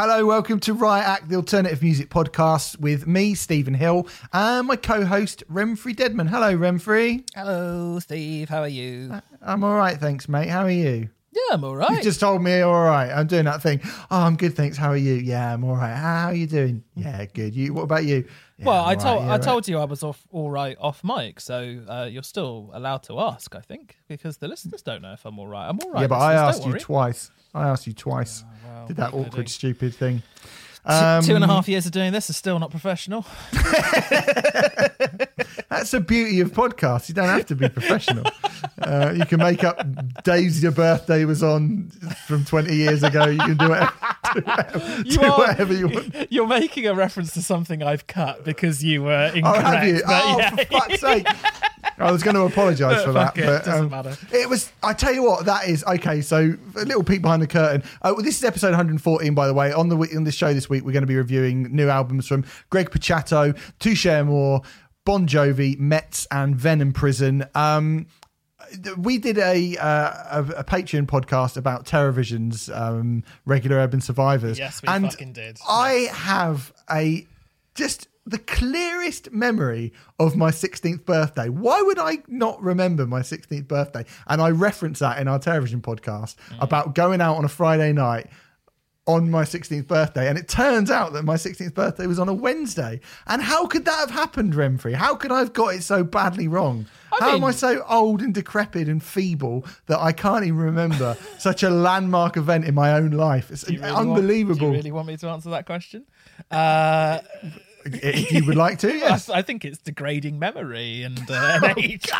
Hello, welcome to Riot Act, the alternative music podcast with me, Stephen Hill, and my co-host Remfry Dedman. Hello, Remfry. Hello, Steve. How are you? Uh, I'm all right, thanks, mate. How are you? Yeah, I'm all right. You just told me all right. I'm doing that thing. Oh, I'm good, thanks. How are you? Yeah, I'm all right. How are you doing? Yeah, good. You? What about you? Yeah, well, I told right, I right. told you I was off all right off mic, so uh, you're still allowed to ask. I think because the listeners don't know if I'm all right. I'm all right. Yeah, but I asked you worry. twice. I asked you twice. well, Did that what are you gonna awkward, stupid thing. Two- two and a Um, half years of doing this is still not professional. That's the beauty of podcasts. You don't have to be professional. uh, you can make up days your birthday was on from 20 years ago. You can do it. Do whatever, You do are- whatever you want. You're making a reference to something I've cut because you were Oh, incorrect. have you? Oh, yeah. for fuck's sake. I was going to apologise for that. It, but, doesn't um, matter. It was, I tell you what, that is, okay, so a little peek behind the curtain. Uh, well, this is episode 114, by the way. On the on this show this week, we're going to be reviewing new albums from Greg Puciato, Touche Amore, Bon Jovi, Metz, and Venom Prison. Um, we did a, uh, a a Patreon podcast about Terrorvision's um, regular urban survivors. Yes, we and fucking did. I have a just the clearest memory of my 16th birthday. Why would I not remember my 16th birthday? And I reference that in our Terrorvision podcast Mm. about going out on a Friday night on my 16th birthday. And it turns out that my 16th birthday was on a Wednesday. And how could that have happened, Remfry? How could I have got it so badly wrong? I how am I so old and decrepit and feeble that I can't even remember such a landmark event in my own life? It's really want- unbelievable. do you really want me to answer that question? Uh, if you would like to, yes. I think it's degrading memory and uh, and age.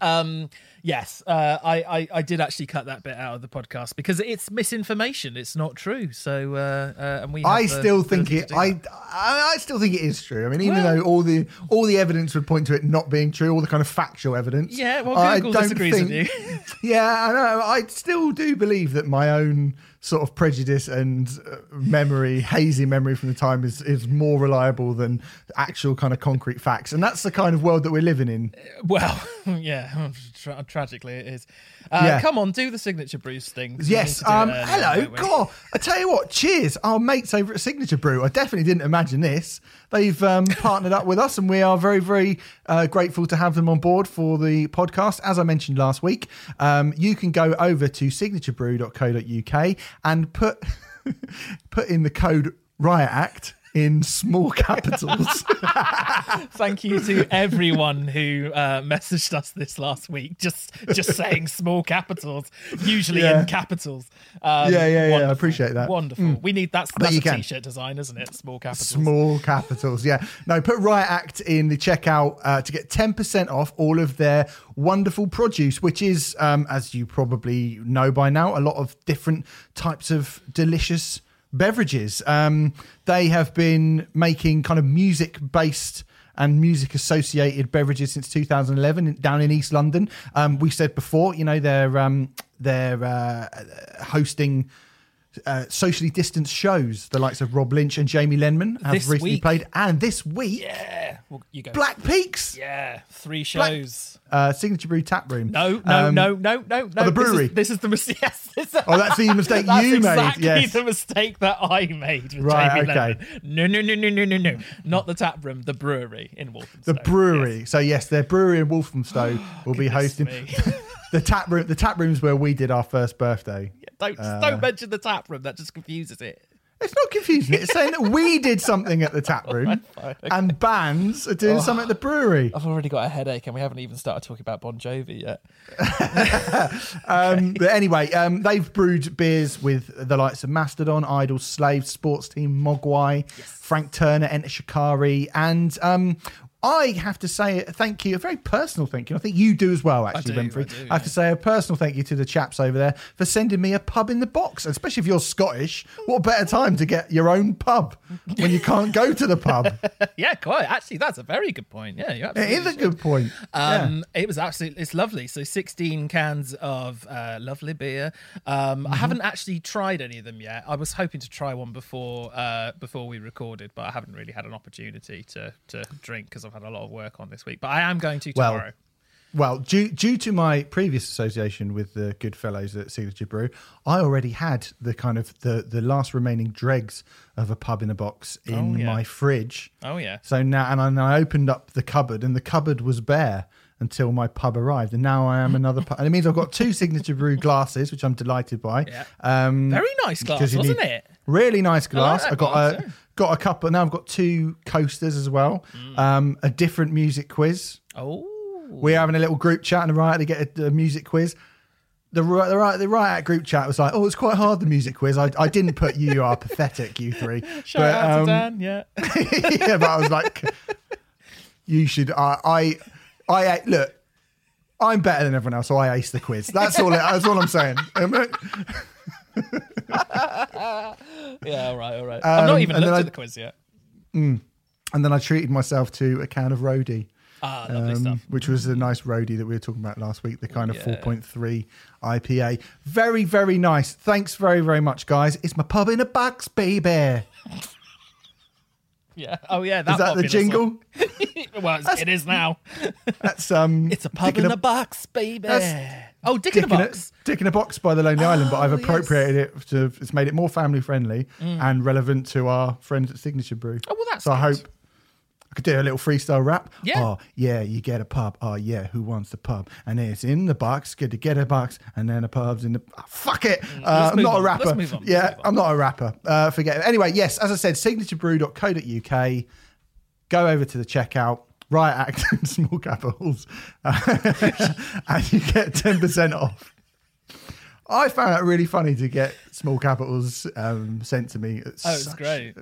um, yes, uh, I, I I did actually cut that bit out of the podcast because it's misinformation. It's not true. So uh, uh, and we. I still think it. I. I I still think it is true. I mean, even Well- though all the all the evidence would point to it not being true, all the kind of factual evidence. Yeah, well, I Google disagrees with you. yeah, I know. I still do believe that my own sort of prejudice and uh, memory, hazy memory from the time, is is more reliable than actual kind of concrete facts, and that's the kind of world that we're living in. Well, yeah, tra- tragically it is. Uh, Yeah. Come on, do the signature Bruce thing. Yes. need to do it Um, earlier, hello. God, I tell you what. Cheers, our mates over at Signature Brew. I definitely didn't imagine this. They've um, partnered up with us, and we are very, very uh, grateful to have them on board for the podcast. As I mentioned last week, um, you can go over to signaturebrew.co.uk and put put in the code Riot Act in small capitals. Thank you to everyone who uh, messaged us this last week. Just just saying small capitals, usually Yeah. in capitals. Um, Yeah, yeah, yeah, I appreciate that. Mm. Wonderful. We need that's, that's you a can. t-shirt design, isn't it? Small capitals. Small capitals, yeah. No, put Riot Act in the checkout uh, to get 10% off all of their wonderful produce, which is, um, as you probably know by now, a lot of different types of delicious beverages. Um, they have been making kind of music based and music associated beverages since 2011 down in East London. Um, we said before, you know, they're um, they're uh, hosting uh, socially distanced shows. The likes of Rob Lynch and Jamie Lenman have This recently week. played, and this week, Yeah. Well, you go. Black Peaks, Yeah. Three shows. uh, Signature Brew Tap Room. No, no, Um, no, no, no, no. the brewery. This is, this is the mistake. Yes, this Oh, that's the mistake That's you made. exactly Yes. the mistake that I made with Right, Jamie okay. Lennon. No, no, no, no, no, no, no. Not the tap room, the brewery in Walthamstow. The brewery. So yes, their brewery in Walthamstow will be hosting. the tap room. The tap rooms where we did our first birthday. Don't Uh, don't mention the tap room. That just confuses it. It's not confusing. It's saying that we did something at the tap room, fine, okay. and bands are doing something at the brewery. I've already got a headache, and we haven't even started talking about Bon Jovi yet. Um, but anyway, um, they've brewed beers with the likes of Mastodon, Idles, Slaves, Sports Team, Mogwai, Frank Turner, Enter Shikari, and um, I have to say thank you, a very personal thank you. I think you do as well, actually, do, Remfry. I do, have to say a personal thank you to the chaps over there for sending me a pub in the box. Especially if you're Scottish, what better time to get your own pub when you can't go to the pub? yeah, quite. Actually, that's a very good point. Yeah, you it is a good point. Yeah. Um, It was absolutely, it's lovely. So 16 cans of uh, lovely beer. Um, Mm-hmm. I haven't actually tried any of them yet. I was hoping to try one before uh, before we recorded, but I haven't really had an opportunity to to drink because I've had a lot of work on this week. But I am going to tomorrow. well, due due to my previous association with the good fellows at Signature Brew, I already had the kind of the the last remaining dregs of a pub in a box in Oh, yeah. my fridge. Oh yeah. So now, and I, and I opened up the cupboard, and the cupboard was bare until my pub arrived, and now I am another pub. And it means I've got two Signature Brew glasses, which I'm delighted by. Yeah. Um, Very nice glass, wasn't need- it? Really nice glass. that I got glass, a. got a couple. Now I've got two coasters as well. Um, a different music quiz. Oh. We're having a little group chat and right to get a, a music quiz. The right, the right, the right group chat was like, "Oh, it's quite hard the music quiz." I, I didn't put you you are pathetic, you three. Shout but, out um, to Dan. Yeah. yeah, but I was like, "You should." I, I, I look. I'm better than everyone else, so I ace the quiz. That's all. That's all I'm saying. Um, Yeah. All right. All right. I've not Um, even looked I- at the quiz yet. And then I treated myself to a can of roadie. Ah, lovely um, stuff. which was the nice roadie that we were talking about last week, the kind of Yeah. 4.3 IPA. Very, very nice. Thanks very, very much, guys. It's my pub in a box, baby. Yeah. Oh yeah. That Is that the jingle? well, it's, now. That's um. It's a pub in a box, baby. That's- Oh, dick in a Dick in, a, box. Dick in a box by the Lonely Island, but I've Oh, yes. appropriated it to. It's made it more family friendly and relevant to our friends at Signature Brew. Oh, well, that's so. I hope I could do a little freestyle rap. Yeah. Oh yeah, you get a pub. Oh yeah, who wants the pub? And it's in the box. Good to get a box, and then a pub's in the. Oh, fuck it. Uh, I'm not a rapper. Let's move on. Let's Yeah, on. I'm not a rapper. Uh, forget it. Anyway, yes, as I said, signaturebrew.co.uk. Go over to the checkout. Riot Act in small capitals, and you get ten percent off. I found it really funny to get small capitals um, sent to me. It's Oh, it's such great.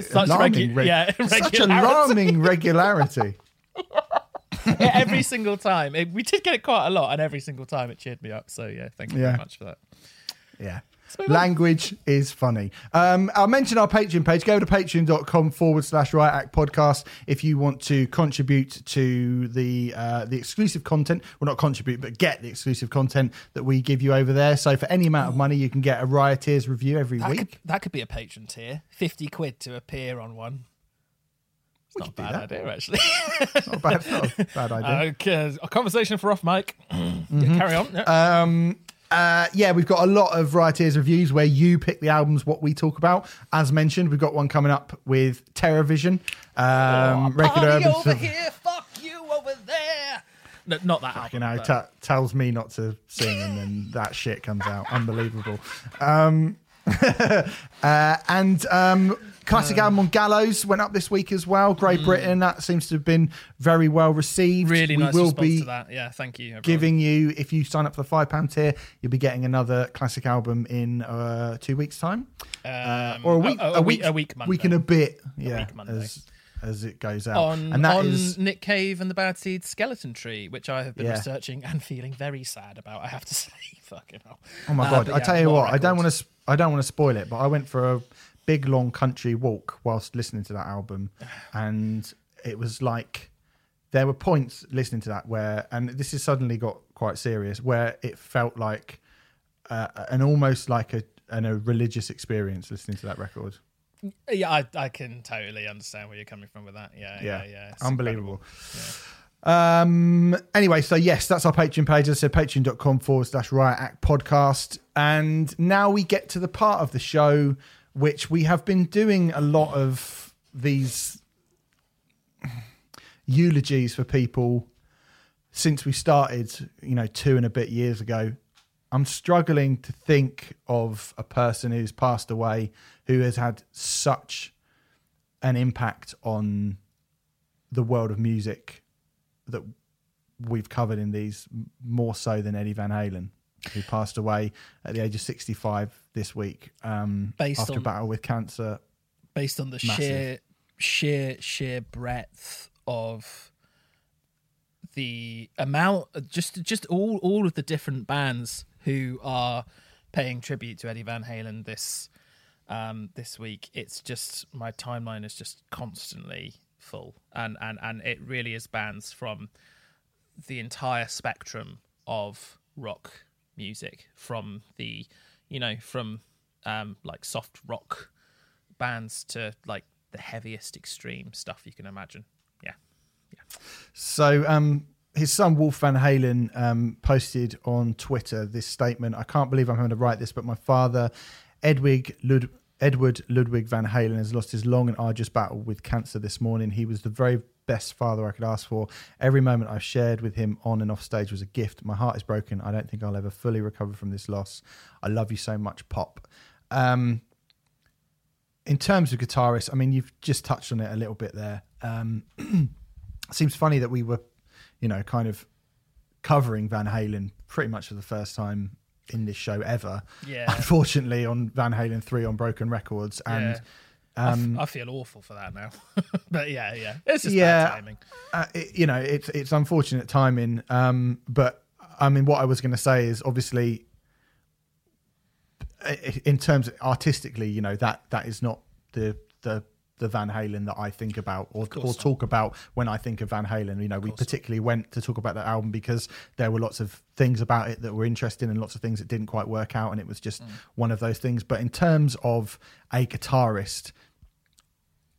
Such alarming regu- reg- yeah, such regularity. alarming regularity. Yeah, every single time. It- we did get it quite a lot, and every single time it cheered me up. So yeah, thank you Yeah. very much for that. Yeah. Language is funny. Um, I'll mention our Patreon page. Go to patreon.com forward slash Riot Act podcast if you want to contribute to the uh, the exclusive content. Well, not contribute, but get the exclusive content that we give you over there. So for any amount of money, you can get a Rioters review every That week. could, that could be a patron tier. Fifty quid to appear on one. It's not a bad idea, actually. Not bad, not a bad idea. okay, a conversation for off mic. Mm-hmm. Carry on. Yeah. Um, uh, yeah, we've got a lot of Rioters reviews where you pick the albums, what we talk about. As mentioned, we've got one coming up with Terrorvision. Um, regular Party Urban over Surv- here, fuck you over there. No, not that album. you know, but- t- tells me not to sing, and then that shit comes out. Unbelievable. Um, uh, and um, classic album on Gallows went up this week as well. Grey Britain. That seems to have been very well received. really we nice will response be to that. Yeah, thank you. everyone. giving you if you sign up for the five pound tier, you'll be getting another classic album in uh, two weeks' time, um, or a week, oh, oh, a, week, a week, Monday. week and a bit. Yeah, week Monday. as as it goes out, on, and that on is Nick Cave and the Bad Seeds Skeleton Tree, which I have been Yeah. researching and feeling very sad about. I have to say, fucking hell. Oh my Uh, god! I yeah, tell you what a I don't want to. I don't want to spoil it, but I went for a big long country walk whilst listening to that album, and it was like there were points listening to that where, and this has suddenly got quite serious, where it felt like uh, an almost like a an, a religious experience listening to that record. Yeah, I, I can totally understand where you're coming from with that. Yeah, yeah, Yeah, yeah. It's unbelievable. Um. Anyway, so yes, that's our Patreon page. As I said, patreon.com forward slash riot act podcast. And now we get to the part of the show which we have been doing a lot of these eulogies for people since we started, you know, two and a bit years ago. I'm struggling to think of a person who's passed away who has had such an impact on the world of music that we've covered in these more so than Eddie Van Halen, who passed away at the age of 65 this week um, Based after a on- battle with cancer. Based on the Massive. sheer, sheer, sheer breadth of the amount, just, just all, all of the different bands who are paying tribute to Eddie Van Halen this, um, this week. It's just my timeline is just constantly full, and and and it really is bands from the entire spectrum of rock music from the you know from um like soft rock bands to like the heaviest extreme stuff you can imagine yeah Yeah. So, um, his son Wolf Van Halen um, posted on Twitter this statement. I can't believe I'm having to write this, but my father, Edwig Lud- Edward Ludwig Van Halen, has lost his long and arduous battle with cancer this morning. He was the very best father I could ask for. Every moment I've shared with him on and off stage was a gift. My heart is broken. I don't think I'll ever fully recover from this loss. I love you so much, Pop. Um, in terms of guitarists, I mean, you've just touched on it a little bit there. Um, seems funny that we were, you know, kind of covering Van Halen pretty much for the first time in this show ever. Yeah. Unfortunately, on Van Halen three on Broken Records, and Yeah. Um, I feel awful for that now. but yeah, yeah. It's just Yeah. bad timing. uh, it, you know, it's it's unfortunate timing. Um, but I mean, what I was going to say is obviously, in terms of artistically, you know that that is not the the the Van Halen that I think about or, or talk about when I think of Van Halen. You know, we particularly went to talk about that album because there were lots of things about it that were interesting and lots of things that didn't quite work out, and it was just Mm. one of those things. But in terms of a guitarist,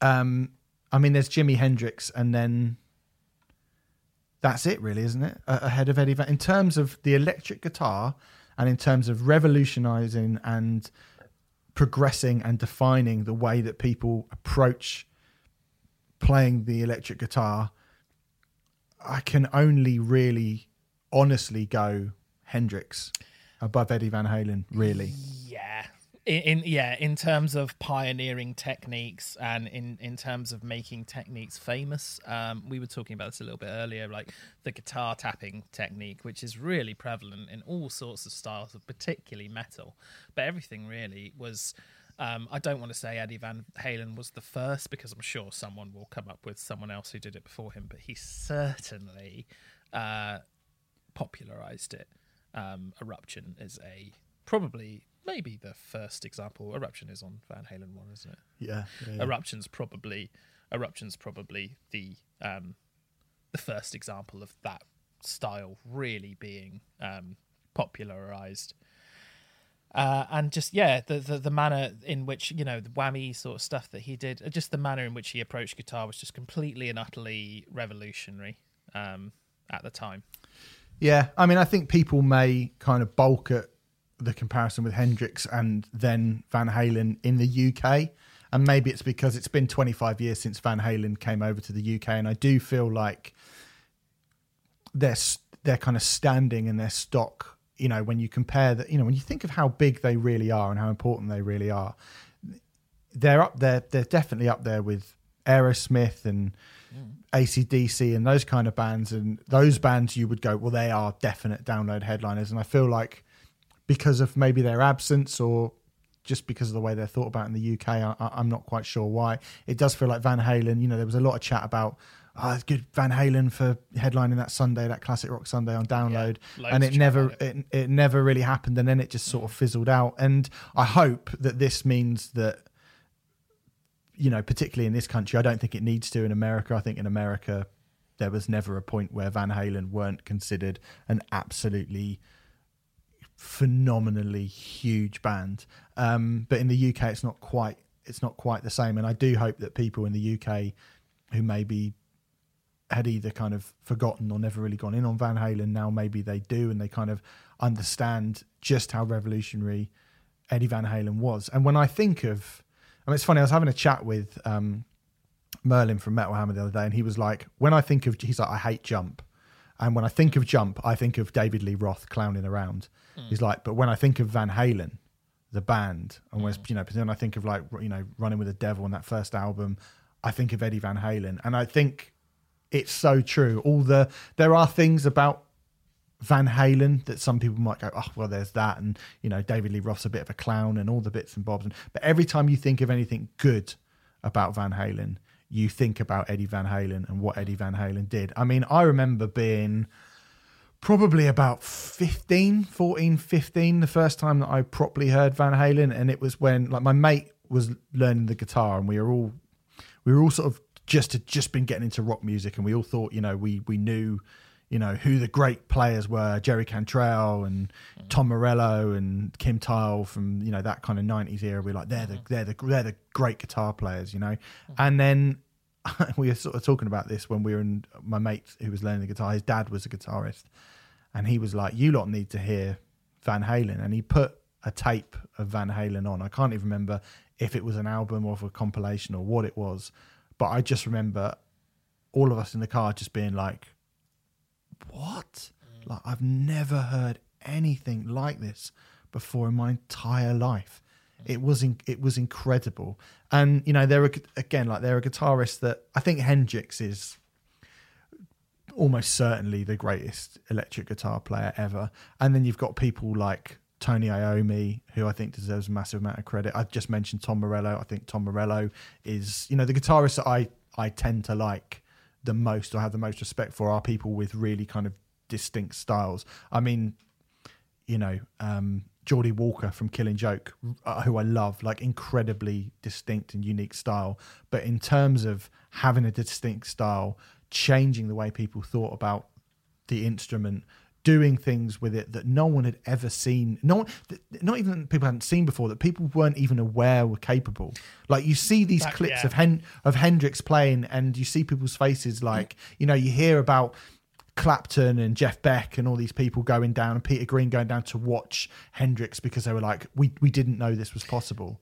um, I mean, there's Jimi Hendrix, and then that's it, really, isn't it? A- Ahead of Eddie Van. In terms of the electric guitar, and in terms of revolutionizing and progressing and defining the way that people approach playing the electric guitar, I can only really honestly go Hendrix above Eddie Van Halen, really. Yeah. In, in yeah, in terms of pioneering techniques and in in terms of making techniques famous, um, we were talking about this a little bit earlier, like the guitar tapping technique, which is really prevalent in all sorts of styles, of particularly metal. But everything really was. Um, I don't want to say Eddie Van Halen was the first because I'm sure someone will come up with someone else who did it before him, but he certainly uh, popularized it. Um, Eruption is a probably maybe the first example. Eruption is on Van Halen one, isn't it? Yeah. yeah, yeah. Eruption's probably Eruption's probably the um, the first example of that style really being um, popularized. Uh, and just yeah, the, the the manner in which you know the whammy sort of stuff that he did, uh, just the manner in which he approached guitar was just completely and utterly revolutionary um, at the time. Yeah, I mean, I think people may kind of balk at the comparison with Hendrix and then Van Halen in the UK, and maybe it's because it's been 25 years since Van Halen came over to the UK, and I do feel like they're kind of standing in their stock. You know, when you compare that, you know, when you think of how big they really are and how important they really are, they're up there. They're definitely up there with Aerosmith and mm. ACDC and those kind of bands. And those bands, you would go, well, they are definite download headliners. And I feel like because of maybe their absence or just because of the way they're thought about in the UK, I, I- I'm not quite sure why. It does feel like Van Halen. You know, there was a lot of chat about. Oh, it's good Van Halen for headlining that Sunday, that classic rock Sunday on download, loads and it never, about it, it never really happened, and then it just sort of fizzled out. And I hope that this means that you know, particularly in this country, I don't think it needs to. In America, I think in America, there was never a point where Van Halen weren't considered an absolutely phenomenally huge band. Um, but in the UK, it's not quite. It's not quite the same. And I do hope that people in the UK who maybe had either kind of forgotten or never really gone in on Van Halen now maybe they do and they kind of understand just how revolutionary Eddie Van Halen was. And when I think of, I mean, it's funny. I was having a chat with um, Merlin from Metal Hammer the other day, and he was like, "When I think of, he's like, I hate Jump, and when I think of Jump, I think of David Lee Roth clowning around." Hmm. He's like, "But when I think of Van Halen, the band, and when hmm. you know, then I think of like you know, Running with the Devil and that first album, I think of Eddie Van Halen, and I think it's so true. All the there are things about Van Halen that some people might go, oh well, there's that, and you know, David Lee Roth's a bit of a clown, and all the bits and bobs. And, but every time you think of anything good about Van Halen, you think about Eddie Van Halen and what Eddie Van Halen did. I mean, I remember being probably about 15 14 15 the first time that i properly heard van halen and it was when like my mate was learning the guitar and we were all we were all sort of just had just been getting into rock music and we all thought you know we we knew you know who the great players were jerry cantrell and mm. tom morello and kim thayil from you know that kind of 90s era. We're like they're the mm-hmm. they're the they're the great guitar players you know? Mm. And then we were sort of talking about this when we were in my mate who was learning the guitar. His dad was a guitarist, and he was like, "You lot need to hear Van Halen," and he put a tape of Van Halen on. I can't even remember if it was an album or a compilation or what it was, but I just remember all of us in the car just being like, "What? Mm. Like I've never heard anything like this before in my entire life." It was in, it was incredible, and you know there are again like there are guitarists that I think Hendrix is almost certainly the greatest electric guitar player ever, and then you've got people like Tony Iommi, who I think deserves a massive amount of credit. I've just mentioned Tom Morello. I think Tom Morello is, you know, the guitarist that I, I tend to like the most or have the most respect for are people with really kind of distinct styles. I mean, you know, um, Geordie Walker from Killing Joke, uh, who I love, like incredibly distinct and unique style. But in terms of having a distinct style, changing the way people thought about the instrument, doing things with it that no one had ever seen, no one, not even people hadn't seen before, that people weren't even aware were capable. Like you see these That- clips yeah. of Hen- of Hendrix playing, and you see people's faces. Like you know, you hear about Clapton and Jeff Beck and all these people going down, and Peter Green going down to watch Hendrix because they were like, we we didn't know this was possible.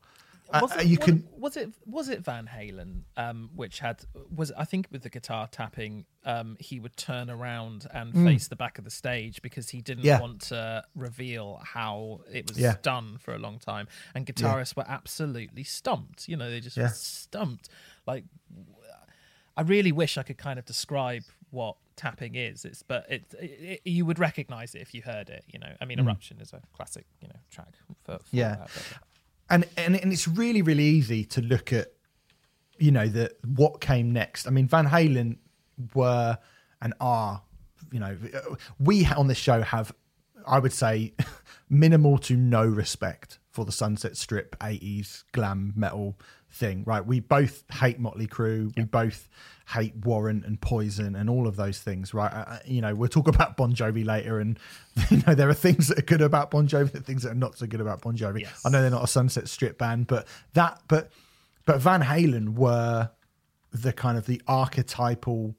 Uh, Was uh, it, you was, can was it was it Van Halen um, which had was I think with the guitar tapping um, he would turn around and face the back of the stage because he didn't Mm. Yeah. want to reveal how it was Yeah. done for a long time and guitarists were absolutely stumped you know they just Yeah. were stumped like I really wish I could kind of describe what tapping is it's but it, it, it you would recognize it if you heard it you know I mean eruption is a classic you know track for, for Mm. Yeah. that, and and and it's really really easy to look at you know the what came next i mean van halen were and are you know we on this show have i would say minimal to no respect for the sunset strip 80s glam metal thing right? We both hate motley crue. We both hate warrant and poison and all of those things right? Uh, you know we'll talk about bon jovi later and you know there are things that are good about bon jovi things that are not so good about bon jovi. Yes. i know they're not a sunset strip band but that but but van halen were the kind of the archetypal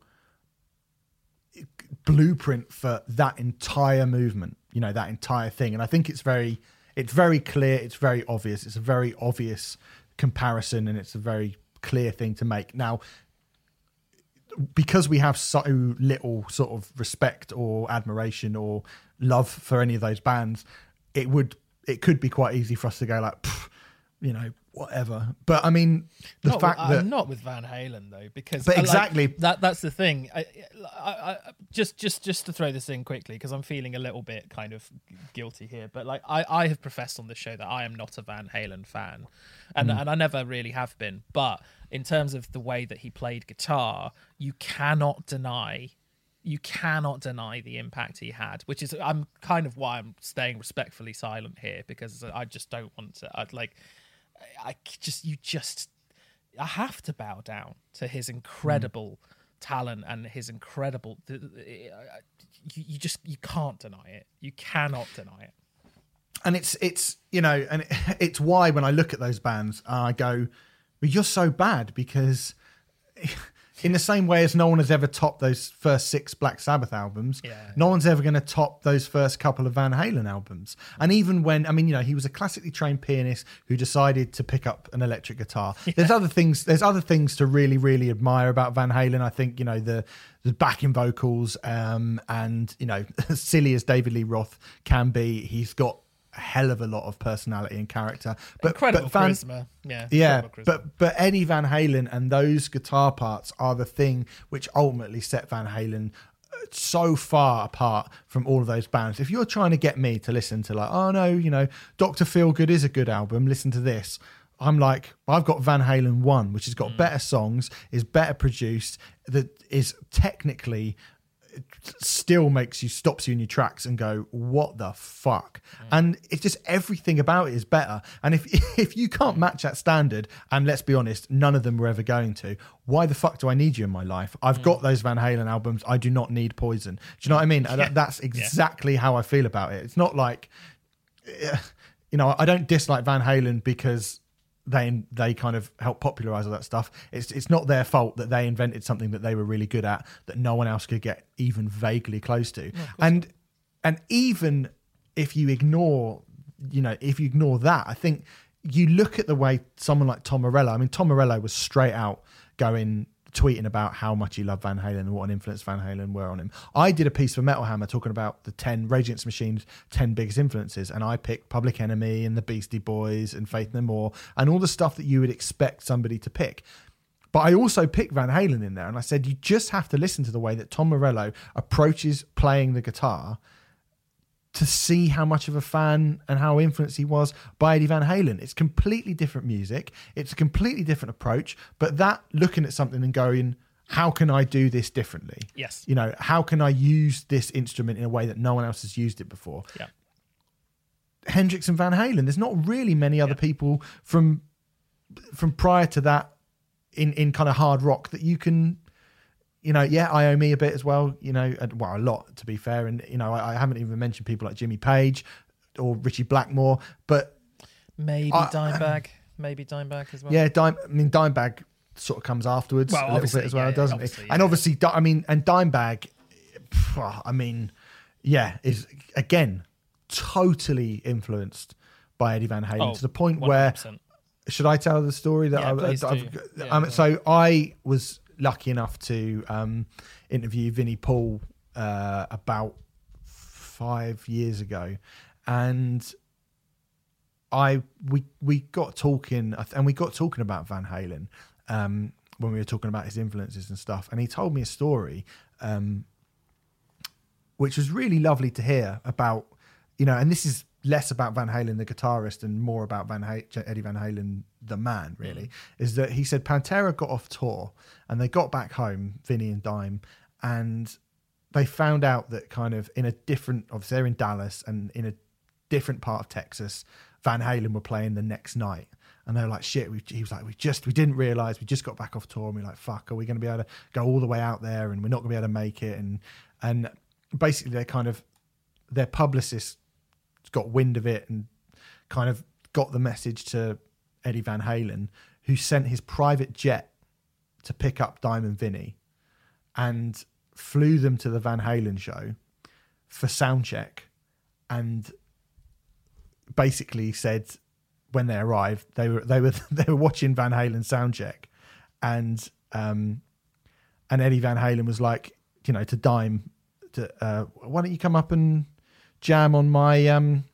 blueprint for that entire movement you know that entire thing. And i think it's very it's very clear it's very obvious it's a very obvious comparison and it's a very clear thing to make. Now because we have so little sort of respect or admiration or love for any of those bands it would it could be quite easy for us to go like you know whatever but i mean the not fact with, that I'm not with Van Halen though, because But like- exactly- that that's the thing. I, I, I, just just just to throw this in quickly because I'm feeling a little bit kind of guilty here. But like I, I have professed on the show that I am not a Van Halen fan, and Mm. and I never really have been. But in terms of the way that he played guitar, you cannot deny. You cannot deny the impact he had, which is I'm kind of why I'm staying respectfully silent here because I just don't want to. I'd like, I just you just I have to bow down to his incredible talent and his incredible. uh, You, you just you can't deny it. You cannot deny it. and it's it's you know and it's why when i look at those bands i go well, you're so bad because in the same way as no one has ever topped those first six black sabbath albums Yeah. no one's ever going to top those first couple of van halen albums. And even when i mean you know he was a classically trained pianist who decided to pick up an electric guitar. There's other things there's other things to really really admire about van halen. I think you know the the backing vocals um and you know as silly as david lee roth can be he's got a hell of a lot of personality and character but Incredible but Van- charisma. Yeah. yeah, charisma. but but Eddie Van Halen and those guitar parts are the thing which ultimately set Van Halen uh, so far apart from all of those bands. If you're trying to get me to listen to like, oh no, you know, Doctor Feelgood is a good album, listen to this. I'm like, I've got Van Halen one, which has got Mm. better songs, is better produced, that is technically still makes you stops you in your tracks and go what the fuck? Mm. And it's just everything about it is better. And if if you can't mm. match that standard and let's be honest none of them were ever going to why the fuck do i need you in my life? I've mm. got those van halen albums. I do not need poison. Do you know what i mean? That- that's exactly how i feel about it. It's not like you know i don't dislike van halen because they they kind of helped popularize all that stuff. It's it's not their fault that they invented something that they were really good at that no one else could get even vaguely close to. and and even if you ignore, you know, if you ignore that, I think you look at the way someone like Tom Morello. I mean, Tom Morello was straight out going tweeting about how much he loved Van Halen and what an influence Van Halen were on him. I did a piece for Metal Hammer talking about the 10 Rage Against the Machine's 10 biggest influences, and I picked Public Enemy and the Beastie Boys and Faith No More and all the stuff that you would expect somebody to pick. But I also picked Van Halen in there, and I said you just have to listen to the way that Tom Morello approaches playing the guitar to see how much of a fan and how influenced he was by Eddie Van Halen. It's completely different music. It's a completely different approach. But that looking at something and going, how can I do this differently? Yes. You know, how can I use this instrument in a way that no one else has used it before? Yeah. Hendrix and Van Halen. There's not really many other Yeah. people from from prior to that in in kind of hard rock that you can you know, yeah, Iommi a bit as well, you know, and, well, a lot to be fair. And, you know, I, I haven't even mentioned people like Jimmy Page or Ritchie Blackmore, but Maybe I- Dimebag. Maybe Dimebag as well. yeah, Dime, I mean, Dimebag sort of comes afterwards Well, a little obviously, bit as well, yeah, yeah, doesn't it? obviously, And obviously, I mean, and Dimebag, I mean, yeah, is again totally influenced by Eddie Van Halen Oh, to the point where 100%. should I tell the story that Yeah, I, I've. Yeah, um, so I was lucky enough to um, interview Vinnie Paul uh, about five years ago, and I we we got talking and we got talking about Van Halen um, when we were talking about his influences and stuff, and he told me a story. Um, which was really lovely to hear about, you know, and this is less about Van Halen the guitarist and more about Van Eddie Van Halen the man. Mm. Really, is that he said Pantera got off tour and they got back home, Vinnie and Dime, and they found out that kind of in a different, obviously they're in Dallas and in a different part of Texas, Van Halen were playing the next night. And they're like, shit. We, he was like, we just, we didn't realize we just got back off tour. And we're like, fuck, are we going to be able to go all the way out there? And we're not going to be able to make it. And, and basically, they're kind of, their publicist got wind of it and kind of got the message to Eddie Van Halen, who sent his private jet to pick up Diamond Vinnie and flew them to the Van Halen show for sound check and basically said when they arrived they were they were they were watching Van Halen sound check and um and Eddie Van Halen was like you know to Dime to uh why don't you come up and jam on my um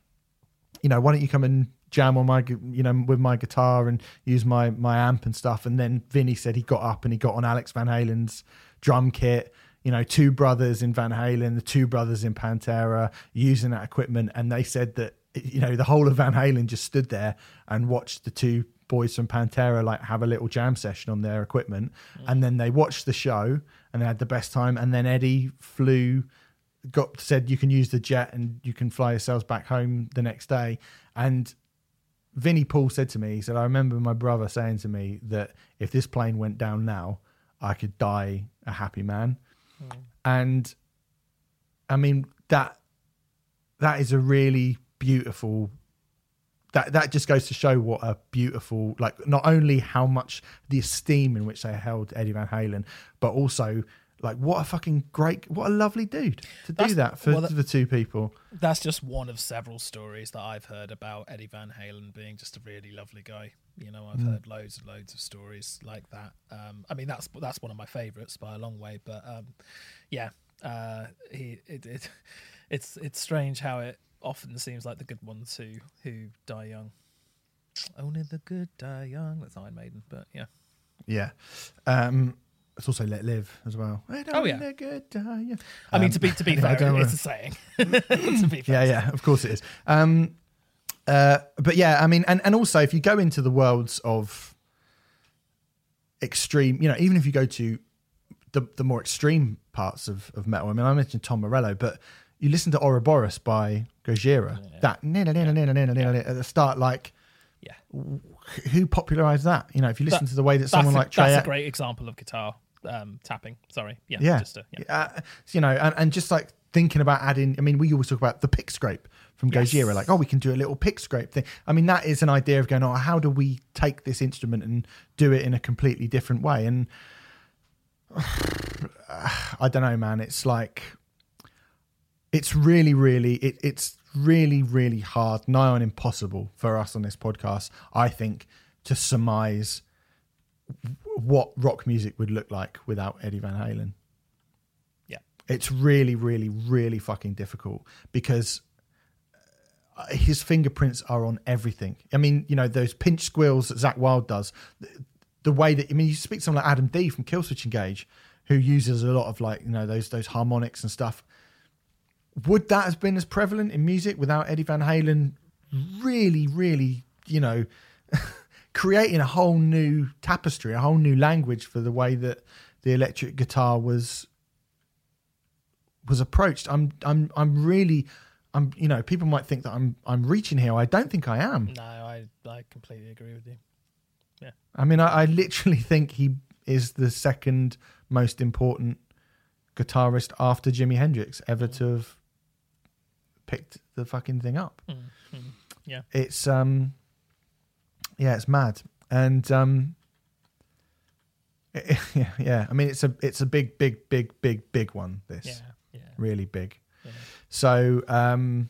you know why don't you come and jam on my you know with my guitar and use my my amp and stuff. And then Vinnie said he got up and he got on Alex Van Halen's drum kit you know two brothers in Van Halen the two brothers in Pantera using that equipment. And they said that you know the whole of Van Halen just stood there and watched the two boys from Pantera like have a little jam session on their equipment. And then they watched the show and they had the best time. And then Eddie flew got said you can use the jet and you can fly yourselves back home the next day and Vinnie Paul said to me, he said, I remember my brother saying to me that if this plane went down now, I could die a happy man. Hmm. And I mean that that is a really beautiful that that just goes to show what a beautiful like not only how much the esteem in which they held Eddie Van Halen, but also like what a fucking great what a lovely dude to do that for well, that- the two people. That's just one of several stories that I've heard about Eddie Van Halen being just a really lovely guy. You know, I've heard loads and loads of stories like that. Um, I mean, that's that's one of my favourites by a long way. But um, yeah, uh, he it, it it's it's strange how it often seems like the good ones who who die young. Only the good die young. That's Iron Maiden, but yeah. Yeah. Um, it's also Let Live as well. I don't Oh, yeah. let good die, yeah. I mean, Um, to be to be fair, it's a saying. to be fair, yeah, yeah, of course it is. Um, uh, but yeah, I mean, and, and also if you go into the worlds of extreme, you know, even if you go to the, the more extreme parts of, of metal, I mean, I mentioned Tom Morello, but you listen to Oroborus by Gojira, that at the start, like, yeah. who popularized that? You know, if you listen That- to the way that That's, someone a, like Trey that's a great example of guitar um, tapping. Sorry, yeah, yeah, just to, yeah. Uh, you know, and, and just like thinking about adding. I mean, we always talk about the pick scrape from Yes. Gojira, like, oh, we can do a little pick scrape thing. I mean, that is an idea of going, oh, how do we take this instrument and do it in a completely different way? And I don't know, man. It's like it's really, really, it, it's really, really hard, nigh on impossible for us on this podcast. I think to surmise what rock music would look like without Eddie Van Halen. Yeah. It's really, really, really fucking difficult because uh, his fingerprints are on everything. I mean, you know, those pinch squeals that Zakk Wylde does, the, the way that I mean, you speak to someone like Adam D from Killswitch Engage, who uses a lot of like you know those those harmonics and stuff. Would that have been as prevalent in music without Eddie Van Halen? Really, really, you know, creating a whole new tapestry, a whole new language for the way that the electric guitar was was approached. I'm I'm I'm really I'm you know people might think that I'm I'm reaching here. I don't think I am. No, I I completely agree with you. Yeah. I mean, I, I literally think he is the second most important guitarist after Jimi Hendrix ever to have picked the fucking thing up. Mm, mm, yeah. It's um, yeah, it's mad, and um, yeah, yeah. I mean, it's a it's a big, big, big, big, big one. This Yeah, yeah. really big. yeah. So um,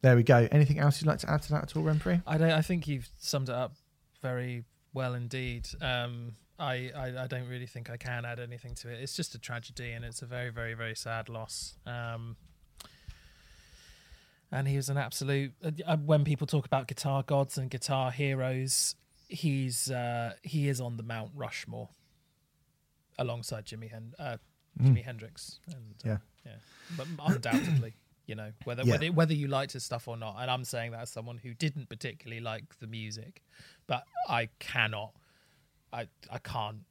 there we go. Anything else you'd like to add to that at all, Remfry? I don't. I think you've summed it up very well indeed. Um, I, I I don't really think I can add anything to it. It's just a tragedy, and it's a very very very sad loss. Um, and he was an absolute. Uh, when people talk about guitar gods and guitar heroes, he's uh, he is on the Mount Rushmore, alongside Jimmy Hen- uh, Jimi Hendrix. And, uh, Yeah. yeah, but undoubtedly. You know whether Yeah. whether whether you liked his stuff or not, and I'm saying that as someone who didn't particularly like the music, but I cannot, I I can't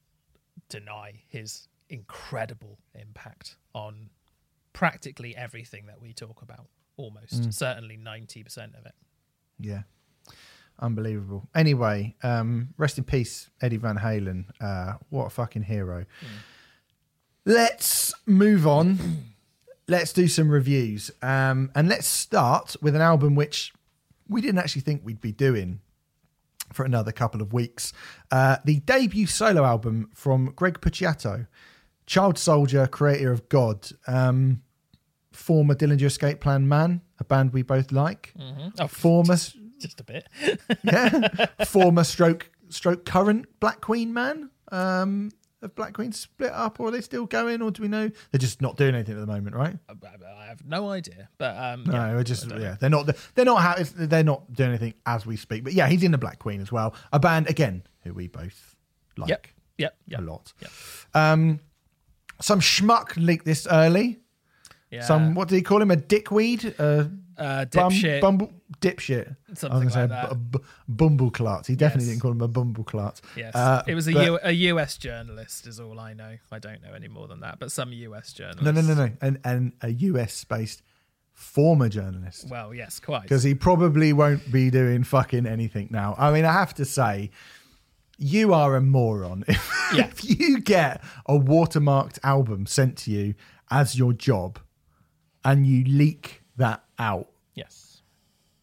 deny his incredible impact on practically everything that we talk about. Almost Mm. certainly ninety percent of it. Yeah. Unbelievable. Anyway, um, rest in peace, Eddie Van Halen. Uh, what a fucking hero. Let's move on. let's do some reviews. Um, and let's start with an album which we didn't actually think we'd be doing for another couple of weeks. Uh, the debut solo album from Greg Puciato, child soldier, creator of God, um, former Dillinger Escape Plan man, a band we both like. Oh, Former just a bit. yeah, former stroke stroke current Black Queen man. Um, have Black Queen split up, or are they still going, or do we know they're just not doing anything at the moment, right? I, I have no idea, but um, No, yeah, we're just yeah, they're not they're not ha- they're not doing anything as we speak. But yeah, he's in the Black Queen as well, a band again who we both like Yep, yep, yep. a lot. Yep. Um, some schmuck leaked this early. Yeah. Some what do you call him? A dickweed? A uh, bum, dipshit. bumble dipshit. Something I was like gonna say b- bumbleclart. He definitely Yes. didn't call him a bumbleclart. Yes, Uh, it was a, but- U- a US journalist, is all I know. I don't know any more than that, but some US journalist. No, no, no, no. And and a US based former journalist. Well, yes, quite. Because he probably won't be doing fucking anything now. I mean, I have to say, you are a moron. If, Yeah. if you get a watermarked album sent to you as your job and you leak that out, Yes.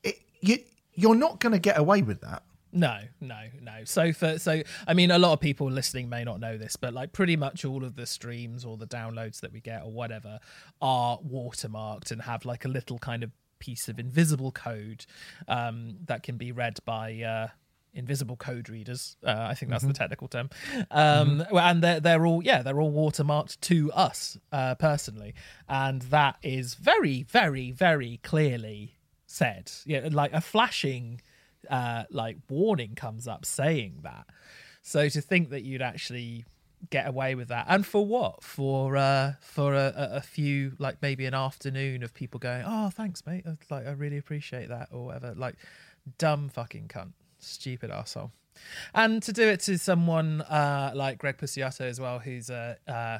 it, you, you're not going to get away with that. No, no, no. So for so I mean a lot of people listening may not know this, but like pretty much all of the streams or the downloads that we get or whatever are watermarked and have like a little kind of piece of invisible code um, that can be read by uh, invisible code readers. Uh, I think that's the technical term. Um, well, And they're they're all yeah they're all watermarked to us uh, personally, and that is very very very clearly said. Yeah, like a flashing uh, like warning comes up saying that. So to think that you'd actually get away with that, and for what? For uh, for a, a, a few like maybe an afternoon of people going, "Oh, thanks, mate. Like I really appreciate that," or whatever. Like dumb fucking cunt, stupid asshole. And to do it to someone uh, like Greg Puciato as well, who's a uh,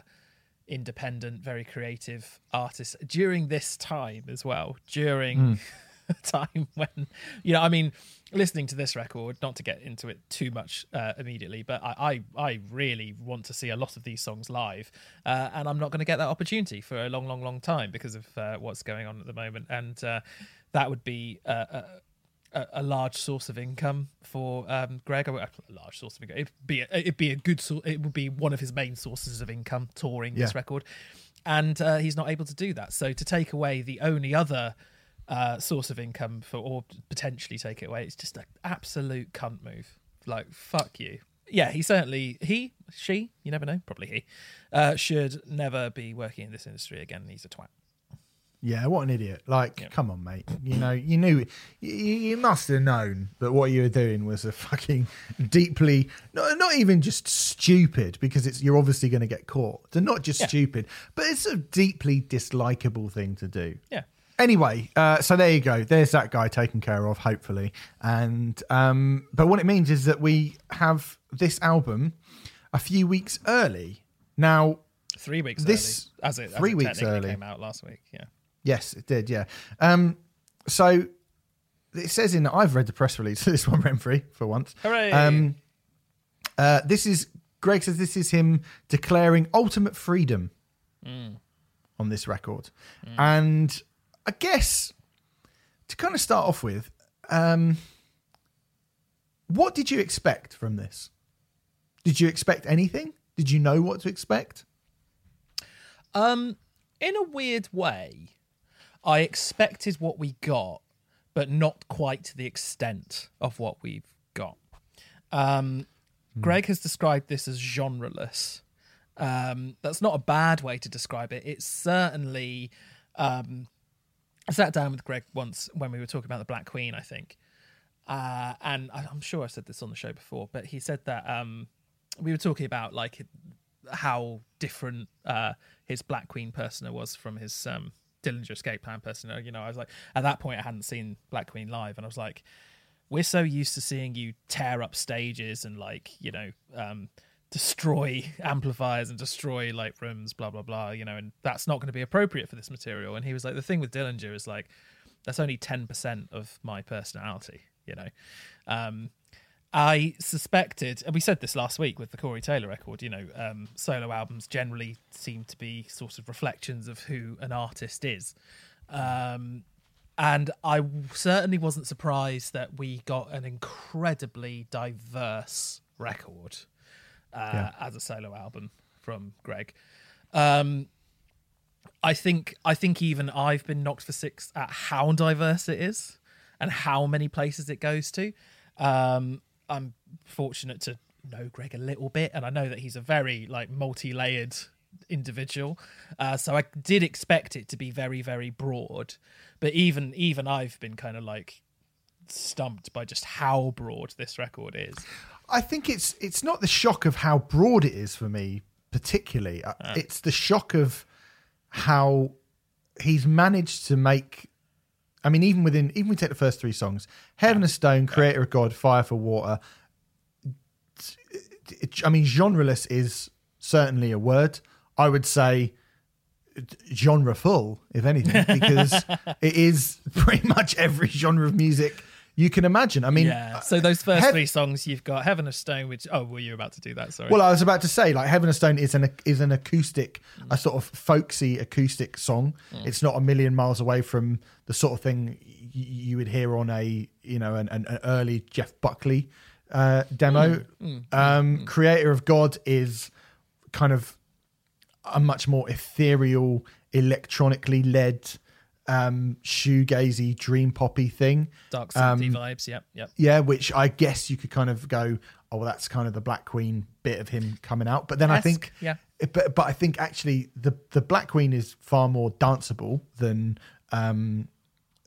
independent, very creative artist during this time as well, during a time when you know. I mean, listening to this record, not to get into it too much uh, immediately, but I, I, I really want to see a lot of these songs live, uh, and I'm not going to get that opportunity for a long, long, long time because of uh, what's going on at the moment, and uh, that would be. A, a large source of income for um, Greg. A large source of income. It'd be a, it'd be a good. So- it would be one of his main sources of income touring this record, and uh, he's not able to do that. So to take away the only other uh, source of income for, or potentially take it away, it's just an absolute cunt move. Like fuck you. Yeah, he certainly he she you never know probably he uh, should never be working in this industry again. He's a twat. Yeah, what an idiot! Like, come on, mate. You know, you knew, you, you must have known that what you were doing was a fucking deeply, not, not even just stupid, because it's you're obviously going to get caught. So not just Yeah. stupid, but it's a deeply dislikable thing to do. Yeah. Anyway, uh, so there you go. There's that guy taken care of, hopefully. And um, but what it means is that we have this album a few weeks early. Now, Three weeks This- early, as it, as three it weeks early. came out last week. Yeah. Yes, it did. Yeah. Um, so it says in I've read the press release this one, Remfry, for once. Hooray! Um, uh, this is Greg says this is him declaring ultimate freedom on this record, and I guess to kind of start off with, um, what did you expect from this? Did you expect anything? Did you know what to expect? Um, in a weird way, I expected what we got, but not quite to the extent of what we've got. Um, Greg has described this as genreless. Um, that's not a bad way to describe it. It's certainly. Um, I sat down with Greg once when we were talking about the Black Queen, I think, uh, and I'm sure I said this on the show before, but he said that um, we were talking about like how different uh, his Black Queen persona was from his um, Dillinger Escape Plan person. You know, I was like, at that point, I hadn't seen Black Queen live, and I was like, we're so used to seeing you tear up stages and like, you know, um, destroy amplifiers and destroy like rooms, blah blah blah. You know, and that's not going to be appropriate for this material. And he was like, the thing with Dillinger is like, that's only ten percent of my personality. You know. Um, I suspected, and we said this last week with the Corey Taylor record, you know, um, solo albums generally seem to be sort of reflections of who an artist is. Um, and I certainly wasn't surprised that we got an incredibly diverse record uh, Yeah. as a solo album from Greg. Um, I think I think even I've been knocked for six at how diverse it is and how many places it goes to. Um, I'm fortunate to know Greg a little bit, and I know that he's a very like multi-layered individual. Uh, so I did expect it to be very, very broad, but even even I've been kind of like stumped by just how broad this record is. I think it's it's not the shock of how broad it is for me particularly. Uh, It's the shock of how he's managed to make. I mean, even within even we take the first three songs, Heaven of Stone, Creator of God, Fire for Water. I mean, genreless is certainly a word. I would say genre full, if anything, because it is pretty much every genre of music you can imagine. I mean, yeah. So those uh, first Heav- three songs, you've got Heaven of Stone, which oh, were you about to do that? Sorry. Well, I was about to say, like Heaven of Stone is an is an acoustic, a mm. sort of folksy acoustic song. Mm. It's not a million miles away from the sort of thing y- you would hear on a you know an, an, an early Jeff Buckley uh, demo. Mm. um, Creator of God is kind of a much more ethereal, electronically led, um, shoegazy, dream poppy thing. Dark Sympathy vibes. Yep. Yep. Yeah, which I guess you could kind of go, oh, well, that's kind of the Black Queen bit of him coming out. But then I think, yeah. but but I think actually the the Black Queen is far more danceable than um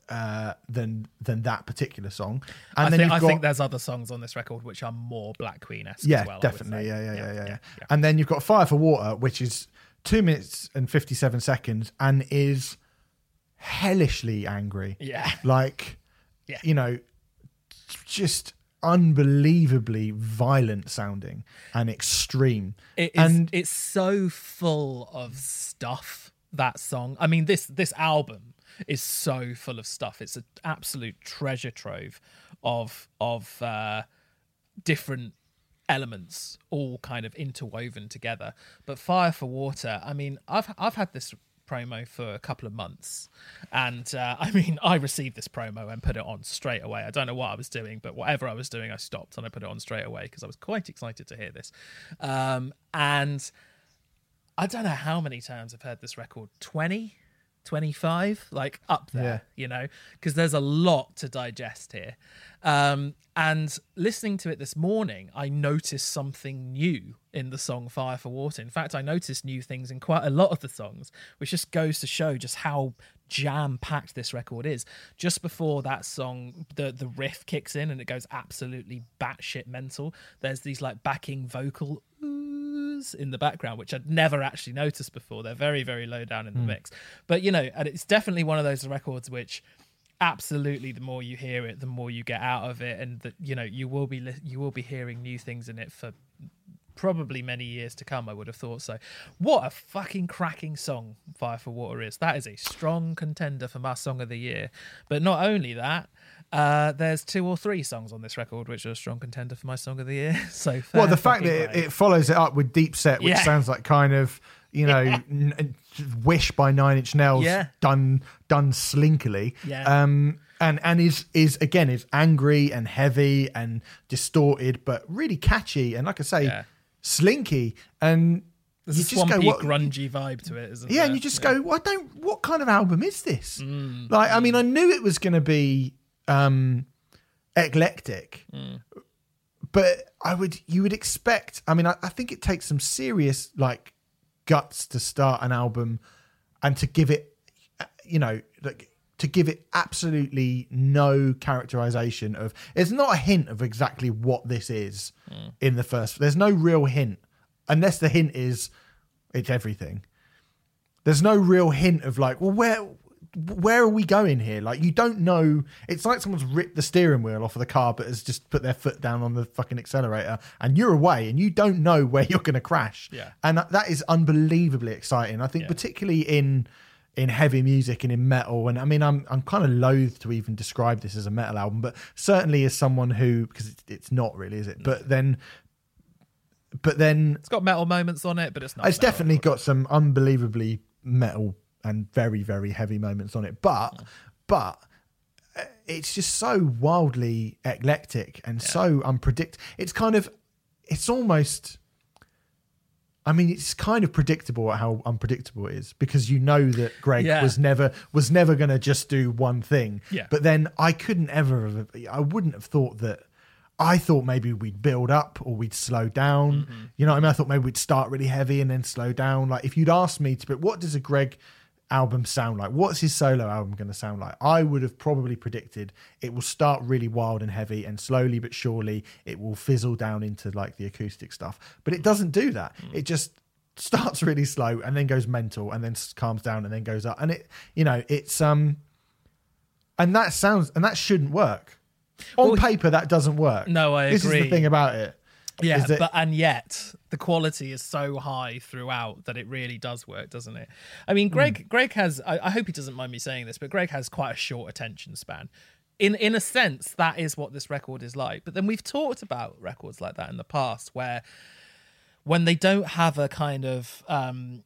uh than than that particular song. And I, then think, I got think there's other songs on this record which are more Black Queen esque yeah, as well. Definitely, say. yeah, yeah, yeah, yeah, yeah, yeah. And then you've got Fire for Water, which is two minutes and fifty seven seconds, and is hellishly angry. Yeah. like Yeah. you know just unbelievably violent sounding and extreme It is, and it's so full of stuff. That song. I mean, this this album is so full of stuff. It's an absolute treasure trove of of uh, different elements all kind of interwoven together. But Fire for Water, I mean, I've I've had this promo for a couple of months, and uh, I mean, I received this promo and put it on straight away. I don't know what I was doing, but whatever I was doing, I stopped and I put it on straight away because I was quite excited to hear this. Um, and I don't know how many times I've heard this record 20, 25, like up there, Yeah. you know, because there's a lot to digest here. Um, and listening to it this morning, I noticed something new in the song Fire for Water. In fact, I noticed new things in quite a lot of the songs, which just goes to show just how jam packed this record is. Just before that song, the, the riff kicks in and it goes absolutely batshit mental. There's these like backing vocal oohs in the background, which I'd never actually noticed before. They're very, very low down in the hmm. mix. But, you know, and it's definitely one of those records which absolutely the more you hear it the more you get out of it and that you know you will be you will be hearing new things in it for probably many years to come i would have thought so what a fucking cracking song fire for water is that is a strong contender for my song of the year but not only that uh, there's two or three songs on this record which are a strong contender for my song of the year so Well, the fact that it, it follows it up with Deep Set, which Yeah. sounds like kind of you know n- Wish by Nine Inch Nails Yeah. done done slinkily. Yeah. Um, and and is is again is angry and heavy and distorted, but really catchy and like I say, Yeah. Slinky. And there's you a just go, swampy what, grungy vibe to it isn't it? yeah, there and you just go, well, I don't. What kind of album is this? Mm, like, I mean, mm. I knew it was going to be um, eclectic, mm. but I would, you would expect. I mean, I, I think it takes some serious like guts to start an album and to give it, you know, like to give it absolutely no characterization of. it's not a hint of exactly what this is hmm. in the first. There's no real hint, unless the hint is it's everything there's no real hint of like well where where are we going here like you don't know it's like someone's ripped the steering wheel off of the car but has just put their foot down on the fucking accelerator and you're away and you don't know where you're going to crash Yeah. and that, that is unbelievably exciting i think Yeah. particularly in in heavy music and in metal and i mean i'm i'm kind of loath to even describe this as a metal album but certainly as someone who because it's, it's not really is it but then but then it's got metal moments on it but it's not it's metal. definitely got some unbelievably metal and very very heavy moments on it but but uh, it's just so wildly eclectic and so unpredictable. it's kind of it's almost I mean, it's kind of predictable how unpredictable it is because you know that Greg Yeah. was never was never going to just do one thing. Yeah. But then I couldn't ever have. I wouldn't have thought that. I thought maybe we'd build up or we'd slow down. Mm-hmm. You know what I mean? I thought maybe we'd start really heavy and then slow down. Like if you'd asked me to, but what does a Greg album sound like? What's his solo album going to sound like? I would have probably predicted it will start really wild and heavy and slowly but surely it will fizzle down into like the acoustic stuff. But it doesn't do that. It just starts really slow and then goes mental and then calms down and then goes up. And it, you know, it's, um, and that sounds, and that shouldn't work. On Well, paper, that doesn't work. No, I This is the thing about it. Yeah, that- but and yet the quality is so high throughout that it really does work, doesn't it? I mean, Greg Hmm. Greg has I, I hope he doesn't mind me saying this, but Greg has quite a short attention span. In in a sense, that is what this record is like. But then we've talked about records like that in the past where when they don't have a kind of um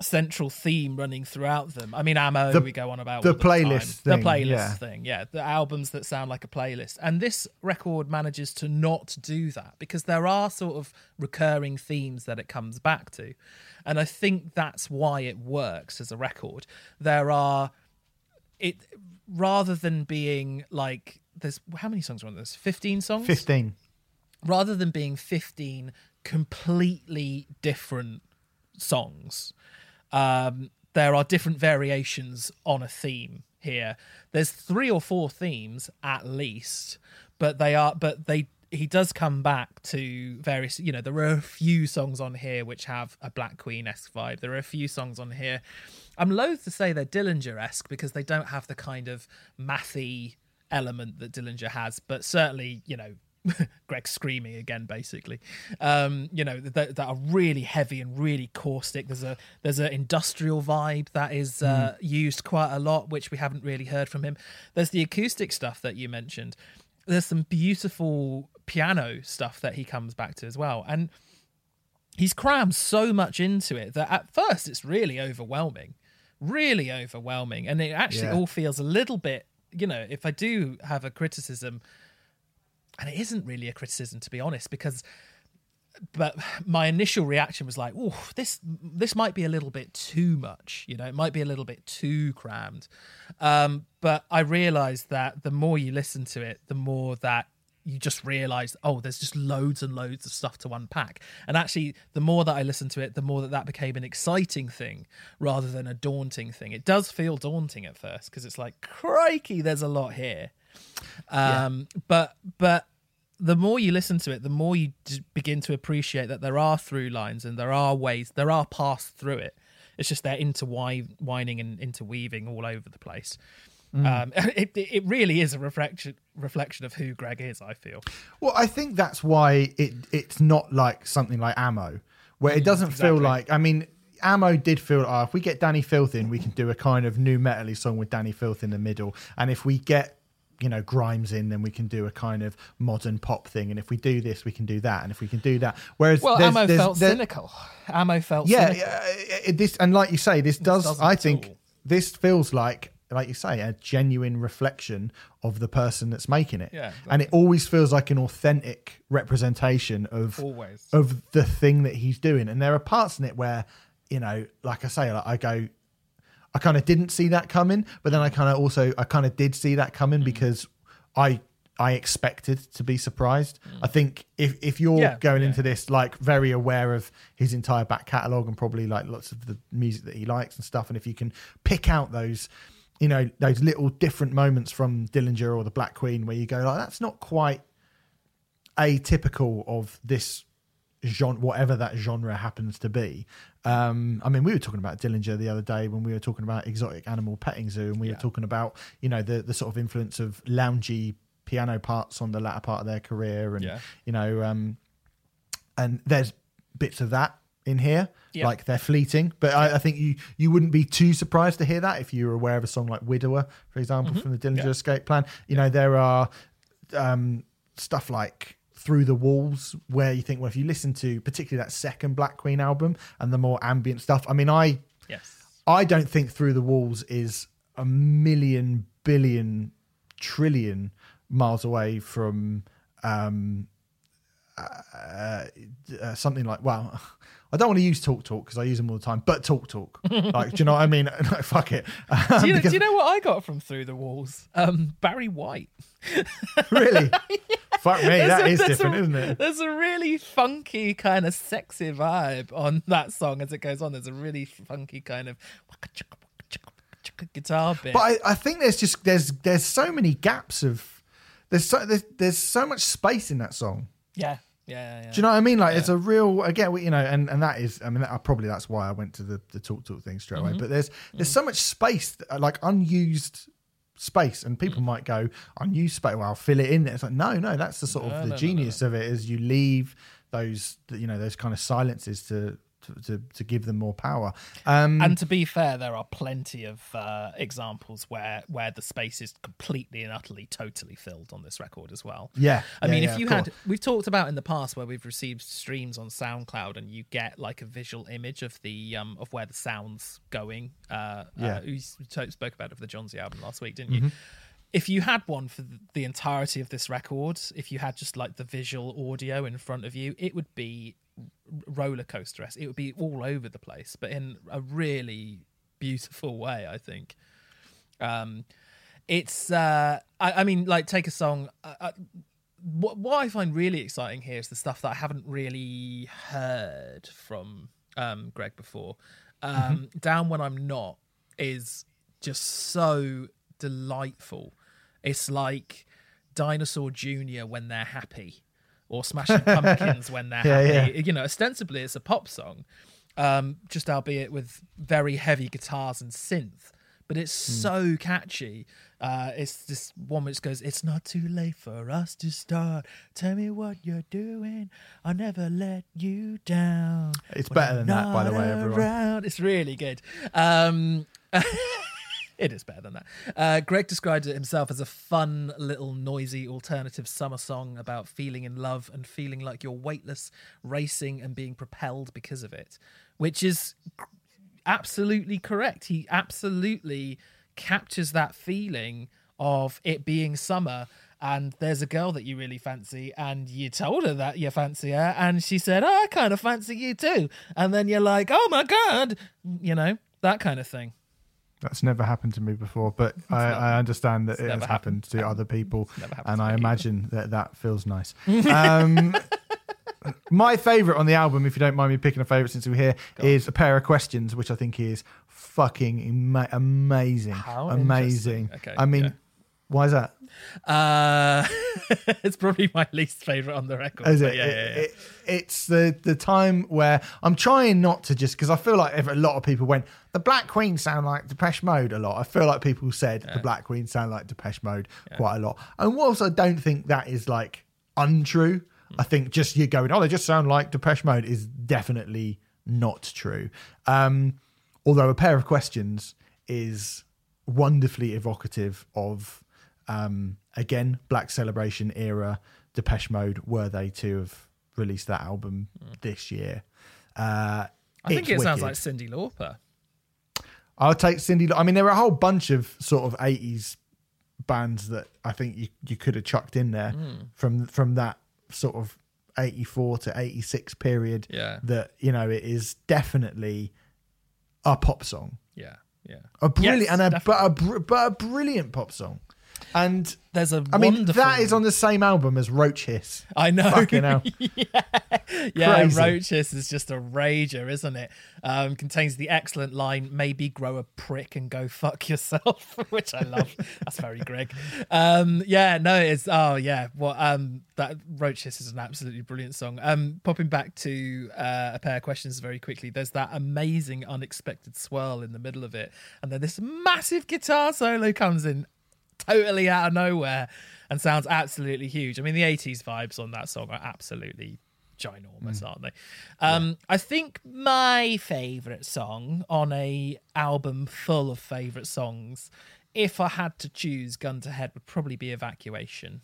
central theme running throughout them. I mean, amo The- we go on about the playlist time. thing, the playlist yeah. thing, yeah, the albums that sound like a playlist. And this record manages to not do that because there are sort of recurring themes that it comes back to. And I think that's why it works as a record. There are it rather than being like there's how many songs are on this? 15 songs? 15. rather than being 15 completely different songs, um, there are different variations on a theme here. There's three or four themes at least, but they are, but they, he does come back to various, you know, there are a few songs on here which have a Black Queen esque vibe. There are a few songs on here. I'm loath to say they're Dillinger esque because they don't have the kind of mathy element that Dillinger has, but certainly, you know, Greg screaming again, basically. Um, you know that, that are really heavy and really caustic. There's a there's an industrial vibe that is uh, used quite a lot, which we haven't really heard from him. There's the acoustic stuff that you mentioned. There's some beautiful piano stuff that he comes back to as well, and he's crammed so much into it that at first it's really overwhelming, really overwhelming, and it actually Yeah. all feels a little bit. You know, if I do have a criticism and it isn't really a criticism to be honest because but my initial reaction was like oh this this might be a little bit too much you know it might be a little bit too crammed. Um but i realized that the more you listen to it the more that you just realize oh there's just loads and loads of stuff to unpack. And actually the more that i listened to it the more that that became an exciting thing rather than a daunting thing. It does feel daunting at first because it's like crikey there's a lot here um but but the more you listen to it the more you d- begin to appreciate that there are through lines and there are ways there are paths through it. It's just they're intertwining and interweaving all over the place. Um it, it really is a reflection reflection of who greg is i feel. Well, I think that's why it it's not like something like Amo, where it doesn't feel like. I mean, Amo did feel. Oh, if we get Dani Filth in, we can do a kind of new metally song with Dani Filth in the middle, and if we get you know Grimes in, then we can do a kind of modern pop thing, and if we do this, we can do that, and if we can do that. Whereas well there's- amo there's- felt there- cynical amo felt yeah, cynical. yeah, it- this and like you say, this does. I think all. this feels like, like you say, a genuine reflection of the person that's making it. Yeah, and it always feels like an authentic representation of Always. of the thing that he's doing. And there are parts in it where, you know, like I say, like I go, I kind of didn't see that coming, but then I kind of also I kind of did see that coming Mm. because I I expected to be surprised. I think if if you're Mm. Yeah, going yeah. into this like very aware of his entire back catalogue and probably like lots of the music that he likes and stuff, and if you can pick out those you know those little different moments from Dillinger or the Black Queen where you go like that's not quite atypical of this genre, whatever that genre happens to be. Um, I mean, we were talking about Dillinger the other day when we were talking about Exotic Animal Petting Zoo, and we were talking about you know the the sort of influence of loungy piano parts on the latter part of their career, and Yeah. you know, um, and there's bits of that in here. Yeah. Like they're fleeting, but I, I think you you wouldn't be too surprised to hear that if you were aware of a song like "Widower," for example, from the Dillinger Mm-hmm. Yeah. Escape Plan. You know there are um, stuff like through the walls where you think well if you listen to particularly that second black queen album and the more ambient stuff i mean i yes. I don't think through the walls is a million billion trillion miles away from um uh, uh, something like well I don't want to use talk talk because I use them all the time, but talk talk. Like, do you know what I mean? Fuck it. do you, Because- do you know what i got from through the walls um barry white really? Fuck me, There's that a- is different, a- isn't it? There's a really funky kind of sexy vibe on that song as it goes on. There's a really funky kind of guitar bit. But I, I think there's just there's there's so many gaps of there's so there's, there's so much space in that song. yeah, yeah, yeah. Do you know what I mean? Like it's a real again, we- you know, and and that is I mean that, probably that's why I went to the the talk talk thing straight Mm-hmm. away. But there's there's so much space uh, like unused space and people Mm. might go unused space well I'll fill it in it's like no no that's the sort No, of the no, no, genius of it is you leave those you know those kind of silences to to, to, to give them more power um and to be fair, there are plenty of uh, examples where where the space is completely and utterly, totally filled on this record as well. yeah I yeah, mean, yeah, if you of course. had, we've talked about in the past where we've received streams on SoundCloud, and you get like a visual image of the um of where the sounds going. Uh, Yeah. uh, you spoke about it for the Jónsi album last week, didn't you? Mm-hmm. If you had one for the- entirety of this record, if you had just like the visual audio in front of you, it would be roller coaster esque. It would be all over the place, but in a really beautiful way, I think. Um, it's uh, I, I mean, like take a song. Uh, uh, what, what I find really exciting here is the stuff that I haven't really heard from um, Greg before. Um, Down when I'm not is just so delightful. It's like Dinosaur Jr. when they're happy, or Smashing Pumpkins when they're Yeah, happy. You know, ostensibly it's a pop song, um, just albeit with very heavy guitars and synth. But it's Hmm. so catchy. Uh, it's this one which goes, "It's not too late for us to start. Tell me what you're doing. I'll never let you down." It's when better I'm than that, by the way, everyone. around." It's really good. Um, It is better than that. Uh, Greg described it himself as a fun, little, noisy, alternative summer song about feeling in love and feeling like you're weightless, racing, and being propelled because of it, which is absolutely correct. He absolutely captures that feeling of it being summer. And there's a girl that you really fancy, and you told her that you fancy her, and she said, oh, I kind of fancy you too. And then you're like, oh my God, you know, that kind of thing. That's never happened to me before, but I, I understand that it has happened, happened. to other people, happened and I imagine that that feels nice. Um, my favorite on the album, if you don't mind me picking a favorite since we're here, is a pair of questions, which I think is fucking ama- amazing, How amazing. Okay, I mean, yeah. Why is that? Uh, it's probably my least favorite on the record. Is it? Yeah, yeah, yeah. It- it- it's the the time where I'm trying not to just because I feel like if a lot of people went the Black Queen sound like Depeche Mode a lot. I feel like people said the Black Queen sound like Depeche Mode quite a lot. And whilst I don't think that is like untrue, I think just you going oh they just sound like Depeche Mode is definitely not true. Um, although a pair of questions is wonderfully evocative of um, again Black Celebration era Depeche Mode were they to have released that album this year. Uh, I think it sounds like Cyndi Lauper. I'll take Cyndi. I mean, there are a whole bunch of sort of eighties bands that I think you, you could have chucked in there Hmm. from from that sort of eighty four to eighty six period. Yeah. that you know it is definitely a pop song, Yeah, yeah. a brilliant Yes, and a but a but a brilliant pop song. And There's a I mean, wonderful. that is on the same album as Roach Hiss. I know. Fucking hell. yeah, Crazy. Roach Hiss is just a rager, isn't it? Um, contains the excellent line, maybe grow a prick and go fuck yourself, which I love. That's very Greg. Um, yeah, no, it's, oh, yeah. Well, um, that Roach Hiss is an absolutely brilliant song. Um, popping back to uh, a pair of questions very quickly, there's that amazing unexpected swirl in the middle of it. And then this massive guitar solo comes in totally out of nowhere and sounds absolutely huge. I mean, the 80s vibes on that song are absolutely ginormous, aren't they? Um, I think my favorite song on a album full of favorite songs, if I had to choose gun to head, would probably be Evacuation.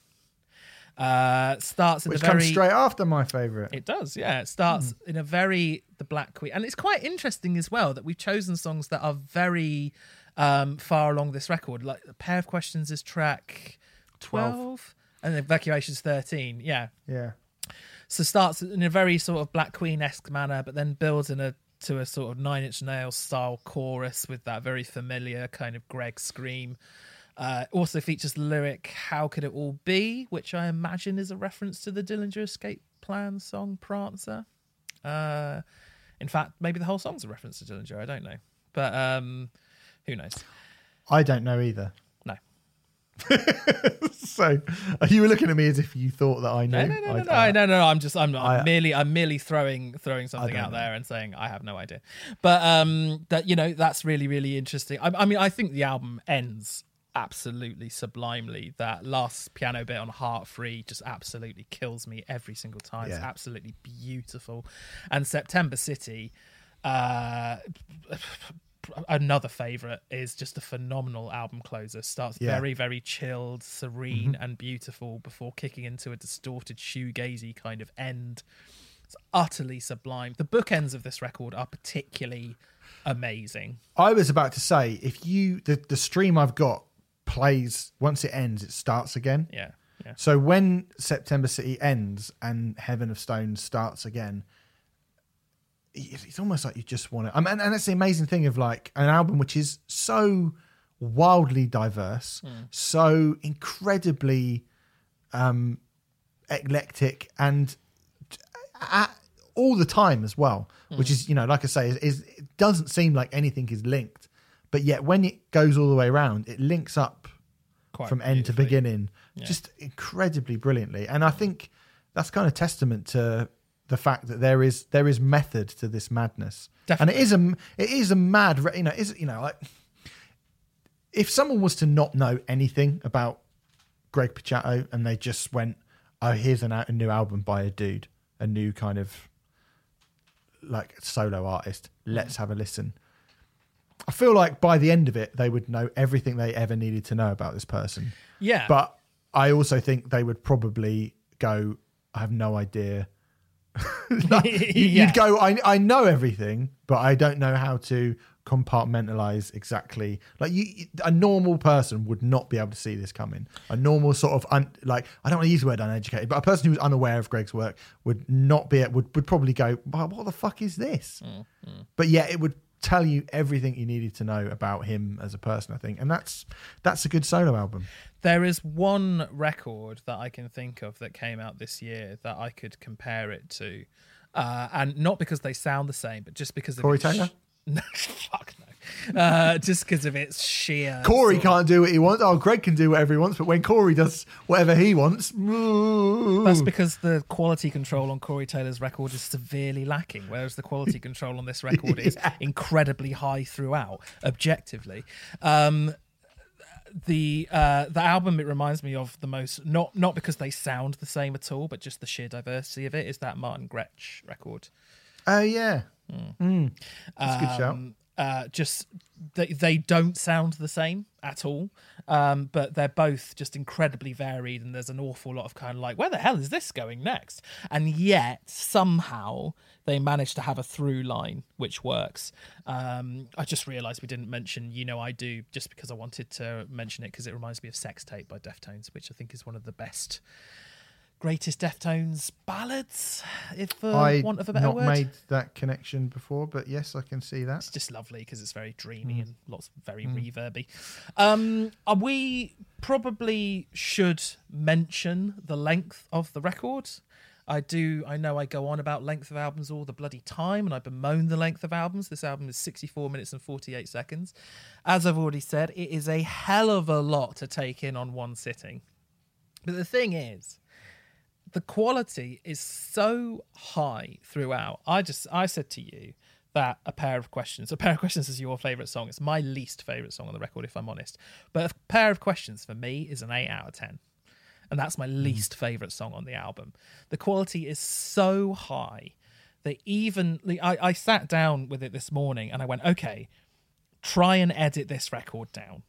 Uh, starts in Which very comes straight after my favorite. it does, yeah. It starts in a very the Black Queen, and it's quite interesting as well that we've chosen songs that are very um, far along this record. Like a pair of questions is track twelve, and evacuation's thirteen. Yeah, yeah. so starts in a very sort of Black Queen esque manner, but then builds in a to a sort of Nine Inch Nails style chorus with that very familiar kind of Greg scream. Uh, also features the lyric "How could it all be," which I imagine is a reference to the Dillinger Escape Plan song "Prancer." Uh, in fact, maybe the whole song's a reference to Dillinger. I don't know, but um, who knows? I don't know either. No, So you were looking at me as if you thought that I knew. no, no, no, I- no, no, no, no. I'm just, I'm, I'm I- merely, I'm merely throwing, throwing something out know. there and saying I have no idea. But um, that you know, that's really, really interesting. I, I mean, I think the album ends absolutely sublimely. That last piano bit on Heart Free just absolutely kills me every single time. It's absolutely beautiful. And September City, uh, another favorite is just a phenomenal album closer. Starts Yeah. very, very chilled, serene, mm-hmm. and beautiful before kicking into a distorted shoegazy kind of end. It's utterly sublime. The bookends of this record are particularly amazing. I was about to say if you the, the stream I've got plays once it ends, it starts again. Yeah, yeah, So when September City ends and Heaven of Stone starts again, it's almost like you just want to. I mean, and that's the amazing thing of like an album which is so wildly diverse, hmm. so incredibly um, eclectic, and at all the time as well. Hmm. Which is, you know, like I say, is, is it doesn't seem like anything is linked, but yet when it goes all the way around, it links up Quite from end to beginning, just incredibly brilliantly. And I think that's kind of testament to the fact that there is there is method to this madness, Definitely. and it is a it is a mad, you know, is you know like if someone was to not know anything about Greg Puciato and they just went, "Oh, here's an, a new album by a dude, a new kind of like solo artist. Let's have a listen." I feel like by the end of it, they would know everything they ever needed to know about this person. Yeah. But I also think they would probably go, I have no idea. Like, you- Yeah. You'd go, I, I know everything, but I don't know how to compartmentalize exactly. Like you, a normal person would not be able to see this coming. A normal sort of un, like I don't want to use the word uneducated, but a person who's unaware of Greg's work would not be would would probably go, "Well, what the fuck is this? Mm, mm. But yeah, it would tell you everything you needed to know about him as a person. I think, and that's that's a good solo album. There is one record that I can think of that came out this year that I could compare it to, uh, and not because they sound the same, but just because of Corey Taylor? no, fuck no. Uh, just because of its sheer. Corey sort- can't do what he wants. Oh, Greg can do whatever he wants, but when Corey does whatever he wants, That's because the quality control on Corey Taylor's record is severely lacking, whereas the quality control on this record is incredibly high throughout, objectively. Um, the uh, the album it reminds me of the most not not because they sound the same at all, but just the sheer diversity of it is that Martin Gretsch record. oh yeah, Mm. that's a good shout. Uh, just they, they don't sound the same at all, um, but they're both just incredibly varied, and there's an awful lot of kind of like, where the hell is this going next? And yet somehow they managed to have a through line which works. Um, I just realised we didn't mention "You Know I Do" just because I wanted to mention it because it reminds me of "Sex Tape" by Deftones, which I think is one of the best. Greatest Deftones ballads, if for I want of a better word. I've not word. made that connection before, but yes, I can see that. It's just lovely because it's very dreamy Mm. and lots of very reverby. Um, uh, we probably should mention the length of the record. I do. I know I go on about length of albums all the bloody time, and I bemoan the length of albums. This album is 64 minutes and 48 seconds. As I've already said, it is a hell of a lot to take in on one sitting. But the thing is, the quality is so high throughout. I just I said to you that a pair of questions, a pair of questions is your favorite song. It's my least favorite song on the record, if I'm honest. But a pair of questions for me is an eight out of ten, and that's my mm-hmm. least favorite song on the album. The quality is so high that even I, I sat down with it this morning and I went, okay, try and edit this record down.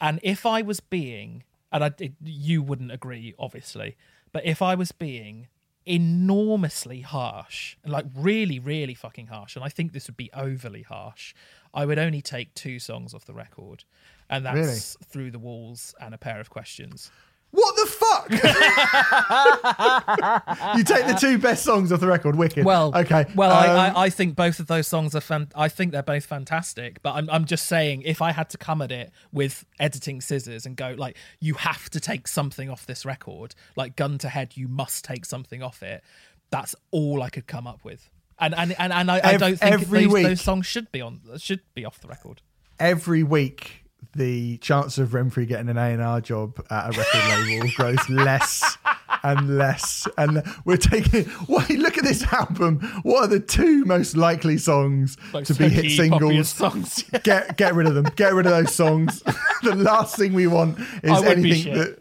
And if I was being, and I, it, you wouldn't agree, obviously, but if I was being enormously harsh, like really, really fucking harsh, and I think this would be overly harsh, I would only take two songs off the record, and that's Through the Walls and A Pair of Questions. What the fuck? you take the two best songs off the record, Wicked. Well, okay. Well, I, Um, I, I think both of those songs are fan. I think they're both fantastic. But I'm, I'm just saying, if I had to come at it with editing scissors and go like, you have to take something off this record, like gun to head, you must take something off it. That's all I could come up with. And and and, and I, I don't think every those, those songs should be on should be off the record. every week the chance of Remfry getting an A and R job at a record label grows less and less. And we're taking. Wait, look at this album. What are the two most likely songs Most to be hit singles? songs. Get get rid of them. Get rid of those songs. the last thing we want is I anything that.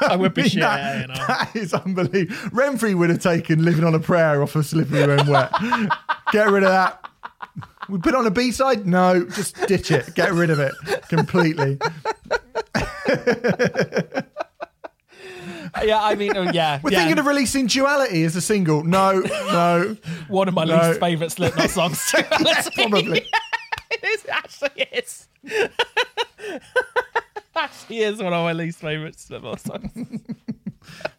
I would be shit. That- you know. that is unbelievable. Remfry would have taken "Living on a Prayer" off of "Slippery When Wet." Get rid of that. We put on a B side? No, just ditch it. Get rid of it completely. yeah, I mean, oh, yeah. We're yeah. thinking of releasing "Duality" as a single. No, no, one of my No. least favorite Slipknot songs. probably. it is actually is. actually is one of my least favorite Slipknot songs.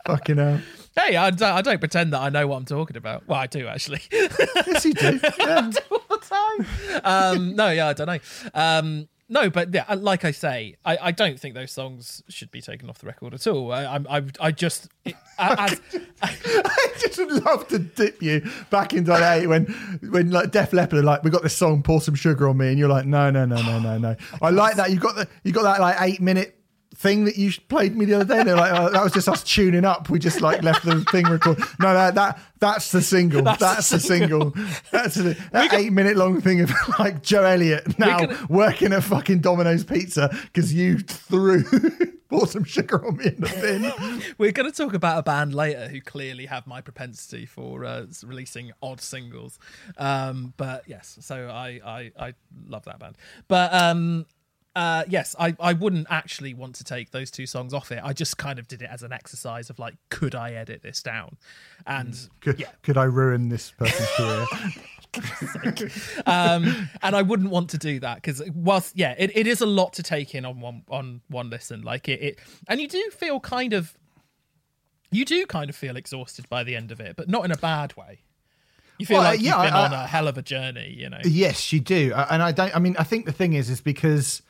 Fucking hell. Hey, I don't, I don't pretend that I know what I'm talking about. Well, I do actually Yes, you do. Yeah. all the time. Um, no, yeah, I don't know. Um, no, but yeah, uh, like I say, I, I don't think those songs should be taken off the record at all. I, I, I, I just it, as, I just would love to dip you back into that when when like Def Leppard are like we got this song pour some sugar on me and you're like no no no no no no I like that you got the you got that like eight minute thing that you played me the other day? And they're like, oh, that was just us tuning up. We just like left the thing record. No, that that that's the single. That's, That's the the single. That's the, that eight minute long thing of like Joe Elliott now can- working at fucking Domino's Pizza because you threw bought some sugar on me in the bin. We're going to talk about a band later who clearly have my propensity for uh, releasing odd singles. Um, but yes, so I, I I love that band. But um, uh, yes, I, I wouldn't actually want to take those two songs off it. I just kind of did it as an exercise of like, could I edit this down? And Could, yeah, could I ruin this person's career? um, and I wouldn't want to do that because whilst yeah, it, it is a lot to take in on one on one listen. Like it, it, and you do feel kind of, you do kind of feel exhausted by the end of it, but not in a bad way. You feel Well, like yeah, you've been I- on a hell of a journey, you know. Yes, you do. And I don't, I mean, I think the thing is, is because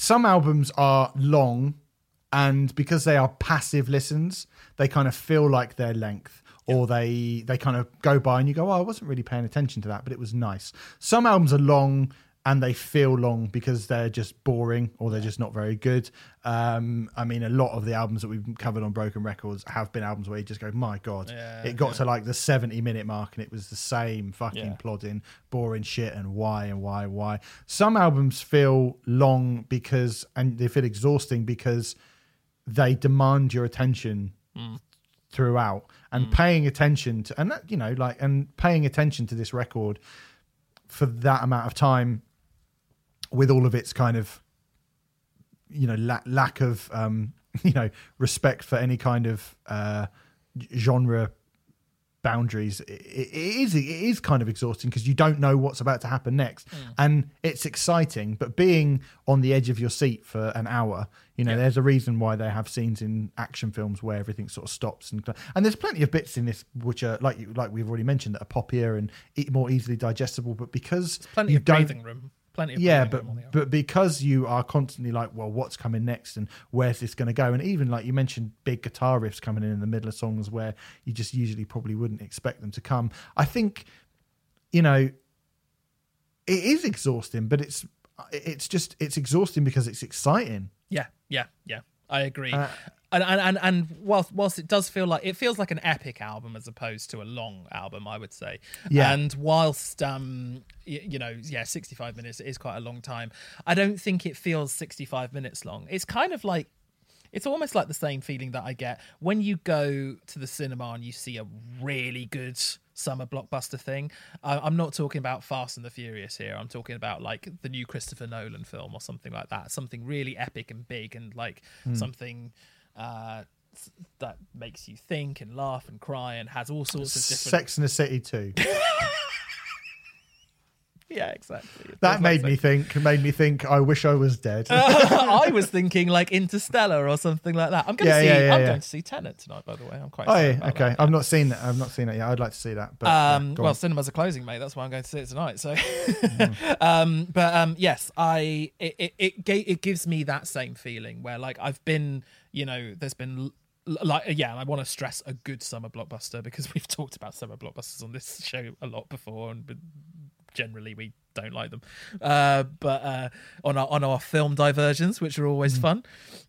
some albums are long and because they are passive listens, they kind of feel like their length or they, they kind of go by and you go, oh, I wasn't really paying attention to that, but it was nice. Some albums are long and they feel long because they're just boring or they're just not very good. Um, I mean, a lot of the albums that we've covered on Broken Records have been albums where you just go, my God, Yeah, it got yeah. to like the 70 minute mark and it was the same fucking Yeah. plodding, boring shit and why and why, why. Some albums feel long because, and they feel exhausting because they demand your attention throughout and paying attention to, and that, you know, like, and paying attention to this record for that amount of time with all of its kind of, you know, la- lack of, um, you know, respect for any kind of uh, genre boundaries it, it is it is kind of exhausting because you don't know what's about to happen next and it's exciting but being on the edge of your seat for an hour you know Yeah. there's a reason why they have scenes in action films where everything sort of stops and and there's plenty of bits in this which are like you like we've already mentioned that are poppier and more easily digestible but because Plenty you of don't breathing room. Plenty of yeah but room on the album. but because you are constantly like well what's coming next and where's this going to go and even like you mentioned big guitar riffs coming in in the middle of songs where you just usually probably wouldn't expect them to come i think you know it is exhausting but it's it's just it's exhausting because it's exciting Yeah, yeah, yeah. I agree. Uh, and, and and and whilst whilst it does feel like it feels like an epic album as opposed to a long album, I would say. Yeah. And whilst um y- you know yeah, sixty five minutes is quite a long time. I don't think it feels sixty five minutes long. It's kind of like it's almost like the same feeling that I get when you go to the cinema and you see a really good summer blockbuster thing. I'm not talking about Fast and the Furious here. I'm talking about like the new Christopher Nolan film or something like that. Something really epic and big and like something uh, that makes you think and laugh and cry and has all sorts of different. sex in the city too Yeah, exactly. It that made like me think made me think i wish i was dead I was thinking like Interstellar or something like that. I'm going to Yeah, see. yeah, yeah, I'm going to see Tenet tonight. By the way, I'm quite. oh excited yeah about okay that. i've not seen that i've not seen it yet i'd like to see that but Um, well, on. cinemas are closing, mate. That's why I'm going to see it tonight. So, Mm. um, but um, yes, I it it it, it gives me that same feeling where like I've been, you know, there's been like yeah, and I want to stress a good summer blockbuster because we've talked about summer blockbusters on this show a lot before, and generally we don't like them. Uh, but uh, on our on our film diversions, which are always fun.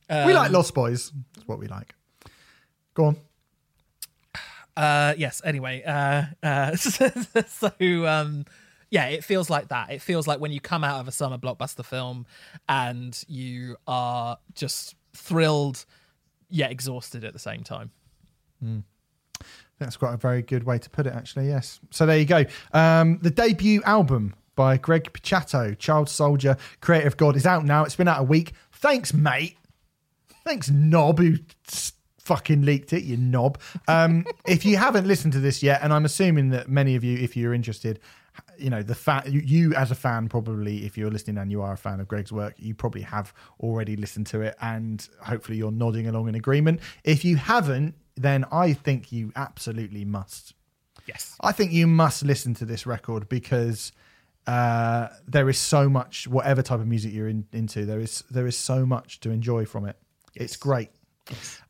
Mm. we like Um, lost boys that's what we like go on uh yes anyway uh uh so um yeah it feels like that it feels like when you come out of a summer blockbuster film and you are just thrilled yet exhausted at the same time That's quite a very good way to put it, actually. Yes. So there you go. Um, the debut album by Greg Puciato, Child Soldier, Creator of God, is out now. It's been out a week. Thanks, mate. Thanks, knob, who fucking leaked it, you knob. Um, if you haven't listened to this yet, and I'm assuming that many of you, if you're interested, you know the fan you, you as a fan probably if you're listening and you are a fan of greg's work you probably have already listened to it and hopefully you're nodding along in agreement if you haven't then i think you absolutely must yes I think you must listen to this record because uh, there is so much, whatever type of music you're in, into, there is there is so much to enjoy from it. It's great.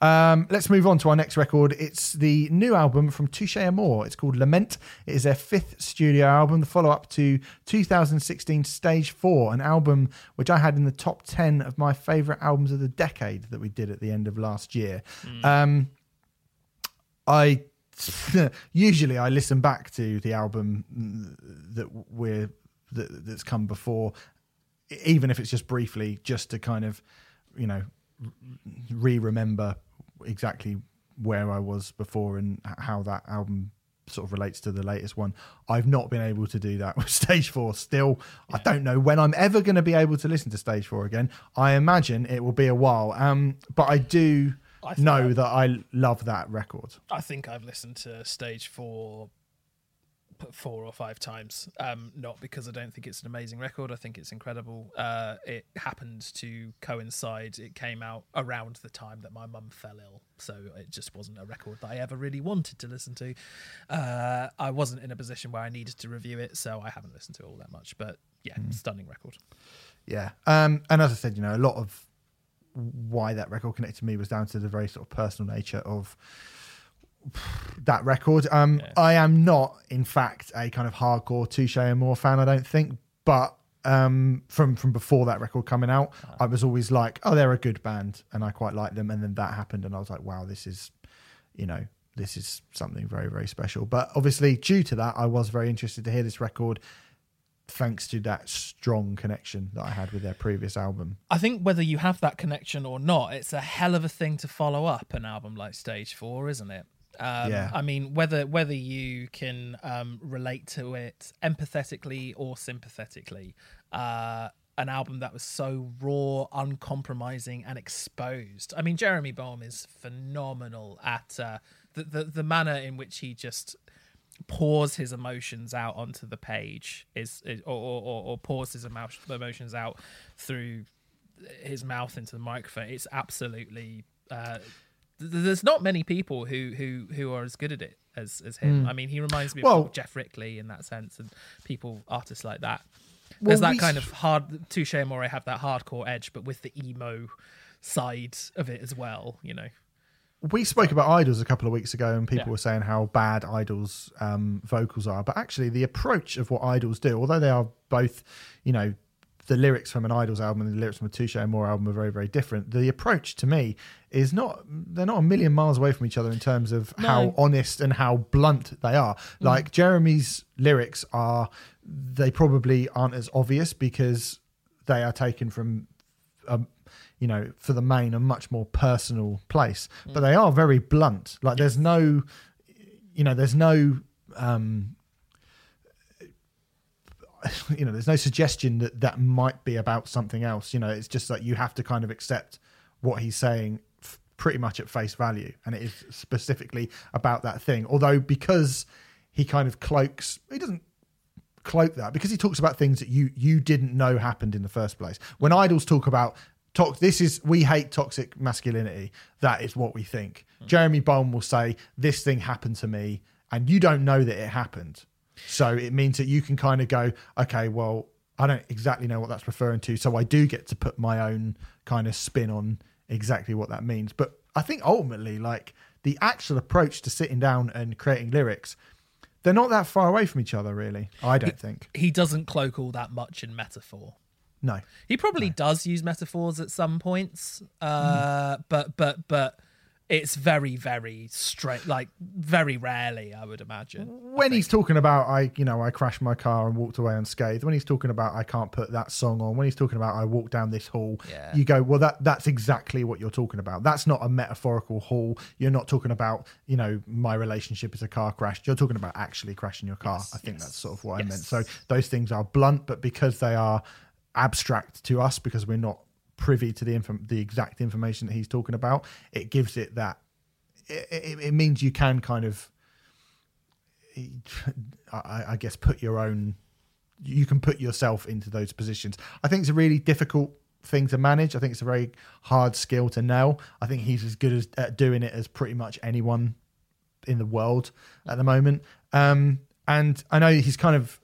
Um, let's move on to our next record. It's the new album from Touche Amore. It's called Lament. It is their fifth studio album, the follow up to 2016 Stage 4, an album which I had in the top 10 of my favourite albums of the decade that we did at the end of last year. Um, I usually I listen back to the album that we're that, that's come before, even if it's just briefly, just to kind of you know re-remember exactly where I was before and how that album sort of relates to the latest one. I've not been able to do that with Stage 4 still. Yeah. I don't know when I'm ever going to be able to listen to Stage 4 again. I imagine it will be a while. Um, but I do I know I, that I love that record. I think I've listened to Stage 4 four or five times. Um, not because I don't think it's an amazing record. I think it's incredible. Uh, it happened to coincide. It came out around the time that my mum fell ill, so it just wasn't a record that I ever really wanted to listen to. Uh, I wasn't in a position where I needed to review it, so I haven't listened to it all that much. But yeah, mm. stunning record. Yeah, um, and as I said, you know, a lot of why that record connected me was down to the very sort of personal nature of that record. Um, Yeah. I am not, in fact, a kind of hardcore Touche Amore fan. I don't think, but um, from from before that record coming out, I was always like, oh, they're a good band, and I quite like them. And then that happened, and I was like, wow, this is, you know. This is something very, very special. But obviously, due to that, I was very interested to hear this record thanks to that strong connection that I had with their previous album. I think whether you have that connection or not, it's a hell of a thing to follow up an album like Stage Four, isn't it? Um, Yeah. I mean, whether whether you can um, relate to it empathetically or sympathetically, uh, an album that was so raw, uncompromising, and exposed. I mean, Jeremy Bolm is phenomenal at uh, the, the the manner in which he just pours his emotions out onto the page is, is or, or, or, pours his emo- emotions out through his mouth into the microphone it's absolutely uh there's not many people who who who are as good at it as as him i mean he reminds me of. Well- of Geoff Rickly in that sense and people artists like that there's that we kind of hard Touche Amore have that hardcore edge but with the emo side of it as well you know We spoke about Idles a couple of weeks ago, and people Yeah. were saying how bad Idles' um, vocals are. But actually, the approach of what Idles do, although they are both, you know, the lyrics from an Idles album and the lyrics from a Touche Amore album are very, very different. The approach to me is not, they're not a million miles away from each other in terms of how honest and how blunt they are. Like Jeremy's lyrics are, they probably aren't as obvious because they are taken from um, you know, for the main, a much more personal place. But they are very blunt. Like there's no, you know, there's no, um, you know, there's no suggestion that that might be about something else. You know, it's just that you have to kind of accept what he's saying f- pretty much at face value, and it is specifically about that thing. Although because he kind of cloaks, he doesn't cloak that because he talks about things that you you didn't know happened in the first place. When Idles talk about tox, this is we hate toxic masculinity. That is what we think. Hmm. Jeremy Bolm will say this thing happened to me, and you don't know that it happened. So it means that you can kind of go, okay, well, I don't exactly know what that's referring to, so I do get to put my own kind of spin on exactly what that means. But I think ultimately, like the actual approach to sitting down and creating lyrics, they're not that far away from each other, really. I don't think. he doesn't cloak all that much in metaphor No. He probably does use metaphors at some points, uh, but but but it's very very straight, like very rarely, I would imagine. When he's talking about I, you know, I crashed my car and walked away unscathed. When he's talking about I can't put that song on. When he's talking about I walked down this hall. Yeah. You go, well, that that's exactly what you're talking about. That's not a metaphorical hall. You're not talking about, you know, my relationship is a car crash. You're talking about actually crashing your car. Yes, I think yes, that's sort of what I meant. So those things are blunt, but because they are abstract to us, because we're not privy to the inform- the exact information that he's talking about, it gives it that. It, it, it means you can kind of I, I guess put your own you can put yourself into those positions. I think it's a really difficult thing to manage. I think it's a very hard skill to nail. I think he's as good as at doing it as pretty much anyone in the world at the moment. Um and i know he's kind of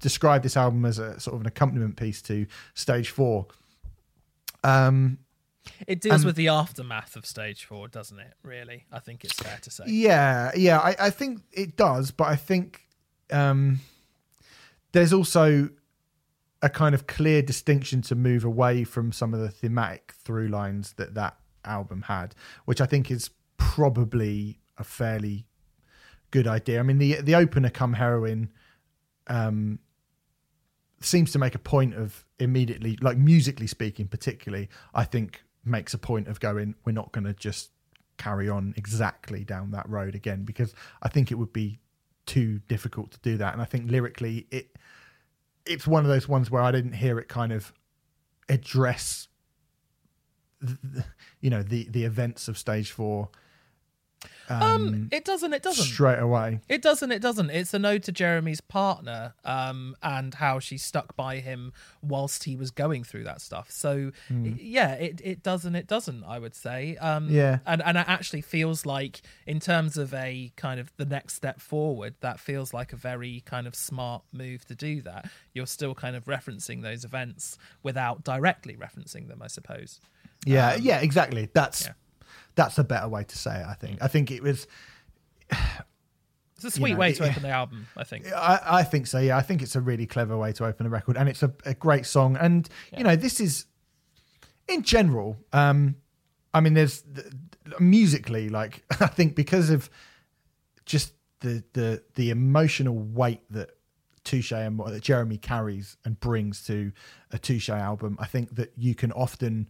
described this album as a sort of an accompaniment piece to stage four um It deals with the aftermath of stage four, doesn't it? Really, I think it's fair to say. Yeah, yeah, I, I think it does, but I think um, there's also a kind of clear distinction to move away from some of the thematic through lines that that album had, which I think is probably a fairly good idea. I mean, the the opener, "Come Heroine," um, seems to make a point of immediately, like musically speaking, particularly. I think makes a point of going, we're not going to just carry on exactly down that road again because I think it would be too difficult to do that. And I think lyrically, it it's one of those ones where I didn't hear it kind of address, th- th- you know, the the events of stage four. Um, Um, it doesn't. It doesn't. straight away. It doesn't. It doesn't. It's a nod to Jeremy's partner, um, and how she stuck by him whilst he was going through that stuff. So, y- yeah, it it doesn't. it doesn't. I would say. Um, Yeah. and and it actually feels like, in terms of a kind of the next step forward, that feels like a very kind of smart move to do that. You're still kind of referencing those events without directly referencing them, I suppose. Yeah, yeah, exactly. That's yeah. That's a better way to say it. I think. I think it was. It's a sweet know, way to it- open the album, I think. I, I think so. Yeah, I think it's a really clever way to open the record, and it's a, a great song. And you know, this is in general. Um, I mean, there's th- musically, like I think because of just the the the emotional weight that Touche and that Jeremy carries and brings to a Touche album, I think that you can often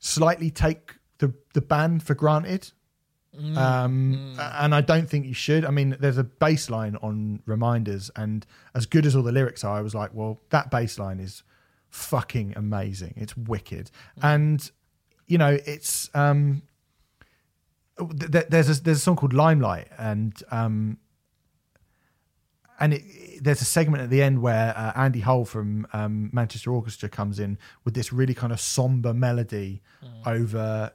slightly take the the band for granted. Um, and I don't think you should. I mean, there's a bass line on Reminders, and as good as all the lyrics are, I was like, well, that bass line is fucking amazing. It's wicked, and you know, it's um, th- th- there's a, there's a song called Limelight, and um, and it, there's a segment at the end where uh, Andy Hull from um, Manchester Orchestra comes in with this really kind of somber melody over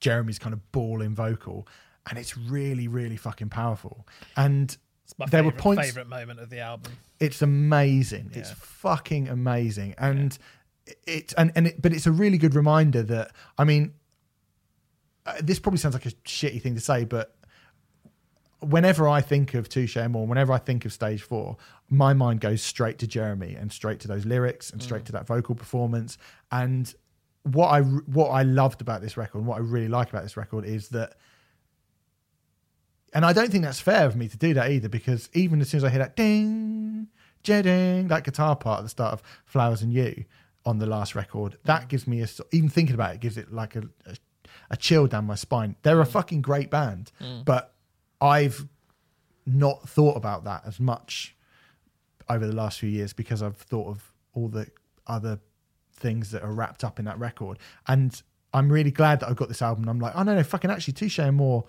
Jeremy's kind of bawling vocal, and it's really, really fucking powerful. And It's my there were points. favorite moment of the album. It's amazing. It's fucking amazing, and it and and it, but it's a really good reminder that I mean, uh, this probably sounds like a shitty thing to say, but whenever I think of Touche Amore, whenever I think of Stage Four, my mind goes straight to Jeremy and straight to those lyrics and straight to that vocal performance. And what I what I loved about this record, and what I really like about this record, is that. And I don't think that's fair of me to do that either, because even as soon as I hear that ding, ding, that guitar part at the start of Flowers and You on the last record, that gives me a even thinking about it gives it like a, a, a chill down my spine. They're a mm. fucking great band, mm. but I've not thought about that as much over the last few years because I've thought of all the other things that are wrapped up in that record. And I'm really glad that I got this album. I'm like, oh no, no, fucking actually, Touche Amore,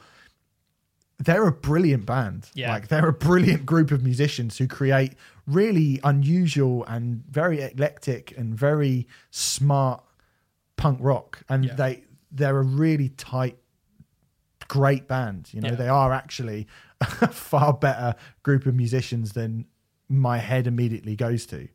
they're a brilliant band. Yeah. Like they're a brilliant group of musicians who create really unusual and very eclectic and very smart punk rock. And Yeah. they they're a really tight great band. You know, Yeah. they are actually a far better group of musicians than my head immediately goes to.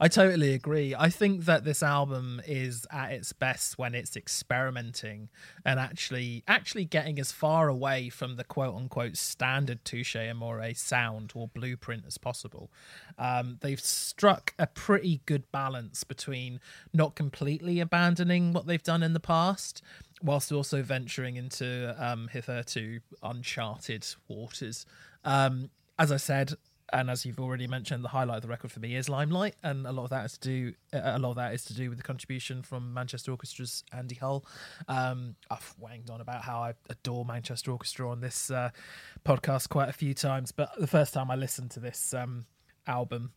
I totally agree. I think that this album is at its best when it's experimenting and actually actually getting as far away from the quote unquote standard Touche Amore sound or blueprint as possible. Um, they've struck a pretty good balance between not completely abandoning what they've done in the past whilst also venturing into um, hitherto uncharted waters. Um, as I said, and as you've already mentioned, the highlight of the record for me is Limelight, and a lot of that is to do a lot of that is to do with the contribution from Manchester Orchestra's Andy Hull. Um, I've wanged on about how I adore Manchester Orchestra on this uh, podcast quite a few times, but the first time I listened to this um, album,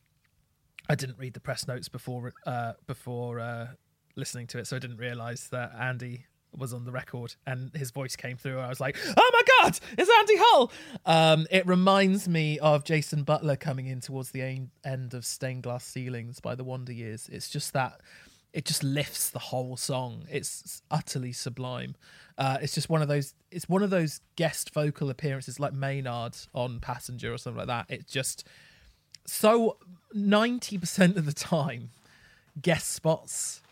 I didn't read the press notes before uh, before uh, listening to it, so I didn't realise that Andy was on the record and his voice came through. I was like, "Oh my god, it's Andy Hull!" Um, it reminds me of Jason Butler coming in towards the en- end of "Stained Glass Ceilings" by the Wonder Years. It's just that it just lifts the whole song. It's utterly sublime. Uh, it's just one of those. It's one of those guest vocal appearances like Maynard on Passenger or something like that. It's just so ninety percent of the time, guest spots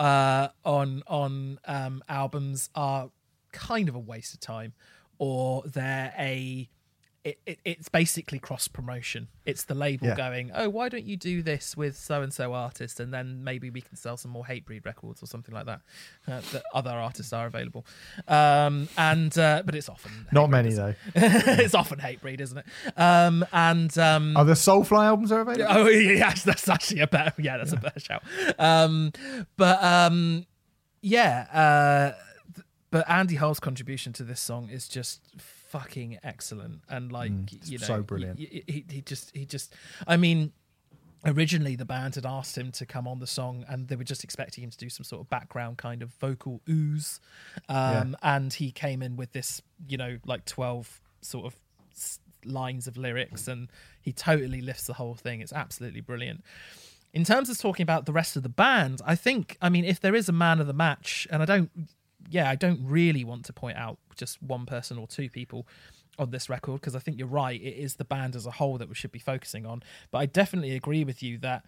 uh, on on um, albums are kind of a waste of time, or they're a it, it, it's basically cross promotion. It's the label Yeah. going, oh, why don't you do this with so and so artist, and then maybe we can sell some more Hatebreed records or something like that. Uh, that other artists are available, um, and uh, but it's often Not many though. it? it's often Hatebreed, isn't it? Um, and um, Are the Soulfly albums are available? Oh yeah, that's actually a better. Yeah, that's a better shout. Um, but um, yeah, uh, but Andy Hull's contribution to this song is just fucking excellent, and like you know, Mm, so brilliant. He, he, he just, he just. I mean, originally the band had asked him to come on the song and they were just expecting him to do some sort of background kind of vocal ooze um, and he came in with this you know like 12 sort of lines of lyrics and he totally lifts the whole thing it's absolutely brilliant in terms of talking about the rest of the band i think i mean if there is a man of the match and i don't yeah i don't really want to point out just one person or two people on this record because I think you're right. It is the band as a whole that we should be focusing on. But I definitely agree with you that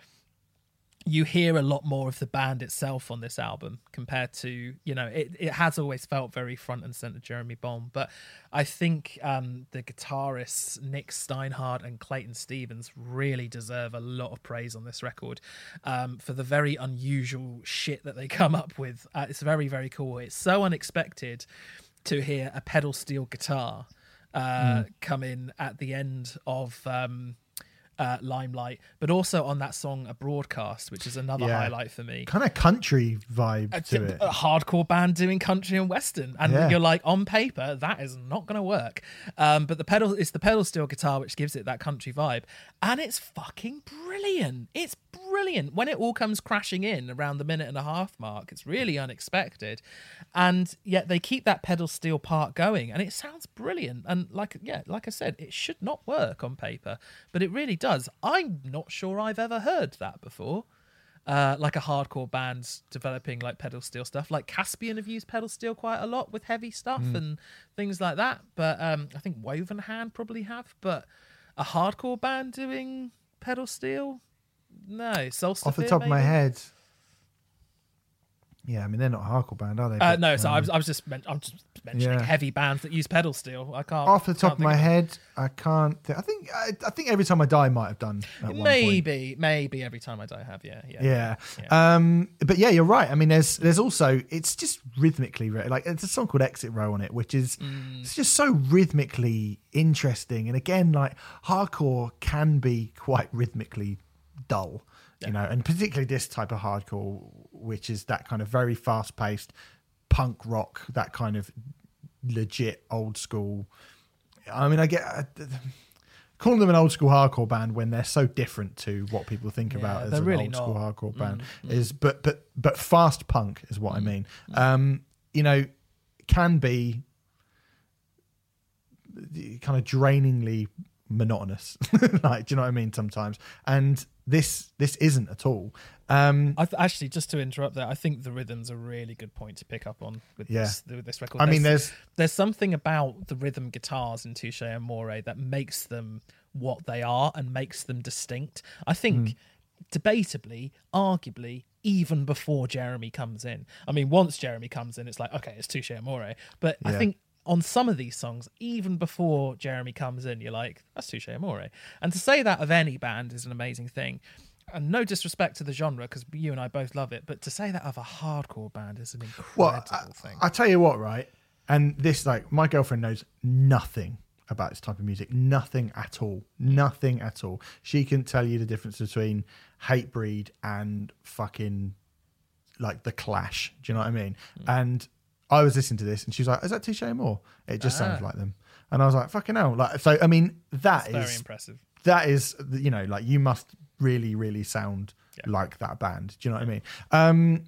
you hear a lot more of the band itself on this album compared to you know it, it has always felt very front and center jeremy Bolm, but i think um, the guitarists nick steinhardt and clayton stevens really deserve a lot of praise on this record um, for the very unusual shit that they come up with. Uh, it's very very cool. It's so unexpected to hear a pedal steel guitar uh, come in at the end of um, uh, Limelight, but also on that song "A Broadcast," which is another Yeah. highlight for me. Kind of country vibe A, to it. a hardcore band doing country and western, and Yeah. you're like, on paper, that is not going to work. Um, but the pedal, it's the pedal steel guitar which gives it that country vibe, and it's fucking brilliant. It's brilliant when it all comes crashing in around the minute and a half mark. It's really unexpected, and yet they keep that pedal steel part going, and it sounds brilliant. And like, yeah, like I said, it should not work on paper, but it really does. I'm not sure I've ever heard that before uh, like a hardcore band developing like pedal steel stuff. Like Caspian have used pedal steel quite a lot with heavy stuff and things like that. But um, I think Woven Hand probably have. But a hardcore band doing pedal steel, no. Solstice Off the top of my head. Yeah, I mean they're not a hardcore band, are they? Uh, But, no, so I um, was, I was just men- I'm just mentioning Yeah. heavy bands that use pedal steel. I can't off the top of my think head, I can't. Th- I think I, I think every time I die might have done at one point. Maybe, maybe every time I die, I have yeah, yeah, Yeah. yeah. Um, but yeah, you're right. I mean, there's there's also it's just rhythmically like it's a song called Exit Row on it, which is Mm. it's just so rhythmically interesting. And again, like hardcore can be quite rhythmically dull, you know, and particularly this type of hardcore, which is that kind of very fast paced punk rock, that kind of legit old school. I mean, I get. Uh, Calling them an old school hardcore band when they're so different to what people think Yeah, about as an really old school hardcore band is but but but fast punk is what I mean. Um, you know, can be kind of drainingly monotonous. like, do you know what I mean? Sometimes, and this this isn't at all. Um, I th- actually, just to interrupt there, I think the rhythm's a really good point to pick up on with Yeah. this with this record. I mean, there's there's something about the rhythm guitars in Touche Amore that makes them what they are and makes them distinct. I think, Hmm. debatably, arguably, even before Jeremy comes in. I mean, once Jeremy comes in, it's like okay, it's Touche Amore. But I think on some of these songs, even before Jeremy comes in, you're like, that's Touche Amore. And to say that of any band is an amazing thing. And no disrespect to the genre, because you and I both love it, but to say that of a hardcore band is an incredible well, I, thing. I tell you what, right? And this, like, my girlfriend knows nothing about this type of music, nothing at all, nothing at all. She can tell you the difference between Hatebreed and fucking like the Clash. Do you know what I mean? Hmm. And I was listening to this, and she was like, "Is that Touche Amore?" It just sounds Ah. like them. And I was like, "Fucking hell!" Like, so I mean, that Very is impressive. that is you know like you must really really sound Yeah. like that band do you know what i mean um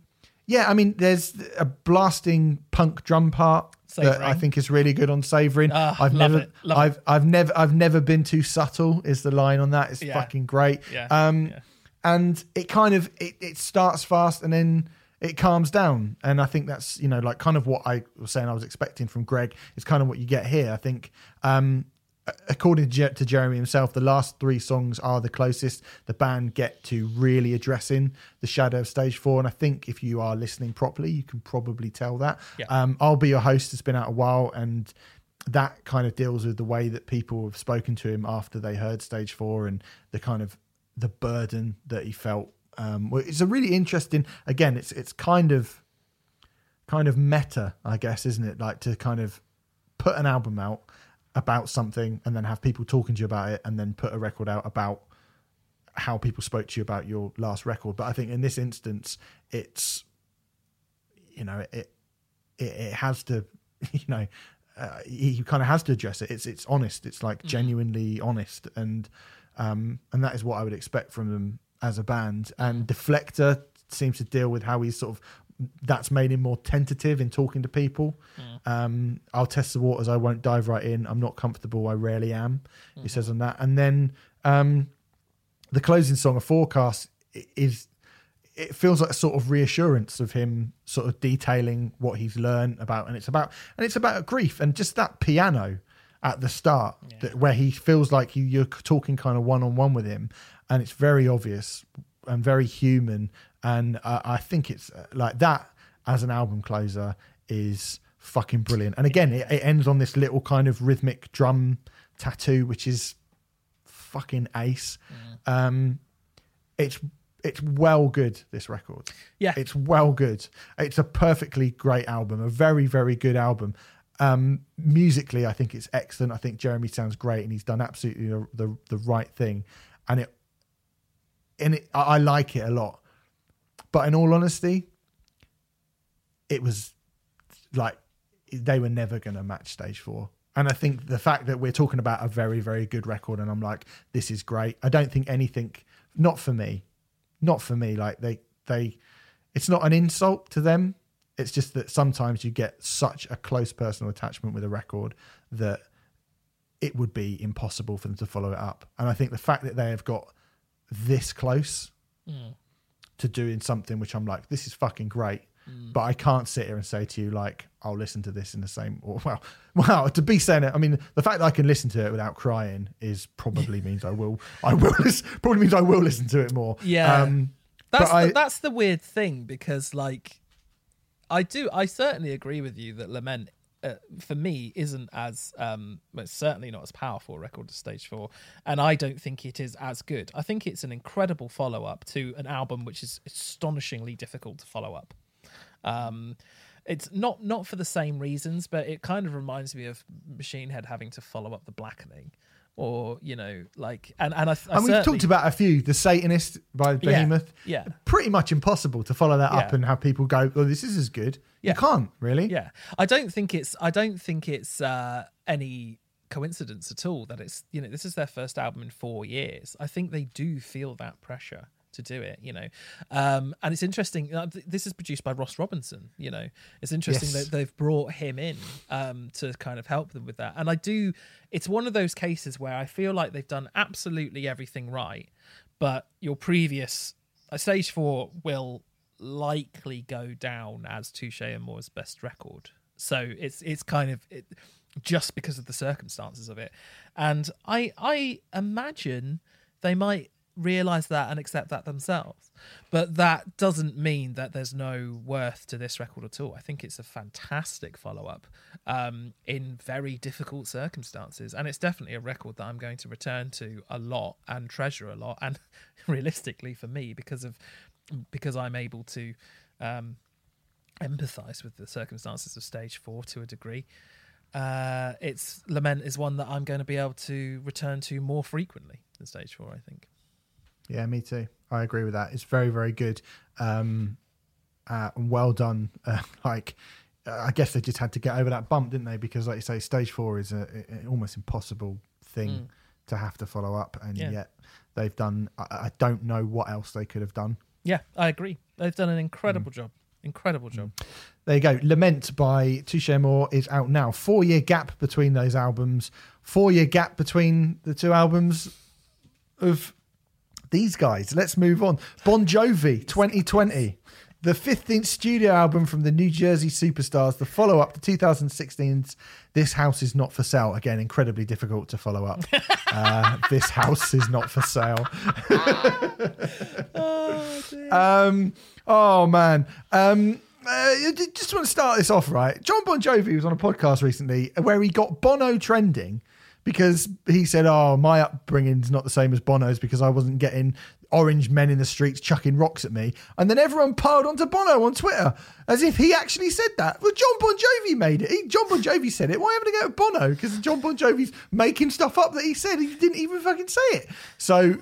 yeah i mean there's a blasting punk drum part that i think is really good on savoring Ah, i've never it, i've i've never i've never been too subtle is the line on that it's Yeah. fucking great Yeah, um yeah. and it kind of it, it starts fast and then it calms down and i think that's you know like kind of what i was saying i was expecting from greg is kind of what you get here i think um according to, Jeremy himself, the last three songs are the closest the band get to really addressing the shadow of stage four. And I think if you are listening properly, you can probably tell that. Yeah. Um, I'll be your host. It's been out a while, and that kind of deals with the way that people have spoken to him after they heard stage four and the kind of the burden that he felt. Um, well, it's a really interesting. Again, it's it's kind of kind of meta, I guess, isn't it? Like to kind of put an album out about something and then have people talking to you about it and then put a record out about how people spoke to you about your last record. But I think in this instance, it's you know it it, it has to you know uh, he kind of has to address it. It's it's honest. It's like genuinely honest, and um and that is what I would expect from them as a band. And Deflector seems to deal with how he's sort of that's made him more tentative in talking to people. Um, I'll test the waters. I won't dive right in. I'm not comfortable. I rarely am. He says on that, and then um, the closing song, a forecast, is it feels like a sort of reassurance of him sort of detailing what he's learned about and it's about and it's about grief and just that piano at the start that, where he feels like he, you're talking kind of one-on-one with him and it's very obvious and very human. And uh, i think it's uh, like that as an album closer is fucking brilliant. And again it, it ends on this little kind of rhythmic drum tattoo which is fucking ace. Um it's it's well good this record. Yeah. it's well good. It's a perfectly great album a very very good album. Um musically i think it's excellent. I think jeremy sounds great and he's done absolutely the the, the right thing. And it and it I, like it a lot. But in all honesty it was like they were never going to match stage four. And i think the fact that we're talking about a very very good record and i'm like this is great. I don't think anything not for me not for me like they they it's not an insult to them. It's just that sometimes you get such a close personal attachment with a record that it would be impossible for them to follow it up. And i think the fact that they have got this close to doing something which i'm like this is fucking great but i can't sit here and say to you like i'll listen to this in the same or well well to be saying it i mean the fact that i can listen to it without crying is probably means i will i will listen, probably means i will listen to it more. Yeah. um That's the, I- that's the weird thing because like I do I certainly agree with you that Lament uh, for me isn't as um well, certainly not as powerful a record as Stage 4 and I don't think it is as good. I think it's an incredible follow up to an album which is astonishingly difficult to follow up. Um it's not not for the same reasons, but it kind of reminds me of Machine Head having to follow up the Blackening, or you know, like and and I, I and we've talked about a few the satanist by behemoth yeah. pretty much impossible to follow that up and have people go oh this is as good Yeah. you can't really Yeah, I don't think it's I don't think it's uh, any coincidence at all that it's you know this is their first album in four years. I think they do feel that pressure to do it, you know, um, and it's interesting. Uh, th- this is produced by Ross Robinson. You know, it's interesting Yes. that they've brought him in um, to kind of help them with that. And I do. It's one of those cases where I feel like they've done absolutely everything right, but your previous uh, stage four will likely go down as Touche Amore's best record. So it's it's kind of it, just because of the circumstances of it, and I I imagine they might realize that and accept that themselves. But that doesn't mean that there's no worth to this record at all. I think it's a fantastic follow up um, in very difficult circumstances, and it's definitely a record that I'm going to return to a lot and treasure a lot, and realistically for me because of because I'm able to um, empathize with the circumstances of stage four to a degree. Uh, it's lament is one that I'm going to be able to return to more frequently than stage four. I think. Yeah, me too. I agree with that. It's very, very good. Um, uh, and well done. Uh, like, I guess they just had to get over that bump, didn't they? Because, like you say, stage four is a, a- almost impossible thing to have to follow up, and Yeah. yet they've done. I, I don't know what else they could have done. Yeah, I agree. They've done an incredible job. Incredible job. There you go. Lament by Touche Amore is out now. Four year gap between those albums. Four year gap between the two albums of these guys. Let's move on. Bon Jovi 2020. the 15th studio album from the New Jersey Superstars, the follow up to 2016's This House Is Not For Sale. Again, incredibly difficult to follow up. uh, this House Is Not For Sale. Oh. Um, oh man. Um, uh, just want to start this off right. John Bon Jovi was on a podcast recently where he got Bono trending because he said, "Oh, my upbringing's not the same as Bono's because I wasn't getting orange men in the streets chucking rocks at me." And then everyone piled onto Bono on Twitter as if he actually said that. Well, John Bon Jovi made it. He, John Bon Jovi said it. Why haven't I go with Bono? Because John Bon Jovi's making stuff up that he said. He didn't even fucking say it. So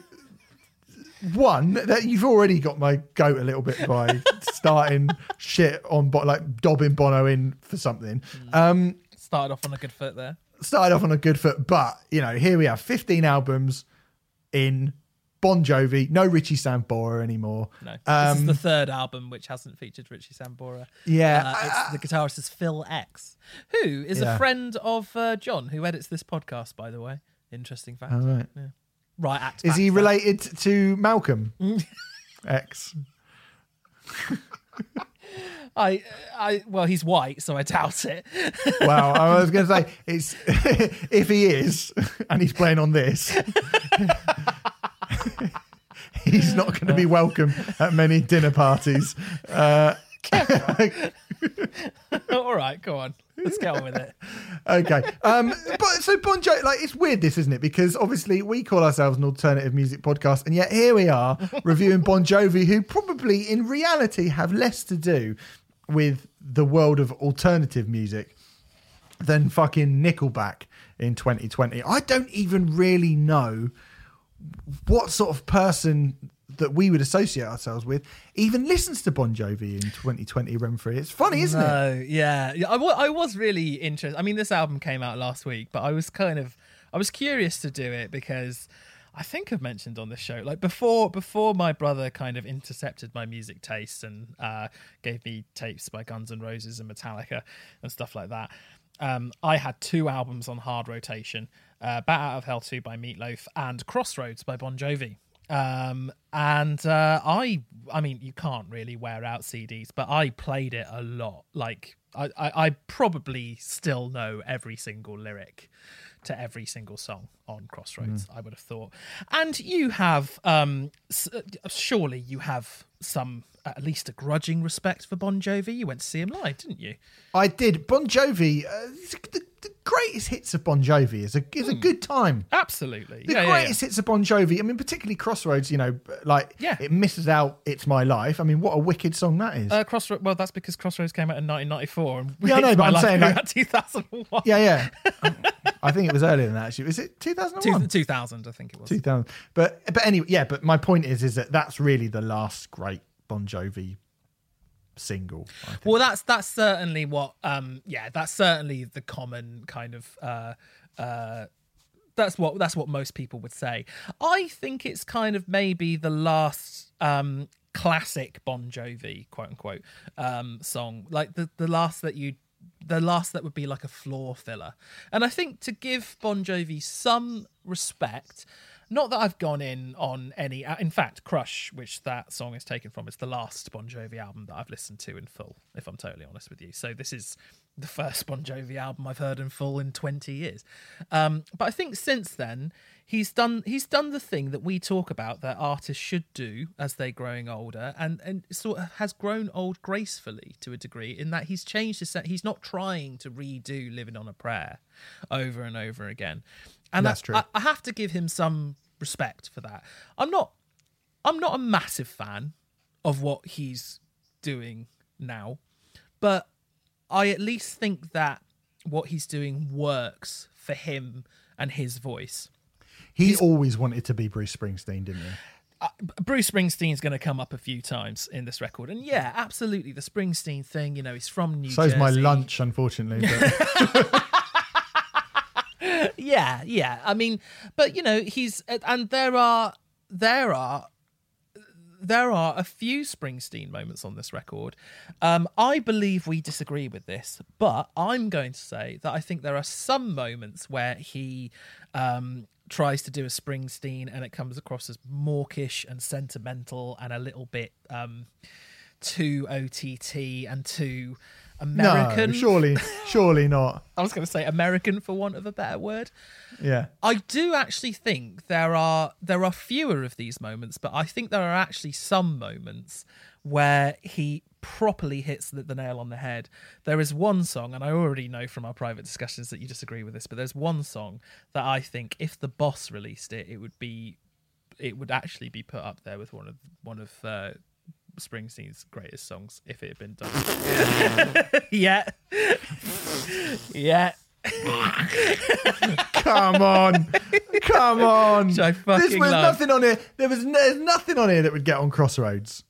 one that you've already got my goat a little bit by starting shit on like dobbing Bono in for something. Um, Started off on a good foot there. Started off on a good foot, but you know here we have 15 albums in Bon Jovi, no Richie Sambora anymore. No, this Um, is the third album which hasn't featured Richie Sambora. Yeah, uh, it's, the guitarist is Phil X, who is Yeah. a friend of uh, John, who edits this podcast. By the way, interesting fact. All right. Yeah. Right, act. Is he related to Malcolm X? I, I, well, he's white, so I doubt it. Well, I was going to say it's if he is and he's playing on this, he's not going to be welcome at many dinner parties. Uh, All right, go on. Let's get on with it. okay, um, but so Bon Jovi, like it's weird, this isn't it? Because obviously we call ourselves an alternative music podcast, and yet here we are reviewing Bon Jovi, who probably in reality have less to do with the world of alternative music than fucking Nickelback in 2020. I don't even really know what sort of person that we would associate ourselves with even listens to Bon Jovi in 2020 Remfry. It's funny, isn't it? No, yeah, yeah. I was really interested. I mean, this album came out last week, but I was kind of, I was curious to do it because I think I've mentioned on the show, like before, before my brother kind of intercepted my music tastes and uh, gave me tapes by Guns N' Roses and Metallica and stuff like that. Um, I had two albums on hard rotation: uh, "Bat Out of Hell 2" by Meatloaf and "Crossroads" by Bon Jovi. Um, and uh, I, I mean, you can't really wear out CDs, but I played it a lot. Like, I, I, I probably still know every single lyric to every single song on Crossroads. I would have thought. And you have, um, s- uh, surely you have some at least a grudging respect for Bon Jovi. You went to see him live, didn't you? I did. Bon Jovi, uh, the, the greatest hits of Bon Jovi is a is a good time. Absolutely. The Hmm. Yeah, yeah, yeah. greatest hits of Bon Jovi. I mean, particularly Crossroads. You know, like Yeah. it misses out. It's my life. I mean, what a wicked song that is. Uh, Crossroads. Well, that's because Crossroads came out in 1994. And Yeah, I know, but I'm saying, like- 2001. yeah, yeah. I think it was earlier than that. Actually, is it 2001? 2000, I think it was. 2000. But but anyway, yeah. But my point is, is that that's really the last great Bon Jovi single. Well, that's that's certainly what. Um, yeah, that's certainly the common kind of. Uh, uh, that's what that's what most people would say. I think it's kind of maybe the last um, classic Bon Jovi quote unquote um, song, like the the last that you. The last that would be like a floor filler. And I think to give Bon Jovi some respect, not that I've gone in on any. In fact, Crush, which that song is taken from, is the last Bon Jovi album that I've listened to in full, if I'm totally honest with you. So this is the first Bon Jovi album I've heard in full in 20 years. Um, but I think since then, he's done he's done the thing that we talk about that artists should do as they're growing older, and and sort of has grown old gracefully to a degree in that he's changed his set. He's not trying to redo "Living on a Prayer" over and over again, and That's I- true. I, I have to give him some respect for that. I'm not I'm not a massive fan of what he's doing now, but I at least think that what he's doing works for him and his voice. he always wanted to be Bruce Springsteen, didn't he? Uh, Bruce Springsteen's going to come up a few times in this record, and yeah, absolutely, the Springsteen thing. You know, he's from New So's Jersey. my lunch, unfortunately. But yeah, yeah. I mean, but you know, he's and there are there are there are a few Springsteen moments on this record. Um, I believe we disagree with this, but I'm going to say that I think there are some moments where he um, tries to do a Springsteen and it comes across as mawkish and sentimental and a little bit. Um, too OTT and too American. No, surely, surely not. I was going to say American for want of a better word. Yeah. I do actually think there are there are fewer of these moments, but I think there are actually some moments where he properly hits the, the, nail on the head. There is one song, and I already know from our private discussions that you disagree with this, but there's one song that I think if the boss released it, it would be, it would actually be put up there with one of one of uh, Springsteen's greatest songs if it had been done. yeah, yeah. Come on, come on! Which I fucking This was love. nothing on here. There was n- there's nothing on here that would get on Crossroads.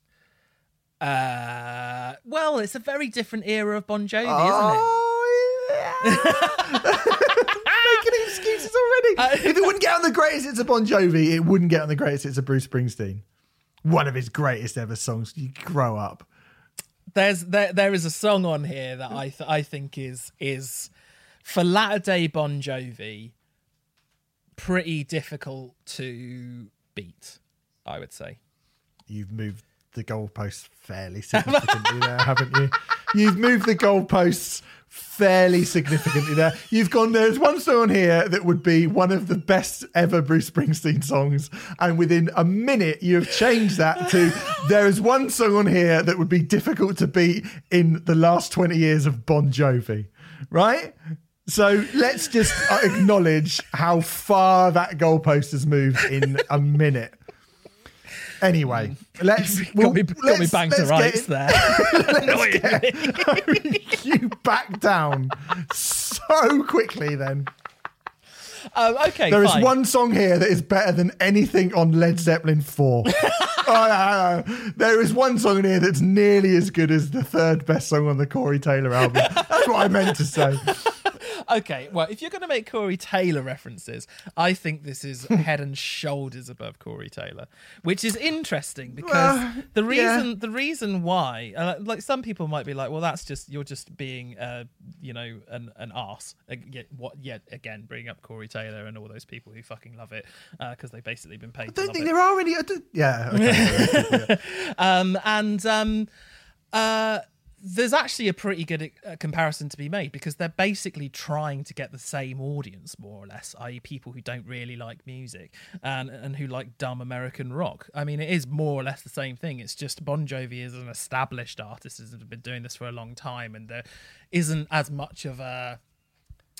Uh, well, it's a very different era of Bon Jovi, isn't it? Oh, yeah. Making excuses already. Uh, if it wouldn't get on the greatest hits of Bon Jovi, it wouldn't get on the greatest hits of Bruce Springsteen. One of his greatest ever songs. You grow up. There's there there is a song on here that I th- I think is is for latter day Bon Jovi pretty difficult to beat. I would say. You've moved the goalposts fairly significantly there, haven't you? You've moved the goalposts fairly significantly there. You've gone, there's one song on here that would be one of the best ever Bruce Springsteen songs. And within a minute, you have changed that to there is one song on here that would be difficult to beat in the last 20 years of Bon Jovi, right? So let's just uh, acknowledge how far that goalpost has moved in a minute. Anyway, let's got me, got let's- bang to let's rights get- there. you back down so quickly then. um, okay, There is fine. one song here that is better than anything on Led Zeppelin 4. oh, no, no, no. There is one song in here that's nearly as good as the third best song on the Corey Taylor album. That's what I meant to say. Okay, well, if you're going to make Corey Taylor references, I think this is head and shoulders above Corey Taylor, which is interesting because Well, the yeah. reason the reason why, uh, like some people might be like, well, that's just you're just being, uh, you know, an an. Uh, yet, what? Yet again, bringing up Corey Taylor and all those people who fucking love it because they've basically been paid. I don't think it. there are any. Yeah. Okay. Um, and um, uh, there's actually a pretty good uh, comparison to be made because they're basically trying to get the same audience, more or less, i.e., people who don't really like music and and who like dumb American rock. I mean, it is more or less the same thing. It's just Bon Jovi is an established artist, has been doing this for a long time, and there isn't as much of a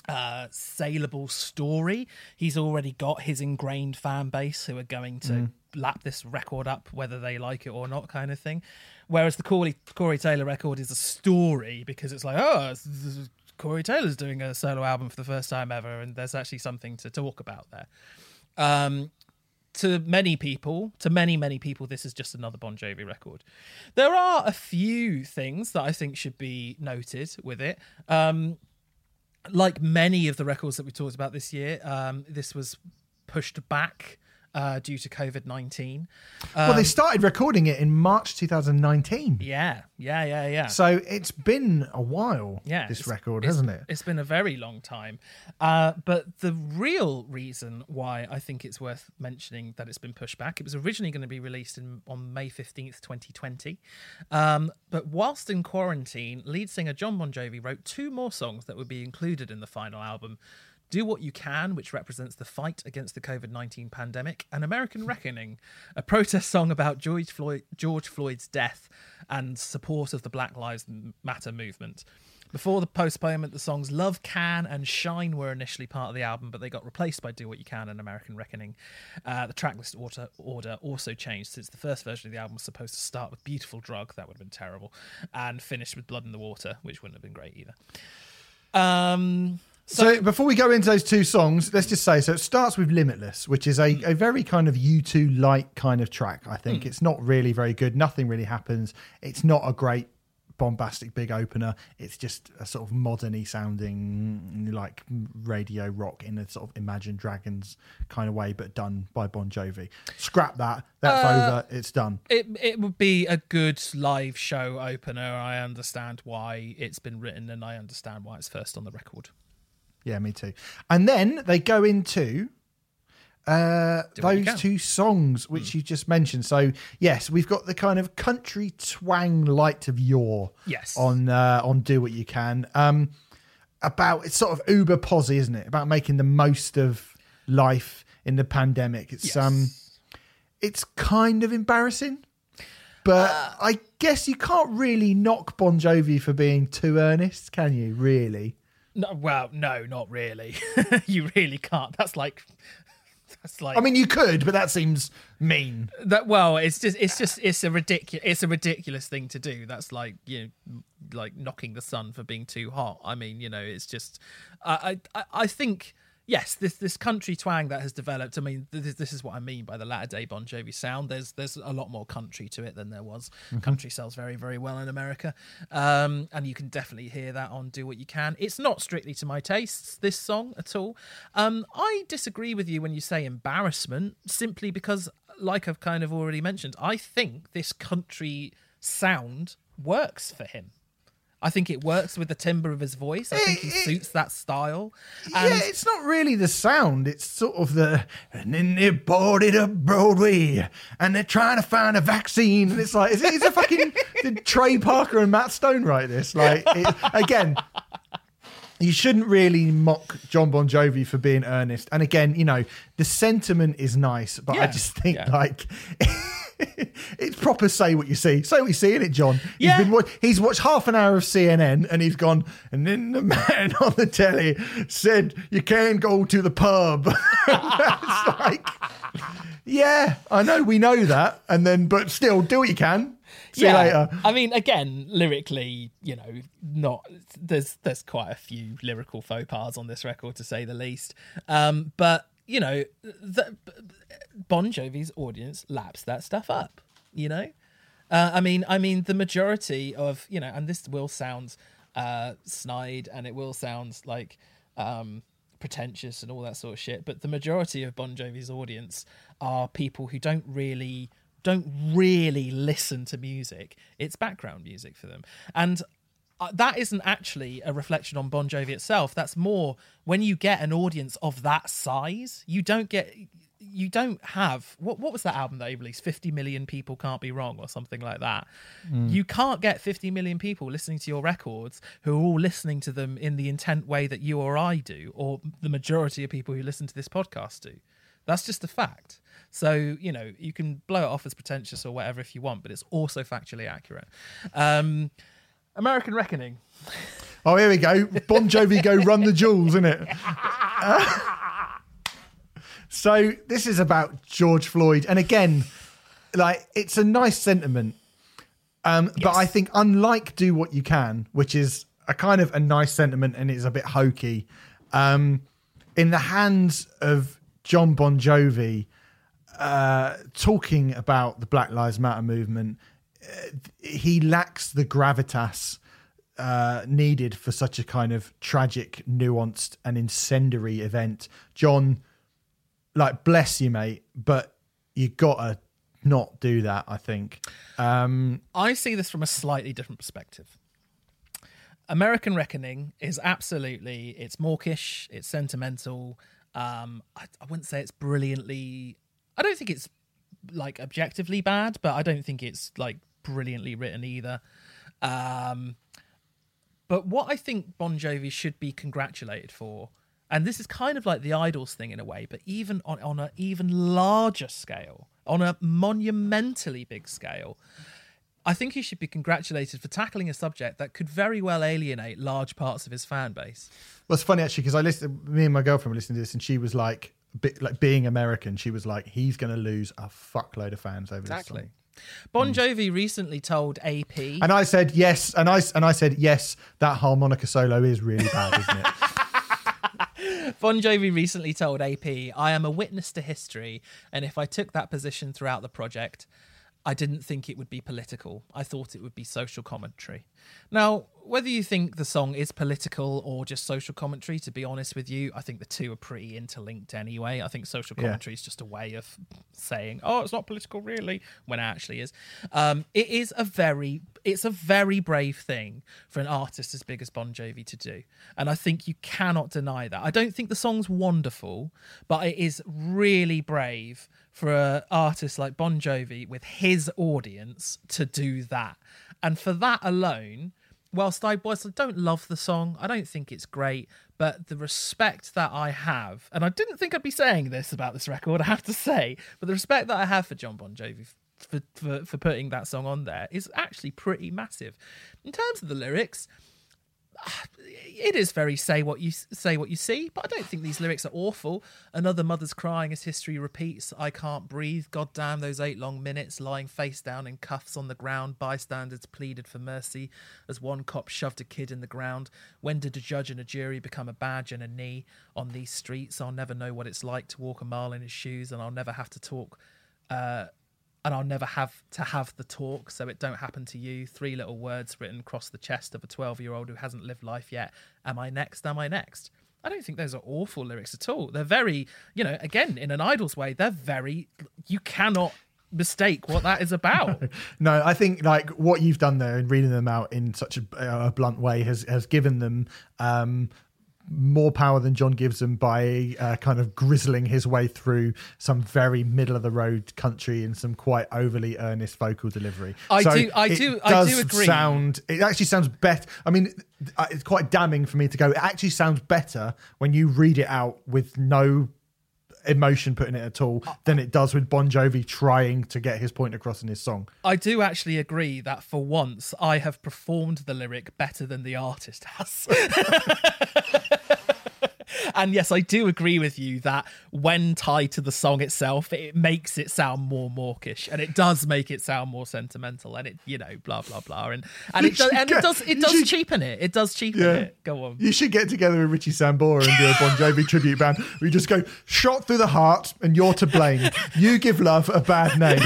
uh, saleable story. He's already got his ingrained fan base who are going to lap this record up, whether they like it or not, kind of thing. Whereas the Corey, Corey Taylor record is a story because it's like, oh, it's- it's- Corey Taylor's doing a solo album for the first time ever, and there's actually something to talk about there. Um, to many people, to many, many people, this is just another Bon Jovi record. There are a few things that I think should be noted with it. Um, like many of the records that we talked about this year, um, this was pushed back uh, due to COVID 19. well, they started recording it in March 2019. Yeah, yeah, yeah, yeah. So it's been a while, yeah, this record, hasn't it? It's been a very long time. Uh, but the real reason why I think it's worth mentioning that it's been pushed back, it was originally going to be released in, on May 15th, 2020. Um, but whilst in quarantine, lead singer John Bon Jovi wrote two more songs that would be included in the final album. Do What You Can, which represents the fight against the COVID 19 pandemic, and American Reckoning, a protest song about George, Floyd, George Floyd's death and support of the Black Lives Matter movement. Before the postponement, the songs Love Can and Shine were initially part of the album, but they got replaced by Do What You Can and American Reckoning. Uh, the tracklist order, order also changed since the first version of the album was supposed to start with Beautiful Drug, that would have been terrible, and finish with Blood in the Water, which wouldn't have been great either. Um, So, before we go into those two songs, let's just say so it starts with Limitless, which is a, hmm. a very kind of U2 like kind of track, I think. Hmm. It's not really very good. Nothing really happens. It's not a great bombastic big opener. It's just a sort of moderny sounding like radio rock in a sort of Imagine Dragons kind of way, but done by Bon Jovi. Scrap that. That's uh, over. It's done. it it would be a good live show opener. I understand why it's been written, and I understand why it's first on the record. Yeah, me too. And then they go into uh, Do what you those two songs which you just mentioned. So yes, we've got the kind of country twang light of yore. Yes. On uh, on do what you can. Um, about it's sort of uber posy, isn't it? About making the most of life in the pandemic. It's Yes. um, it's kind of embarrassing. But Uh, I guess you can't really knock Bon Jovi for being too earnest, can you? Really? No, well, no, not really. you really can't. That's like, that's like. I mean, you could, but that seems mean. that. Well, it's just, it's just, it's a ridiculous, it's a ridiculous thing to do. That's like, you know, like knocking the sun for being too hot. I mean, you know, it's just, I, I, I- I think. Yes, this this country twang that has developed. I mean, this, this is what I mean by the latter day Bon Jovi sound. There's there's a lot more country to it than there was. Country sells very very well in America, um, and you can definitely hear that on "Do What You Can." It's not strictly to my tastes this song at all. Um, I disagree with you when you say embarrassment, simply because, like I've kind of already mentioned, I think this country sound works for him. I think it works with the timbre of his voice. I think he It- it- suits that style. And yeah, it's not really the sound. It's sort of the and then they boarded up Broadway and they're trying to find a vaccine. And it's like, is it, is it fucking did Trey Parker and Matt Stone write this? Like it, again. You shouldn't really mock John Bon Jovi for being earnest. And again, you know, the sentiment is nice, but I just think yeah. like it's proper say what you see. Say what you see in it, John. Yeah. He's, been, he's watched half an hour of CNN and he's gone, and then the man on the telly said, You can't go to the pub. it's like, yeah, I know, we know that. And then, but still, do what you can. See you later. I mean, again, lyrically, you know, not there's there's quite a few lyrical faux pas on this record to say the least. Um, but you know, the, Bon Jovi's audience laps that stuff up. You know, uh, I mean, I mean, the majority of you know, and this will sound uh, snide, and it will sound like um, pretentious and all that sort of shit. But the majority of Bon Jovi's audience are people who don't really don't really listen to music. It's background music for them, and uh, that isn't actually a reflection on Bon Jovi itself. That's more when you get an audience of that size, you don't get. You don't have what? What was that album that he released? Fifty million people can't be wrong, or something like that. You can't get fifty million people listening to your records who are all listening to them in the intent way that you or I do, or the majority of people who listen to this podcast do. That's just a fact. So, you know, you can blow it off as pretentious or whatever if you want, but it's also factually accurate. Um, American Reckoning. Oh, here we go. Bon Jovi go run the jewels, isn't it? so this is about George Floyd, and again, like it's a nice sentiment, um, but I think unlike "Do What You Can," which is a kind of a nice sentiment and is a bit hokey, um, in the hands of John Bon Jovi, uh, talking about the Black Lives Matter movement, uh, he lacks the gravitas uh, needed for such a kind of tragic, nuanced, and incendiary event. John, like, bless you, mate, but you gotta not do that. I think. Um, I see this from a slightly different perspective. American Reckoning is absolutely it's mawkish, it's sentimental. Um, I, I wouldn't say it's brilliantly. I don't think it's like objectively bad, but I don't think it's like brilliantly written either. Um, but what I think Bon Jovi should be congratulated for, and this is kind of like the Idles thing in a way, but even on on an even larger scale, on a monumentally big scale, I think he should be congratulated for tackling a subject that could very well alienate large parts of his fan base. well, it's funny actually because I listened. Me and my girlfriend were listening to this, and she was like, bit like being American. She was like, he's gonna lose a fuckload of fans over this. Song. Bon hmm. Jovi recently told AP. And I said yes, and I and I said yes. That harmonica solo is really bad, isn't it? Bon Jovi recently told AP, I am a witness to history, and if I took that position throughout the project, I didn't think it would be political. I thought it would be social commentary. Now, whether you think the song is political or just social commentary, to be honest with you, I think the two are pretty interlinked anyway. I think social Yeah. commentary is just a way of saying, oh, it's not political really, when it actually is. Um, it is a very it's a very brave thing for an artist as big as Bon Jovi to do, and I think you cannot deny that. I don't think the song's wonderful, but it is really brave for an artist like Bon Jovi with his audience to do that, and for that alone. Whilst I whilst I don't love the song, I don't think it's great, but the respect that I have, and I didn't think I'd be saying this about this record, I have to say, but the respect that I have for John Bon Jovi for, for, for putting that song on there is actually pretty massive. In terms of the lyrics, it is very say what you say what you see but i don't think these lyrics are awful. Another mother's crying as history repeats. I can't breathe. God damn those eight long minutes lying face down in cuffs on the ground. Bystanders pleaded for mercy as one cop shoved a kid in the ground. When did a judge and a jury become a badge and a knee? On these streets i'll never know what it's like to walk a mile in his shoes and i'll never have to talk uh, and I'll never have to have the talk, so it don't happen to you. Three little words written across the chest of a 12 year old who hasn't lived life yet. Am I next? Am I next? I don't think those are awful lyrics at all. They're very, you know, again, in an Idles' way, they're very, you cannot mistake what that is about. no, I think like what you've done there and reading them out in such a, a blunt way has has given them um, more power than John gives him by uh, kind of grizzling his way through some very middle of the road country in some quite overly earnest vocal delivery. I so do, I do, I do agree. Sound it actually sounds better. I mean, uh, it's quite damning for me to go. It actually sounds better when you read it out with no emotion put in it at all uh, than it does with Bon Jovi trying to get his point across in his song. I do actually agree that for once I have performed the lyric better than the artist has. and yes, I do agree with you that when tied to the song itself, it makes it sound more mawkish, and it does make it sound more sentimental, and it you know blah blah blah, and and it does and get, it does it does should, cheapen it. It does cheapen yeah. it. Go on. You should get together with Richie Sambora and do a Bon Jovi tribute band. We just go shot through the heart, and you're to blame. You give love a bad name.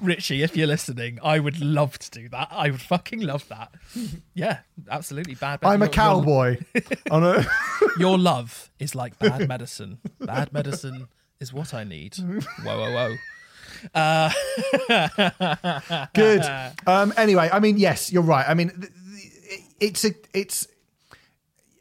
Richie, if you're listening, I would love to do that. I would fucking love that. Yeah, absolutely. Bad. I'm a cowboy. on a your love is like bad medicine. Bad medicine is what I need. Whoa, whoa, whoa. Uh, Good. Um, anyway, I mean, yes, you're right. I mean, it's a, it's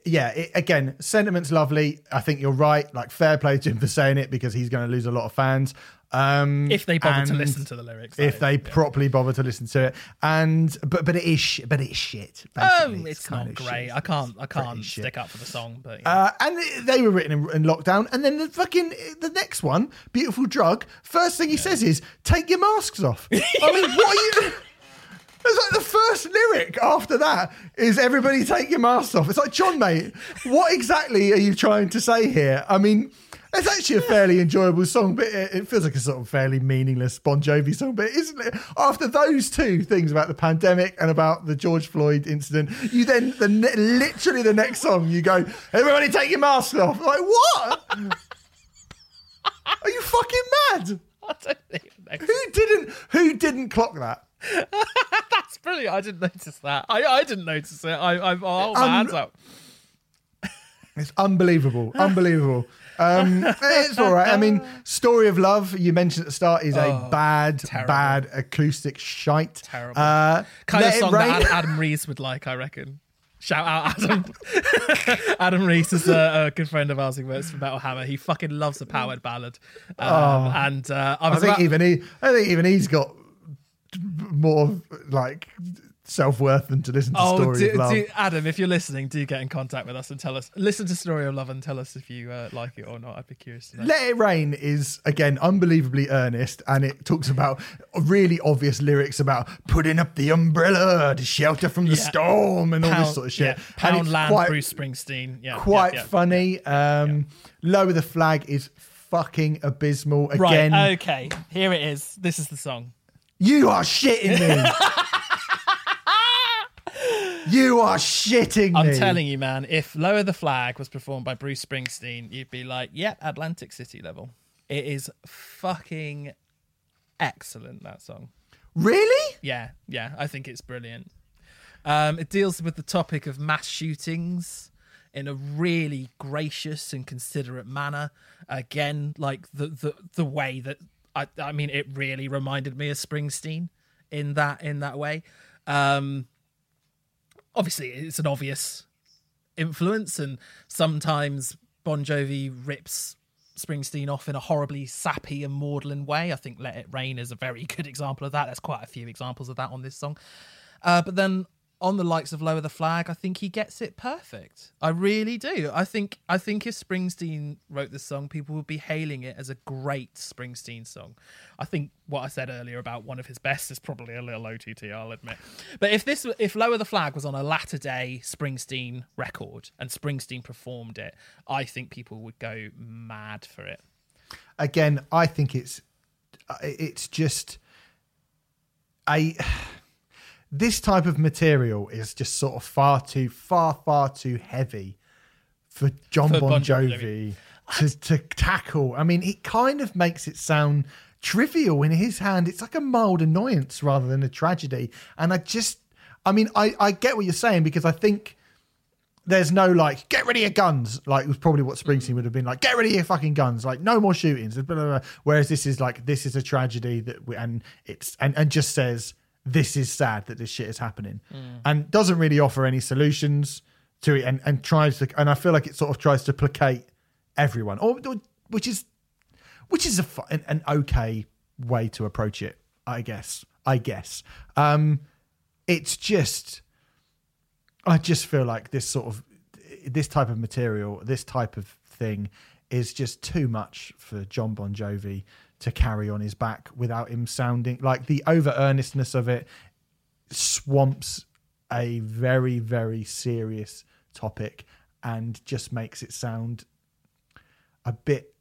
yeah, it, again, sentiment's lovely. I think you're right. Like, fair play to him for saying it because he's going to lose a lot of fans. Um, if they bother to listen to the lyrics, if they yeah. properly bother to listen to it, and but but it is sh- but it's shit. Um, it's, it's not great. Shit. I can't I can't stick shit. up for the song, but yeah. uh, and they were written in, in, lockdown, and then the fucking the next one, beautiful drug. First thing he yeah. says is, "Take your masks off." I mean, what are you? It's like the first lyric after that is everybody take your masks off. It's like, John, mate, what exactly are you trying to say here? I mean, it's actually a fairly enjoyable song, but it, it, feels like a sort of fairly meaningless Bon Jovi song. But isn't it? After those two things about the pandemic and about the George Floyd incident, you then the literally the next song you go, "Everybody take your mask off." Like what? Are you fucking mad? Who didn't? Who didn't clock that? That's brilliant. I didn't notice that. I, I didn't notice it. I, I, I'll hold my um, hands up. It's unbelievable. Unbelievable. Um, it's all right. I mean, Story of Love, you mentioned at the start, is a oh, bad, terrible. bad acoustic shite. Terrible. Uh, kind of song that Adam Rees would like, I reckon. Shout out Adam. Adam Rees is a, a, good friend of ours who works for Metal Hammer. He fucking loves a powered ballad. Um, oh, and uh, I, I think about- even he, I think even he's got more like self worth than to listen to oh, Story do, of Love. Do, Adam, if you're listening, do get in contact with us and tell us. Listen to Story of Love and tell us if you uh, like it or not. I'd be curious to know. Let It Rain is again unbelievably earnest, and it talks about really obvious lyrics about putting up the umbrella to shelter from the yeah. storm and Pound, all this sort of shit. Yeah. Poundland, quite, Bruce Springsteen. Yeah, quite yeah, funny. Um, Lower the flag is fucking abysmal. Again, right. Okay. Here it is. This is the song. You are shitting me. You are shitting me. I'm telling you, man, if Lower the Flag was performed by Bruce Springsteen, you'd be like, yep, yeah, Atlantic City level. It is fucking excellent, that song. Really? Yeah, yeah, I think it's brilliant. Um, it deals with the topic of mass shootings in a really gracious and considerate manner. Again, like the the, the way that I, I mean, it really reminded me of Springsteen in that in that way. Um, obviously, it's an obvious influence, and sometimes Bon Jovi rips Springsteen off in a horribly sappy and maudlin way. I think "Let It Rain" is a very good example of that. There's quite a few examples of that on this song. Uh, but then on the likes of Lower the Flag, I think he gets it perfect. I really do. I think I think if Springsteen wrote this song, people would be hailing it as a great Springsteen song. I think what I said earlier about one of his best is probably a little OTT, I'll admit. But if this if Lower the Flag was on a latter day Springsteen record and Springsteen performed it, I think people would go mad for it. Again, I think it's uh, it's just a this type of material is just sort of far too far far too heavy for John For Bon, Bon Jovi, Jovi. to to tackle. I mean, it kind of makes it sound trivial in his hand. It's like a mild annoyance rather than a tragedy. And I just, I mean, I I get what you're saying because I think. There's no like, get rid of your guns. Like it was probably what Springsteen would have been like. Get rid of your fucking guns. Like no more shootings. Blah, blah, blah. Whereas this is like, this is a tragedy that, we, and it's and and just says this is sad that this shit is happening, and doesn't really offer any solutions to it, and and tries to, and I feel like it sort of tries to placate everyone, or, or which is which is a an, an okay way to approach it, I guess. I guess. Um, it's just, I just feel like this sort of this type of material, this type of thing, is just too much for John Bon Jovi to carry on his back without him sounding like the over earnestness of it swamps a very very serious topic and just makes it sound a bit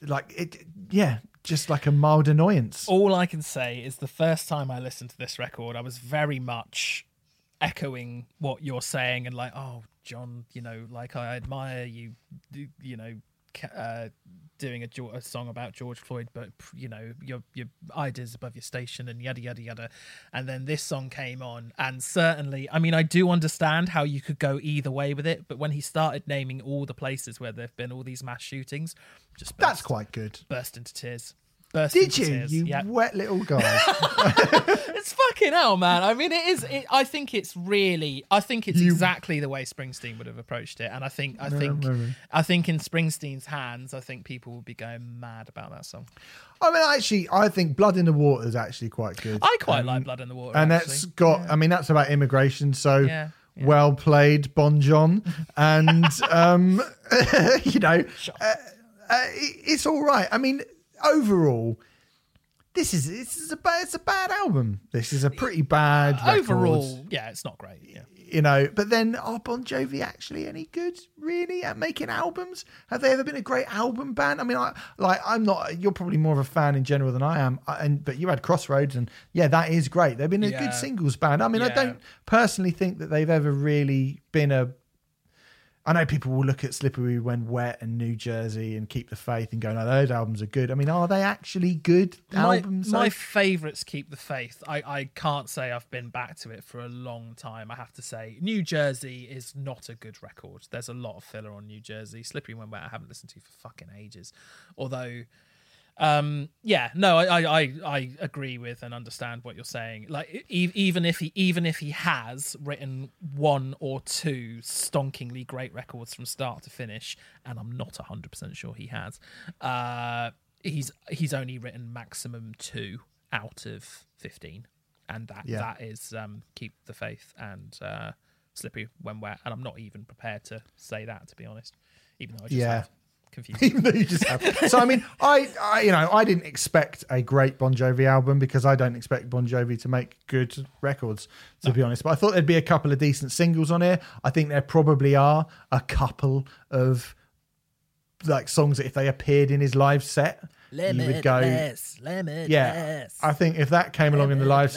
like it yeah just like a mild annoyance. All I can say is the first time I listened to this record, I was very much echoing what you're saying and like, oh, John, you know, like I admire you, you know, uh, doing a, a song about George Floyd, but you know, your your ideas above your station and yada yada yada. And then this song came on, and certainly, I mean, I do understand how you could go either way with it, but when he started naming all the places where there've been all these mass shootings, just burst, that's quite good burst into tears. Burst did into you tears. you Yeah. wet little guy It's fucking hell, man. I mean, it is. It, I think it's really. I think it's You- exactly the way Springsteen would have approached it, and I think. I think. maybe. I think in Springsteen's hands, I think people would be going mad about that song. i mean actually i think blood in the water is actually quite good I quite Um, like Blood in the Water, and actually. that's got i mean that's about immigration so Yeah, yeah. well played bon john and um you know uh, uh, it's all right i mean overall this is this is a bad it's a bad album this is a pretty bad uh, record, overall. Yeah, it's not great. Yeah. you know but then are bon jovi actually any good really at making albums have they ever been a great album band i mean i like i'm not you're probably more of a fan in general than i am I- and but you had crossroads and yeah that is great they've been a Yeah. good singles band i mean i don't personally think that they've ever really been a I know people will look at Slippery When Wet and New Jersey and Keep the Faith and go, no, those albums are good. I mean, are they actually good My, albums? my favourites keep the faith. I, I can't say I've been back to it for a long time. I have to say, New Jersey is not a good record. There's a lot of filler on New Jersey. Slippery When Wet, I haven't listened to for fucking ages. Although, um, yeah, no, I, I, I, agree with and understand what you're saying. Like, e- even if he, even if he has written one or two stonkingly great records from start to finish, and I'm not hundred percent sure he has, uh, he's he's only written maximum two out of fifteen, and that Yeah. that is um, keep the faith and uh, slippery when wet. And I'm not even prepared to say that to be honest, even though I just Yeah. have confused. even though you just have. So I mean, I, I you know I didn't expect a great Bon Jovi album because I don't expect Bon Jovi to make good records to be honest. But I thought there'd be a couple of decent singles on here. I think there probably are a couple of like songs that if they appeared in his live set, you would go. limitless, limitless. Yeah, I think if that came along in the live,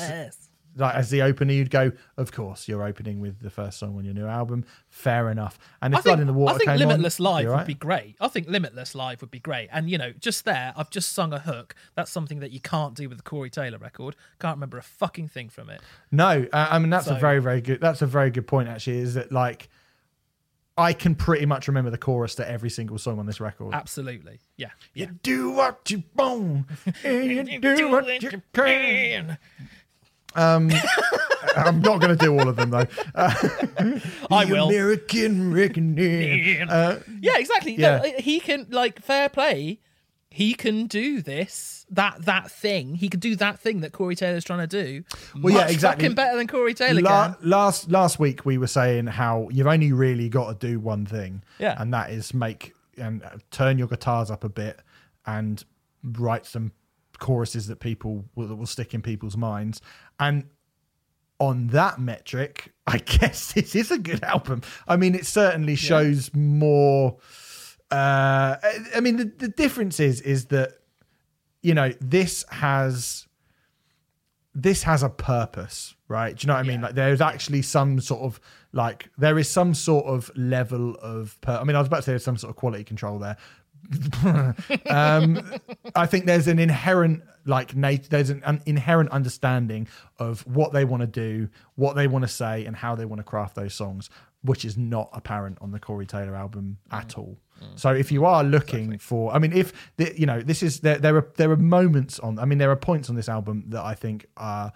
like as the opener, you'd go. Of course, you're opening with the first song on your new album. Fair enough. And if I think, Blood in the Water I think Limitless on, Live you're would be great. I think Limitless Live would be great. And, you know, just there, I've just sung a hook. That's something that you can't do with the Corey Taylor record. Can't remember a fucking thing from it. No, uh, I mean that's a very very good. That's a very good point. Actually, is that like I can pretty much remember the chorus to every single song on this record. Absolutely. Yeah. You do what you want, and you do what you can. Um, I'm not going to do all of them though. Uh, I will. American reckoning. Uh, yeah, exactly. No, Yeah. he can like fair play. He can do this, that that thing. He can do that thing that Corey Taylor's trying to do. Well, yeah, exactly. Fucking better than Corey Taylor La- last last week we were saying how you've only really got to do one thing, Yeah. and that is make and turn your guitars up a bit and write some choruses that people will, that will stick in people's minds. And on that metric, I guess this is a good album. I mean, it certainly shows more. Uh, I- mean, the, the difference is is that you know this has this has a purpose, right? Do you know what I mean? Yeah. Like there's actually some sort of like there is some sort of level of per- I mean, I was about to say there's some sort of quality control there. um, I think there's an inherent like nat- there's an, an inherent understanding of what they want to do, what they want to say, and how they want to craft those songs, which is not apparent on the Corey Taylor album at all. So if you are looking for, I mean, if the, you know, this is there, there are there are moments on, I mean, there are points on this album that I think are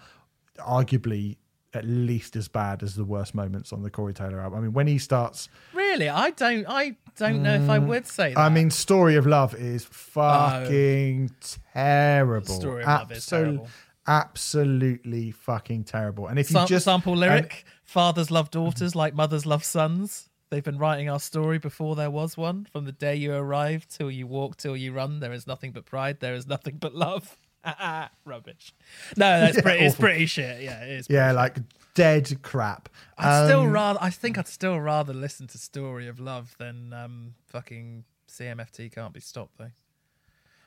arguably at least as bad as the worst moments on the Corey Taylor album. I mean, when he starts, Really, I don't. I don't know if I mm. would say that. I mean, Story of Love is oh. fucking terrible. Oh. Story of Love is terrible. Absolutely fucking terrible. And if you Sam- just sample lyric: "Fathers love daughters like mothers love sons." They've been writing our story before there was one. From the day you arrive till you walk till you run, there is nothing but pride. There is nothing but love. Rubbish. No, that's Yeah, pretty. It's awful. pretty shit. Yeah, it is. yeah, like dead crap. I'd still Um, rather. I think I'd still rather listen to "Story of Love" than um, fucking CMFT can't be stopped though.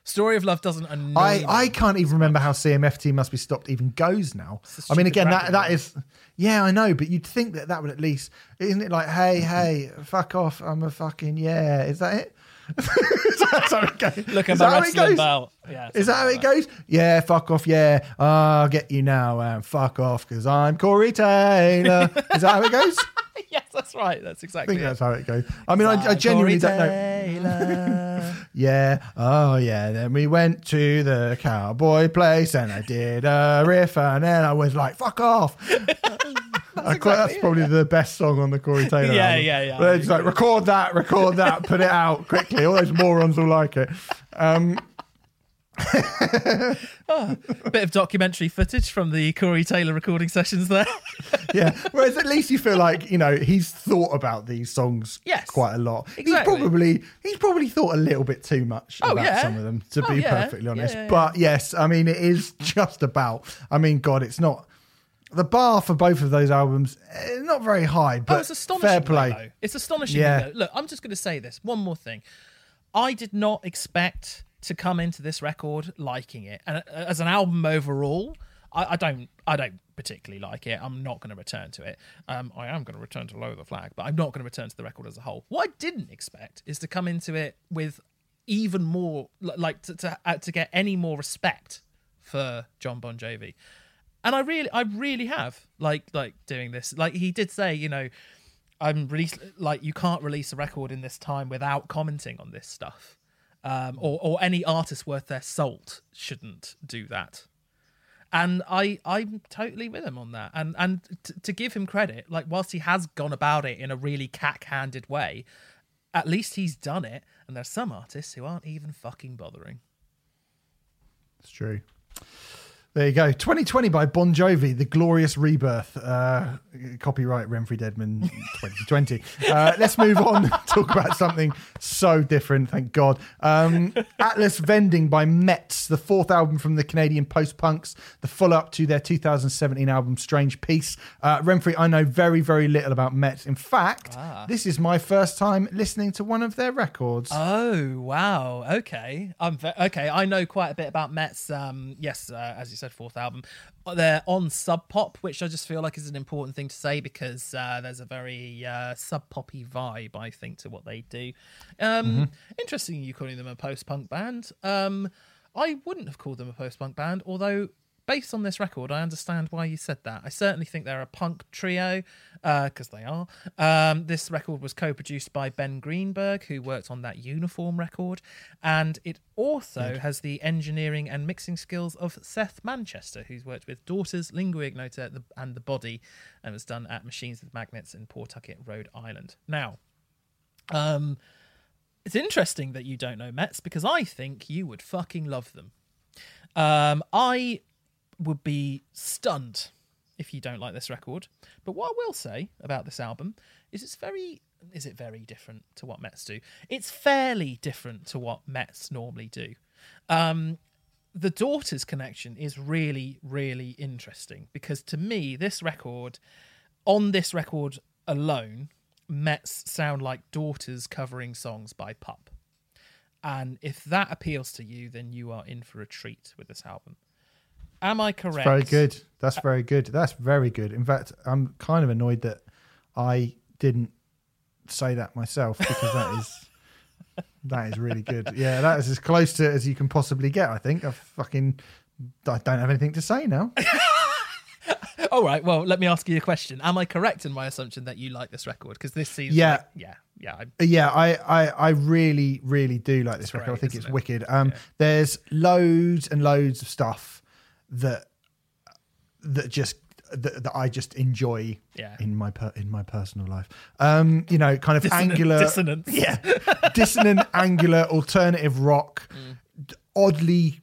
"Story of Love" doesn't annoy I, me. I can't even remember how CMFT must be stopped even goes now. I mean, again, that that is, yeah, I know, but you'd think that that would at least, isn't it like, hey, hey, fuck off, I'm a fucking yeah, is that it? That's how it goes. Look at Is my that how it wrestling goes? belt. Yeah, Is that how it goes? Yeah, fuck off, yeah. I'll get you now and fuck off because I'm Corey Taylor. is that how it goes? Yes, that's right. That's exactly. I think it. that's how it goes. I mean, I, I genuinely don't know. know. Yeah. Oh, yeah. Then we went to the cowboy place and I did a riff and then I was like, fuck off. I quite, that's probably the best song on the Corey Taylor Yeah, album. yeah, yeah, It's like, record that, record that, put it out quickly. All those morons will like it. Um, Bit of documentary footage from the Corey Taylor recording sessions there. yeah. Whereas at least you feel like, you know, he's thought about these songs Yes. quite a lot. Exactly. He's probably he's probably thought a little bit too much Oh, about yeah. some of them, to Oh, be yeah. perfectly honest. yeah. But yes, I mean it is just about I mean, God, it's not the bar for both of those albums, eh, not very high, but oh, it's astonishing. fair play. though. It's astonishing. Yeah. though. Look, I'm just going to say this. One more thing. I did not expect to come into this record liking it, and uh, as an album overall, I, I don't. I don't particularly like it. I'm not going to return to it. Um, I am going to return to Lower the Flag, but I'm not going to return to the record as a whole. What I didn't expect is to come into it with even more, like to to, uh, to get any more respect for John Bon Jovi and I really, I really have like like doing this. Like he did say, you know, I'm release like you can't release a record in this time without commenting on this stuff, um, or or any artist worth their salt shouldn't do that. And I I'm totally with him on that. And and t- to give him credit, like whilst he has gone about it in a really cack-handed way, at least he's done it. And there's some artists who aren't even fucking bothering. It's true. There you go. 2020 by Bon Jovi, The Glorious Rebirth. Uh, copyright Remfry Dedman 2020. Uh, let's move on. Talk about something so different, thank God. Um, Atlas Vending by Metz, the fourth album from the Canadian post punks, the follow up to their 2017 album Strange Peace. Uh, Remfry, I know very, very little about Metz. In fact, this is my first time listening to one of their records. Oh wow! Okay, I'm ve- okay. I know quite a bit about Metz. Um, yes, uh, as you said, fourth album. Uh, They're on Sub Pop, which I just feel like is an important thing to say because uh, there's a very uh, sub poppy vibe, I think, to what they do. Um, Interesting, you calling them a post punk band. Um, I wouldn't have called them a post punk band, although based on this record, I understand why you said that. I certainly think they're a punk trio because they are. Um, this record was co-produced by Ben Greenberg, who worked on that Uniform record, and it also has the engineering and mixing skills of Seth Manchester, who's worked with Daughters, Lingua Ignota, and The Body, and was done at Machines with Magnets in Pawtucket, Rhode Island. Now, um, it's interesting that you don't know Metz because I think you would fucking love them. Um, I would be stunned if you don't like this record. But what I will say about this album is it's very is it very different to what Metz do? It's fairly different to what Metz normally do. Um, the Daughters connection is really, really interesting because to me, this record, on this record alone, Metz sound like Daughters covering songs by Pup. And if that appeals to you, then you are in for a treat with this album. Am I correct? Very good. That's very good. That's very good. In fact, I'm kind of annoyed that I didn't say that myself because that is that is really good. Yeah, that is as close to as you can possibly get. I think. I fucking I don't have anything to say now. All right. Well, let me ask you a question. Am I correct in my assumption that you like this record? Because this seems Yeah. like- yeah, yeah. I, Yeah, I, I, I really, really do like this record. great, I think it's it? wicked. Um, Yeah. There's loads and loads of stuff that that just that, that I just enjoy Yeah. in my per, in my personal life. Um, you know, kind of Dissonant- angular, dissonance. yeah, dissonant, angular, alternative rock, d- oddly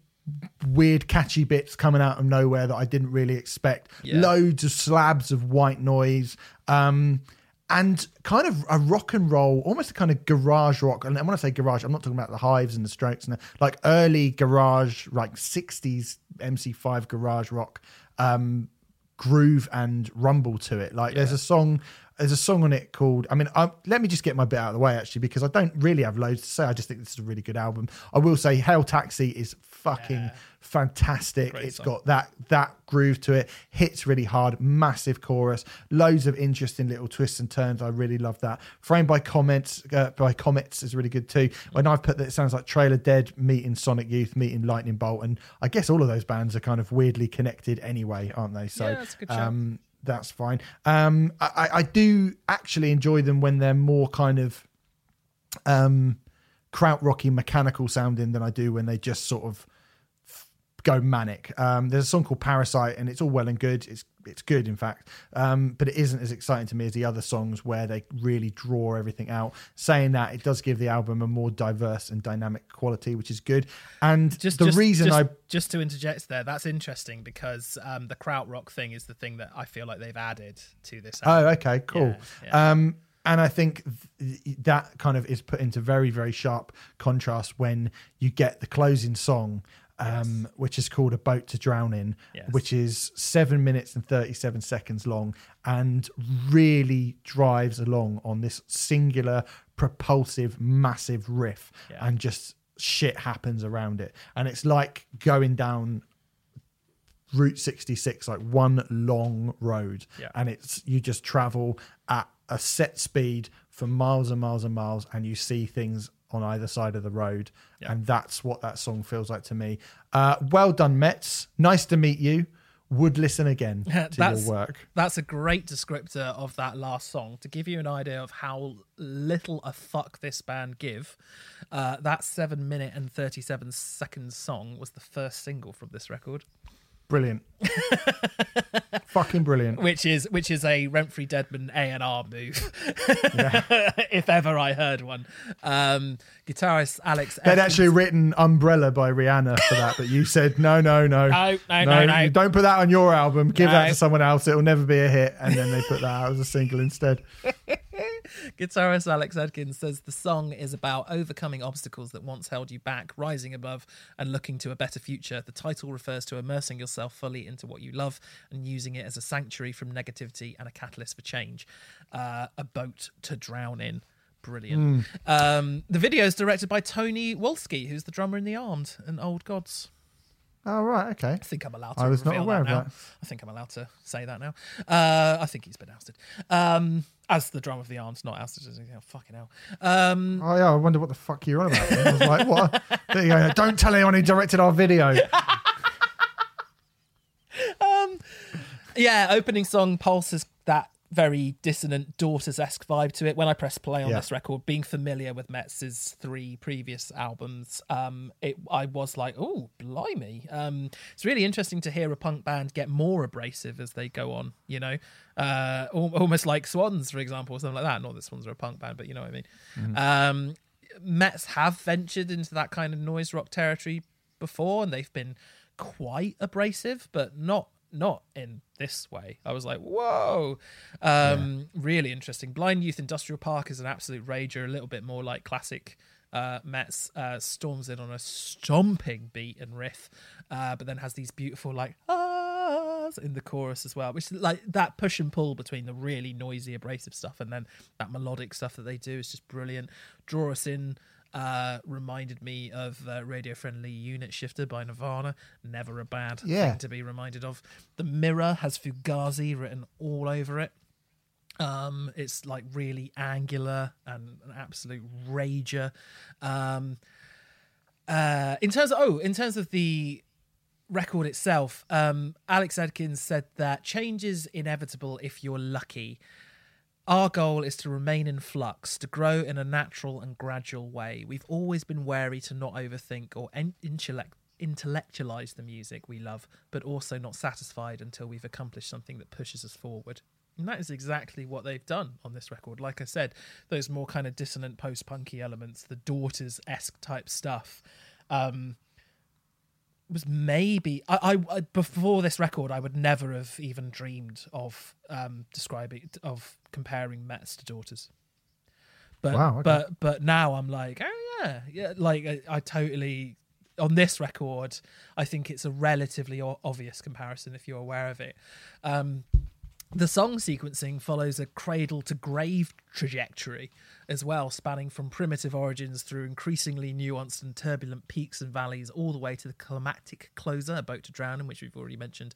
weird, catchy bits coming out of nowhere that I didn't really expect. Yeah. Loads of slabs of white noise. Um, and kind of a rock and roll, almost a kind of garage rock. And when I say garage, I'm not talking about the hives and the strokes and the, like early garage, like 60s MC5 garage rock. Um, groove and rumble to it. Like there's a song, there's a song on it called. I mean, I, let me just get my bit out of the way actually because I don't really have loads to say. I just think this is a really good album. I will say, Hail Taxi is fucking Yeah. fantastic. Great It's song. got that that groove to it. Hits really hard. Massive chorus. Loads of interesting little twists and turns. I really love that. Framed by comments uh, by comets is really good too. When I've put that, it sounds like Trail of Dead meeting Sonic Youth meeting Lightning Bolt, and I guess all of those bands are kind of weirdly connected anyway, aren't they? So Yeah, that's a good shout. um, that's fine. Um, I, I- do actually enjoy them when they're more kind of um, krautrocky, mechanical sounding than I do when they just sort of go manic. Um, there's a song called Parasite, and it's all well and good. It's it's good, in fact, um, but it isn't as exciting to me as the other songs where they really draw everything out. Saying that, it does give the album a more diverse and dynamic quality, which is good. And just the just, reason just, I just to interject there, that's interesting because um, the krautrock thing is the thing that I feel like they've added to this. Oh, okay, cool. Yeah, Um, and I think th- that kind of is put into very, very sharp contrast when you get the closing song, um, which is called "A Boat to Drown In," Yes. which is seven minutes and thirty-seven seconds long, and really drives along on this singular, propulsive, massive riff, Yeah. and just shit happens around it, and it's like going down Route 66, like one long road. Yeah. And it's you just travel at a set speed for miles and miles and miles, and you see things on either side of the road. Yeah. And that's what that song feels like to me. Uh, well done, Metz. Nice to meet you. Would listen again to That's- your work. That's a great descriptor of that last song to give you an idea of how little a fuck this band give. Uh, that seven minute and 37 second song was the first single from this record, Brilliant. Fucking brilliant. which is which is a Remfry Dedman A and R move, if ever I heard one. Um, guitarist Alex. They'd Evans- actually written Umbrella by Rihanna for that, but you said no, no, no. No, no, no, no. you Don't put that on your album. Give that to someone else. It'll never be a hit. And then they put that out as a single instead. Guitarist Alex Edkins says the song is about overcoming obstacles that once held you back, rising above, and looking to a better future. The title refers to immersing yourself fully into what you love and using it as a sanctuary from negativity and a catalyst for change. Uh, a boat to drown in. Brilliant. Um, the video is directed by Tony Wolski, who's the drummer in The Armed and Old Gods. Oh, right. Okay. I think I'm allowed to. I was not aware that of now. that. I think I'm allowed to say that now. Uh, I think he's been ousted. Um, as the drum of the Armed, not as the fucking hell. Um, oh yeah, I wonder what the fuck you're on about. I was like, what? There you go. Don't tell anyone who directed our video. um, yeah, opening song Pulse is that very dissonant daughters esque vibe to it. When I press play on Yeah. this record, being familiar with Metz's three previous albums, um, it I was like, oh, blimey. Um, it's really interesting to hear a punk band get more abrasive as they go on. You know, uh, almost like Swans, for example, or something like that. Not that Swans are a punk band, but you know what I mean. Mm-hmm. Um, Metz have ventured into that kind of noise rock territory before, and they've been quite abrasive, but not not in this way. I was like, whoa, um, really interesting. Blind Youth Industrial Park is an absolute rager, a little bit more like classic. Uh, Metz uh, storms in on a stomping beat and riff, uh, but then has these beautiful like ahs in the chorus as well, which is like that push and pull between the really noisy abrasive stuff and then that melodic stuff that they do is just brilliant. Draw us in uh, reminded me of uh, radio friendly unit shifter by Nirvana. Never a bad Yeah. thing to be reminded of. The Mirror has Fugazi written all over it. Um, it's like really angular and an absolute rager. Um, uh, in terms of oh, in terms of the record itself, um, Alex Edkins said that change is inevitable if you're lucky. Our goal is to remain in flux, to grow in a natural and gradual way. We've always been wary to not overthink or intellect- intellectualize the music we love, but also not satisfied until we've accomplished something that pushes us forward. And that is exactly what they've done on this record. Like I said, those more kind of dissonant post punky elements, the daughters esque type stuff. Um, was maybe I, I before this record I would never have even dreamed of um describing of comparing Metz to daughters. But Wow, okay. but but now I'm like, oh yeah, yeah, like I, I totally on this record, I think it's a relatively o- obvious comparison if you're aware of it. Um, the song sequencing follows a cradle to grave trajectory as well, spanning from primitive origins through increasingly nuanced and turbulent peaks and valleys, all the way to the climactic closer, A Boat to Drown, in which we've already mentioned.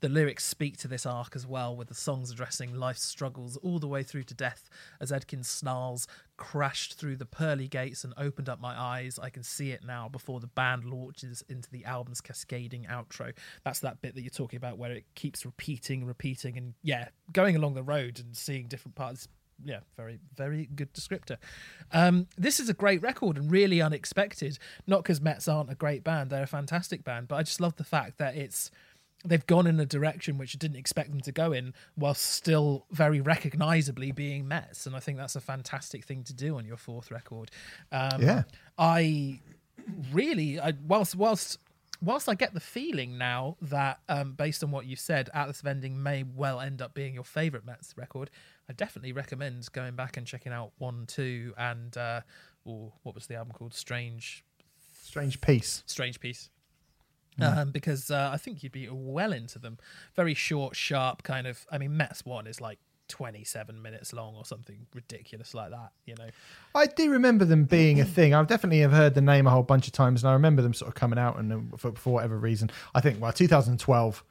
The lyrics speak to this arc as well, with the songs addressing life's struggles all the way through to death as Edkins snarls, crashed through the pearly gates and opened up my eyes. I can see it now before the band launches into the album's cascading outro. That's that bit that you're talking about where it keeps repeating, repeating, and yeah, going along the road and seeing different parts. Yeah, very, very good descriptor. Um, this is a great record and really unexpected. Not because Metz aren't a great band; they're a fantastic band. But I just love the fact that it's they've gone in a direction which I didn't expect them to go in, while still very recognizably being Metz. And I think that's a fantastic thing to do on your fourth record. Um, Yeah. I really, I, whilst whilst whilst I get the feeling now that, um, based on what you said, Atlas Vending may well end up being your favorite Metz record. I definitely recommend going back and checking out one, two, and uh, or what was the album called? Strange, Strange Peace. Strange Peace. Um, because uh, I think you'd be well into them. Very short, sharp kind of. I mean, Metz one is like twenty-seven minutes long or something ridiculous like that. You know. I do remember them being a thing. I definitely have heard the name a whole bunch of times, and I remember them sort of coming out, and uh, for, for whatever reason, I think well, 2012,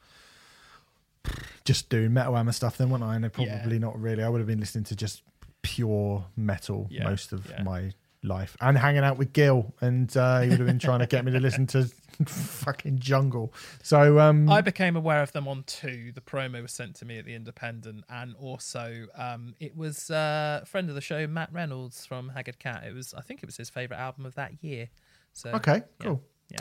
just doing metal hammer stuff. Then, wasn't I? And probably Yeah. not really. I would have been listening to just pure metal Yeah, most of yeah. my life, and hanging out with Gil, and uh, he would have been trying to get me to listen to fucking jungle. So, um, I became aware of them on two. The promo was sent to me at the Independent, and also um, it was uh, a friend of the show, Matt Reynolds from Haggard Cat. It was, I think, it was his favorite album of that year. So okay, cool. Yeah,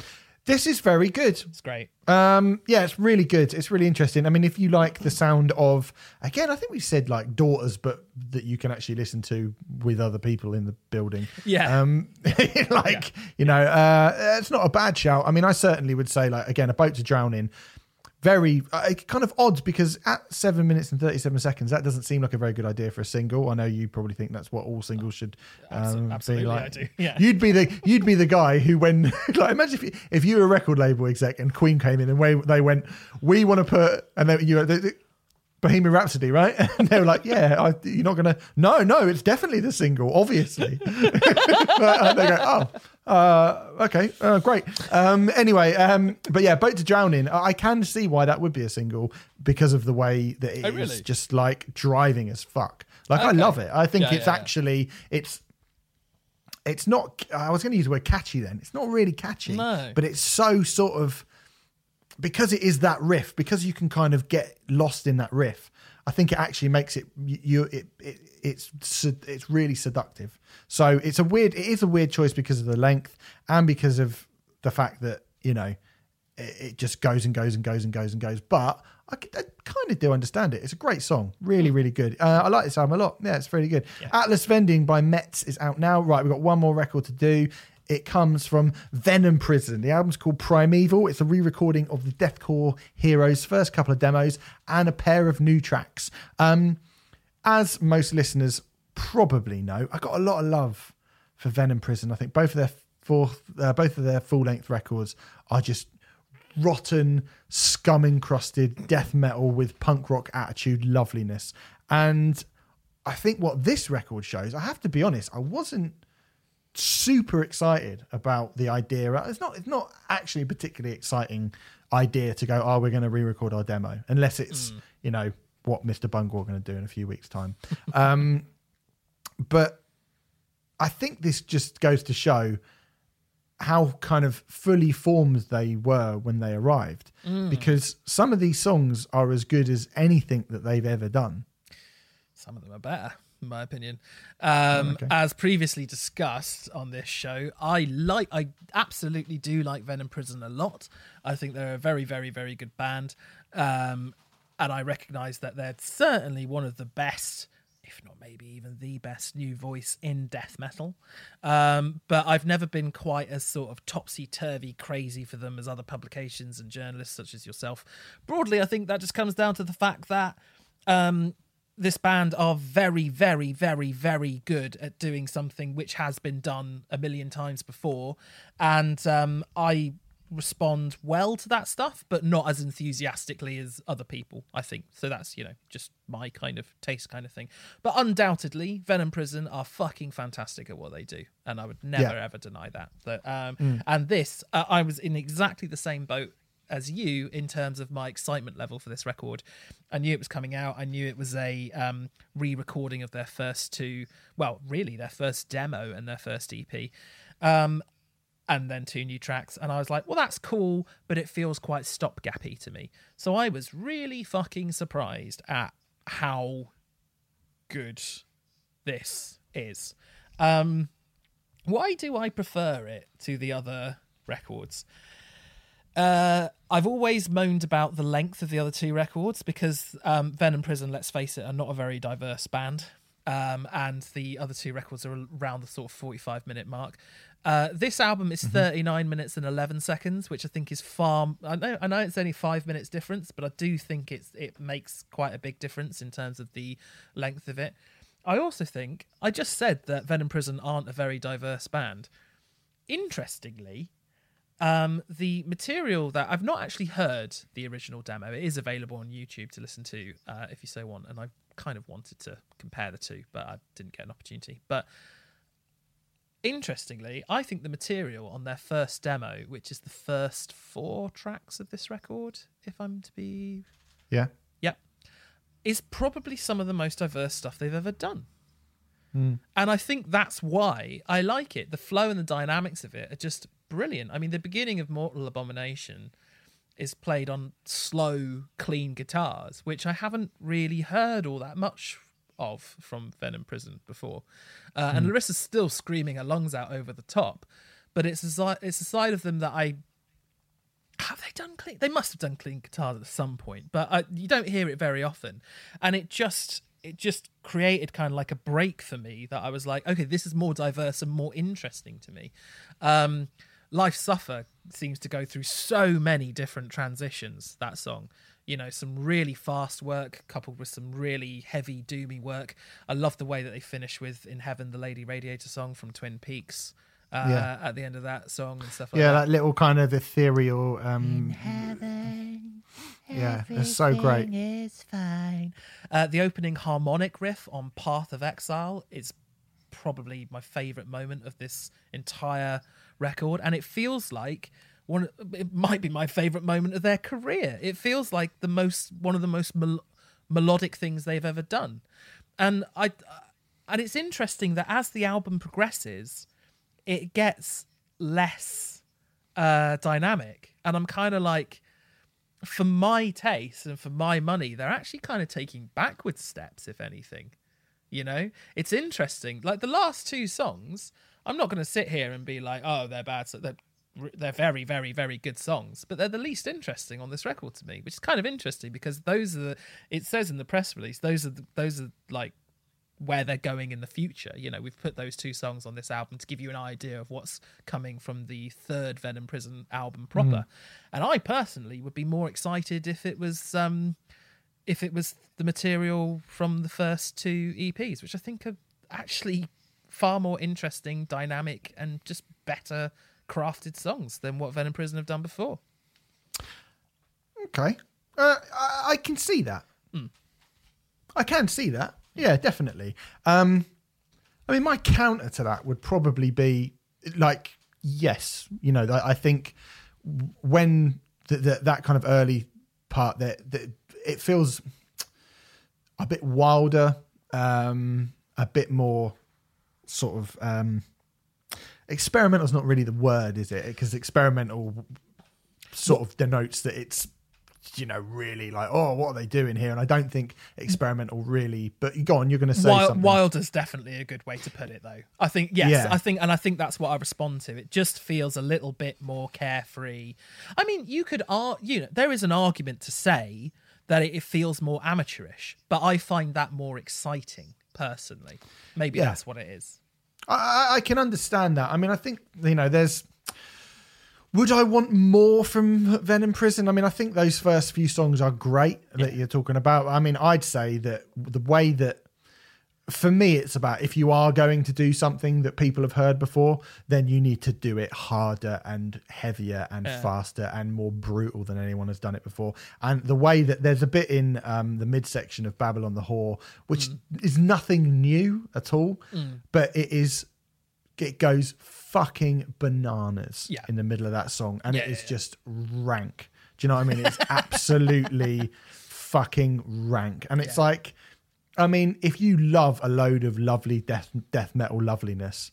This is very good. it's great. Um, yeah, it's really good. It's really interesting. I mean, if you like the sound of, again, I think we said like daughters, but that you can actually listen to with other people in the building. Yeah. Um, like you know, uh, it's not a bad shout. I mean, I certainly would say like again, a boat to drown in. Very uh, kind of odd because at seven minutes and thirty-seven seconds, that doesn't seem like a very good idea for a single. I know you probably think that's what all singles should um, absolutely, be like. I do. Yeah. You'd be the you'd be the guy who when like imagine if you, if you were a record label exec and Queen came in and we, they went we want to put and then you the, the, Bohemian Rhapsody right? And they were like yeah I, you're not gonna no no it's definitely the single obviously. And they go oh uh, okay uh, great. Um, anyway um, but yeah Boat to Drown in I can see why that would be a single because of the way that it is Oh, really? just like driving as fuck. Like I love it. I think Yeah, it's yeah, yeah. actually it's it's not i was going to use the word catchy then. It's not really catchy No. but it's so sort of because it is that riff, because you can kind of get lost in that riff. I think it actually makes it you it, it it's it's really seductive. So it's a weird it is a weird choice because of the length and because of the fact that you know it, it just goes and goes and goes and goes and goes. But I, I kind of do understand it. It's a great song, really really good. Uh, I like this album a lot. Yeah, it's really good. Yeah. Atlas Vending by Metz is out now. Right, we've got one more record to do. It comes from Venom Prison. The album's called Primeval. It's a re recording of the Deathcore Heroes' first couple of demos and a pair of new tracks. Um, as most listeners probably know, I got a lot of love for Venom Prison. I think both of their fourth, uh, both of their full length records are just rotten, scum encrusted death metal with punk rock attitude loveliness. And I think what this record shows, I have to be honest, I wasn't super excited about the idea. It's not it's not actually a particularly exciting idea to go, oh, we're going to re-record our demo, unless it's mm. you know what Mr. Bungle are going to do in a few weeks' time. um, but I think this just goes to show how kind of fully formed they were when they arrived, mm. because some of these songs are as good as anything that they've ever done. Some of them are better in my opinion. Um, okay. As previously discussed on this show, I like, I absolutely do like Venom Prison a lot. I think they're a very, very, very good band, um, and I recognise that they're certainly one of the best. If not, maybe even the best new voice in death metal. Um, but I've never been quite as sort of topsy turvy crazy for them as other publications and journalists such as yourself. Broadly, I think that just comes down to the fact that um, this band are very, very, very, very good at doing something which has been done a million times before, and um, I respond well to that stuff, but not as enthusiastically as other people. I think so. That's you know just my kind of taste, kind of thing. But undoubtedly, Venom Prison are fucking fantastic at what they do, and I would never yeah. ever deny that. But um, mm. and this, uh, I was in exactly the same boat as you in terms of my excitement level for this record. I knew it was coming out. I knew it was a um, re-recording of their first two, well, really their first demo and their first EP, um, and then two new tracks. And I was like, well, that's cool, but it feels quite stopgappy to me. So I was really fucking surprised at how good this is. Um, why do I prefer it to the other records? Uh, I've always moaned about the length of the other two records because um, Venom Prison, let's face it, are not a very diverse band. Um, and the other two records are around the sort of 45 minute mark. Uh, this album is mm-hmm. 39 minutes and 11 seconds, which I think is far. I know, I know it's only five minutes difference, but I do think it's it makes quite a big difference in terms of the length of it. I also think I just said that Venom Prison aren't a very diverse band. Interestingly, um, the material that I've not actually heard the original demo. It is available on YouTube to listen to uh, if you so want, and I kind of wanted to compare the two, but I didn't get an opportunity. But interestingly, I think the material on their first demo, which is the first four tracks of this record, if I'm to be, yeah, yeah, is probably some of the most diverse stuff they've ever done. Mm. And I think that's why I like it. The flow and the dynamics of it are just brilliant. I mean, the beginning of Mortal Abomination is played on slow, clean guitars, which I haven't really heard all that much of from Venom Prison before. Uh. And hmm. Larissa's still screaming her lungs out over the top, but it's a it's a side of them that I have they done clean. They must have done clean guitars at some point, but I, you don't hear it very often, and it just it just created kind of like a break for me that I was like, okay, this is more diverse and more interesting to me. Um, Life Suffer seems to go through so many different transitions, that song. You know, some really fast work coupled with some really heavy, doomy work. I love the way that they finish with In Heaven, the Lady Radiator song from Twin Peaks. Uh, yeah. at the end of that song and stuff like yeah, that. that little kind of ethereal. Um, heaven, yeah, it's so great. Is fine. Uh, the opening harmonic riff on Path of Exile is probably my favorite moment of this entire record, and it feels like one. It might be my favorite moment of their career. It feels like the most one of the most mel- melodic things they've ever done, and I. And it's interesting that as the album progresses, it gets less uh, dynamic, and I'm kind of like, for my taste and for my money, they're actually kind of taking backward steps, if anything. You know, it's interesting. Like the last two songs, I'm not going to sit here and be like, "Oh, they're bad." So they're they're very, very, very good songs, but they're the least interesting on this record to me, which is kind of interesting because those are the. It says in the press release, those are the, those are like where they're going in the future. You know, we've put those two songs on this album to give you an idea of what's coming from the third Venom Prison album proper. Mm. And I personally would be more excited if it was um if it was the material from the first two EPs, which I think are actually far more interesting, dynamic, and just better crafted songs than what Venom Prison have done before. Okay, uh, I, I, can see that. Mm. I can see that. Yeah, definitely. Um, I mean, my counter to that would probably be like, yes, you know, I, I think when the, the, that kind of early part that, that it feels a bit wilder, um, a bit more sort of um, experimental is not really the word, is it? Because experimental sort of denotes that it's you know really like oh what are they doing here and i don't think experimental really but go on you're going to say Wild, something wilder's definitely a good way to put it though i think yes yeah. i think and i think that's what i respond to it just feels a little bit more carefree i mean you could argue you know there is an argument to say that it feels more amateurish. But I find that more exciting personally. Maybe yeah. that's what it is. I, I can understand that. I mean, I think you know, there's. Would I want more from Venom Prison? I mean, I think those first few songs are great that you're talking about. I mean, I'd say that the way that for me, it's about if you are going to do something that people have heard before, then you need to do it harder and heavier and yeah. faster and more brutal than anyone has done it before. And the way that there's a bit in um, the midsection of Babylon the Whore, which mm. is nothing new at all, mm. but it is, it goes fucking bananas yeah. in the middle of that song. And yeah, it is just rank. Do you know what I mean? It's absolutely fucking rank. And it's like, I mean, if you love a load of lovely death death metal loveliness,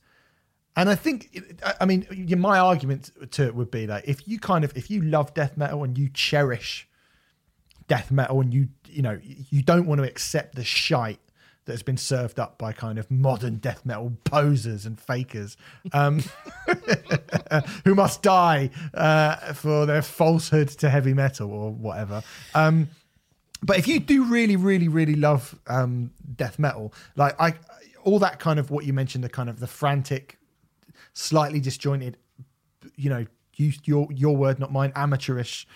and I think, I mean, my argument to it would be that if you kind of if you love death metal and you cherish death metal and you you know you don't want to accept the shite that's been served up by kind of modern death metal posers and fakers um, who must die uh, for their falsehood to heavy metal or whatever. Um, but if you do really, really, really love um, death metal, like I, all that kind of what you mentioned, the kind of the frantic, slightly disjointed, you know, use your your word, not mine, amateurish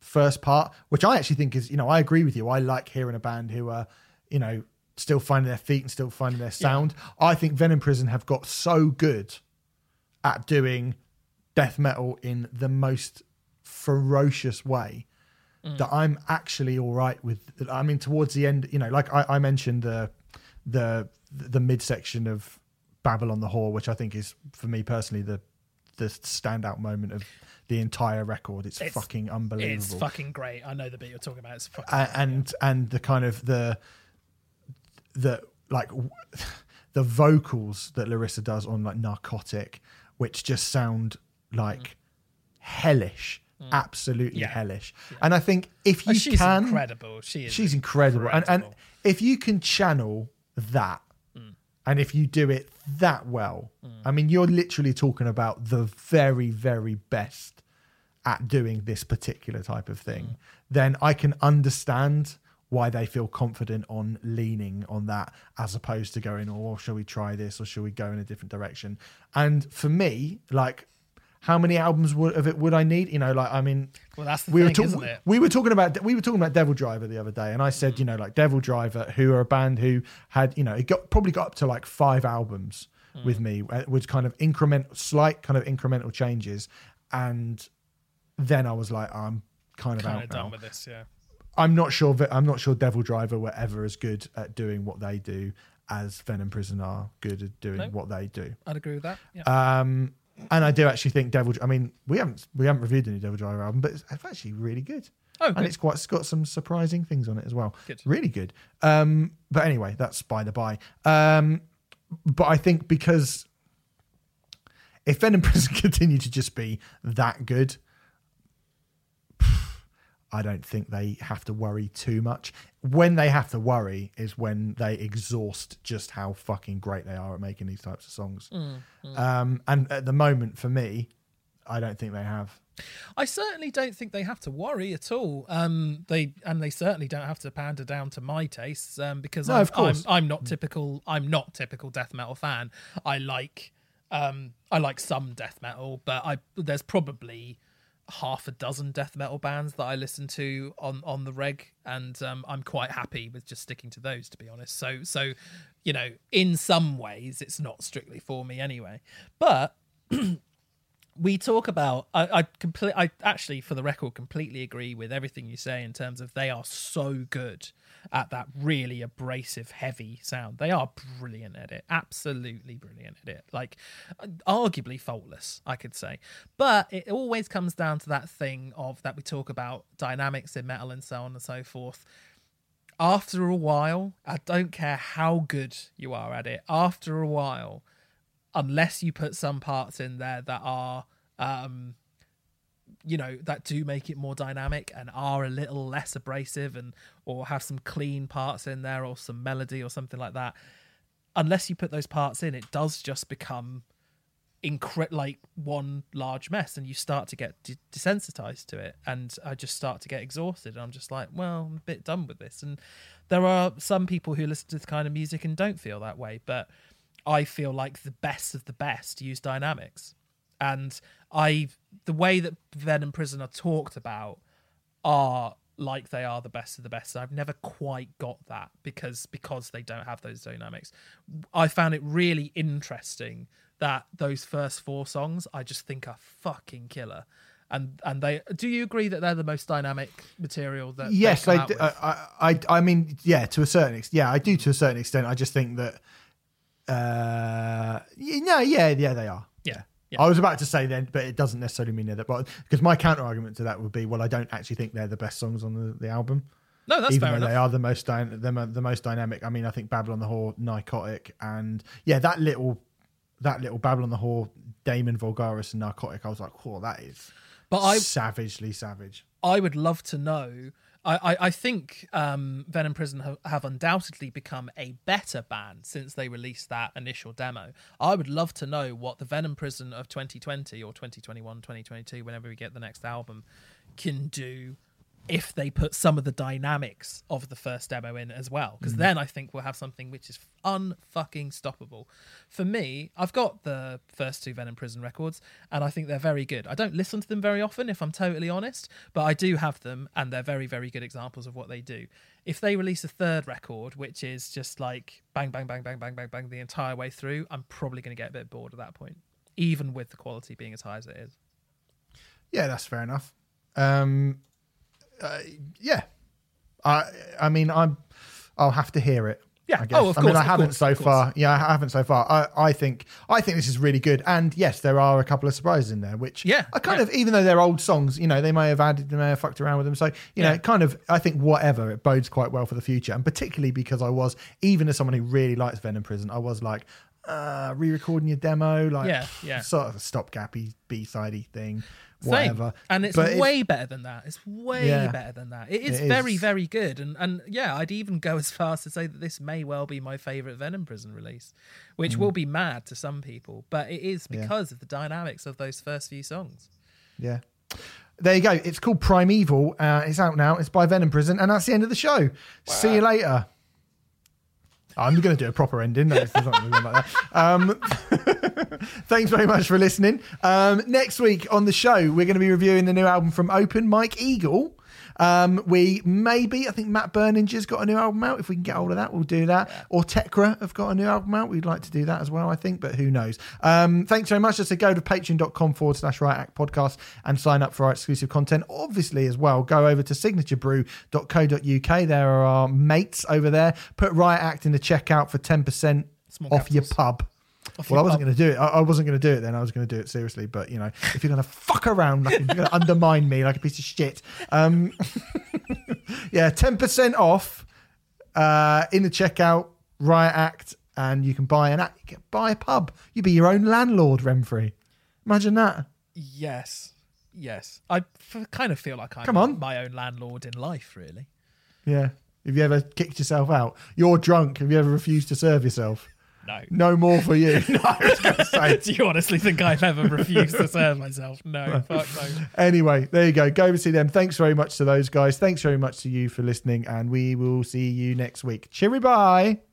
first part, which I actually think is, you know, I agree with you. I like hearing a band who are, you know, still finding their feet and still finding their sound. Yeah. I think Venom Prison have got so good at doing death metal in the most ferocious way mm. that I'm actually all right with. I mean, towards the end, you know, like I, I mentioned the the the midsection of Babylon the Whore, which I think is for me personally the the standout moment of the entire record. It's, it's, fucking unbelievable. It's fucking great. I know the bit you're talking about. It's fucking uh, and and the kind of the the like the vocals that Larissa does on like Narcotic, which just sound like mm. hellish Mm. absolutely yeah. hellish. Yeah. And I think if you oh, she's can, incredible. She is she's incredible. incredible. And, and if you can channel that, mm. and if you do it that well, mm. I mean, you're literally talking about the very, very best at doing this particular type of thing. Mm. Then I can understand why they feel confident on leaning on that as opposed to going, oh, shall we try this or shall we go in a different direction? And for me, like how many albums would, of it would I need? You know, like I mean, well, that's we thing, were talking. We were talking about we were talking about Devil Driver the other day, and I said, mm. you know, like Devil Driver, who are a band who had, you know, it got probably got up to like five albums mm. with me, uh, with kind of increment, slight kind of incremental changes, and then I was like, I'm kind of kind out of done now. with this, yeah. I'm not sure I'm not sure Devil Driver were ever as good at doing what they do as Venom Prison are good at doing no, what they do. I'd agree with that. Yeah. Um, and I do actually think Devil. I mean, we haven't we haven't reviewed any Devil Driver album, but it's, it's actually really good. Oh, and it's quite it's got some surprising things on it as well. Good. Really good. Um, but anyway, that's by the by. Um, but I think because if Venom Prison continue to just be that good, I don't think they have to worry too much. When they have to worry is when they exhaust just how fucking great they are at making these types of songs. Um, and at the moment, for me, I don't think they have. I certainly don't think they have to worry at all. Um, they and they certainly don't have to pander down to my tastes um, because No, I'm, of course. I'm I'm not typical. I'm not typical death metal fan. I like um, I like some death metal, but I there's probably half a dozen death metal bands that I listen to on on the reg, and um, I'm quite happy with just sticking to those. To be honest, so so you know, in some ways, it's not strictly for me anyway, but we talk about I, I complete I actually for the record completely agree with everything you say in terms of they are so good at that really abrasive heavy sound. They are brilliant at it. Absolutely brilliant at it. Like arguably faultless, I could say. But it always comes down to that thing of that we talk about dynamics in metal and so on and so forth after a while, I don't care how good you are at it, after a while, unless you put some parts in there that are um you know that do make it more dynamic and are a little less abrasive and or have some clean parts in there or some melody or something like that unless you put those parts in it does just become incre- like one large mess and you start to get de- desensitized to it and i just start to get exhausted and i'm just like well i'm a bit done with this. And there are some people who listen to this kind of music and don't feel that way but i feel like the best of the best use dynamics. And i the way that venom prison are talked about are like they are the best of the best. I've never quite got that because because they don't have those dynamics. I found it really interesting that those first four songs I just think are fucking killer. And and they do you agree that they're the most dynamic material that yes, I, out d- with? I, I, I mean, yeah, to a certain extent. Yeah, I do to a certain extent. I just think that, uh, yeah, no, yeah, yeah, they are. Yeah. I was about to say then, but it doesn't necessarily mean they're the but because my counter argument to that would be, well, I don't actually think they're the best songs on the, the album, No, that's even fair though enough. they are the most dy- the, the most dynamic. I mean, I think Babylon the Whore, Narcotic, and yeah, that little that little Babylon the Whore, Damon Vulgaris, and Narcotic. I was like, oh, that is But I savagely savage. I would love to know. I, I, think um, Venom Prison have, have undoubtedly become a better band since they released that initial demo. I would love to know what the Venom Prison of 2020 or 2021, 2022, whenever we get the next album, can do if they put some of the dynamics of the first demo in as well. Because then I think we'll have something which is unfucking stoppable. For me, I've got the first two Venom Prison records, and I think they're very good. I don't listen to them very often, if I'm totally honest, but I do have them, and they're very, very good examples of what they do. If they release a third record, which is just like bang, bang, bang, bang, bang, bang, bang the entire way through, I'm probably going to get a bit bored at that point, even with the quality being as high as it is. Yeah, that's fair enough. Um, uh, yeah, I I mean I'm I'll have to hear it. Yeah. I guess. Oh, of course. I mean, I haven't course, so far. Yeah, I haven't so far. I, I think I think this is really good. And yes, there are a couple of surprises in there, which Yeah, I kind yeah. of even though they're old songs, you know, they may have added, they may have fucked around with them. So you know, Yeah. it kind of I think whatever it bodes quite well for the future, and particularly because I was even as someone who really likes Venom Prison, I was like. Uh, re-recording your demo, like Yeah, yeah. sort of a stopgappy B-sidey thing, Same. whatever. And it's But way better than that. It's way Yeah. better than that. It is It very, is. very good. And and yeah, I'd even go as far as to say that this may well be my favourite Venom Prison release, which will be mad to some people, but it is Mm. Yeah. because of the dynamics of those first few songs. Yeah. There you go. It's called Primeval. Uh, it's out now. It's by Venom Prison, and that's the end of the show. See you later. I'm going to do a proper ending. Like. Um, thanks very much for listening. Um, next week on the show, we're going to be reviewing the new album from Open Mike Eagle. Um, we maybe, I think Matt Berninger's got a new album out. If we can get hold of that, we'll do that. Or Tekra have got a new album out. We'd like to do that as well, I think, but who knows? Um, thanks very much. Just to go to patreon.com forward slash riot act podcast and sign up for our exclusive content. Obviously, as well, go over to signaturebrew.co.uk. There are our mates over there. Put Riot Act in the checkout for 10% Small off your pub. Well, I wasn't going to do it. I, I wasn't going to do it then. I was going to do it seriously. But you know, if you're going to fuck around, like, you're going to undermine me like a piece of shit, um, yeah, ten percent off uh, in the checkout. Riot Act, and you can buy an act. You can buy a pub. You be your own landlord, Remfry. Imagine that. Yes. yes, I f- kind of feel like I'm Come on. my own landlord in life, really. Yeah. Have you ever kicked yourself out? You're drunk. Have you ever refused to serve yourself? No. No more for you. no, I was going to say. Do you honestly think I've ever refused to serve myself? No, fuck no. Anyway, there you go. Go and see them. Thanks very much to those guys. Thanks very much to you for listening, and we will see you next week. Cheery bye.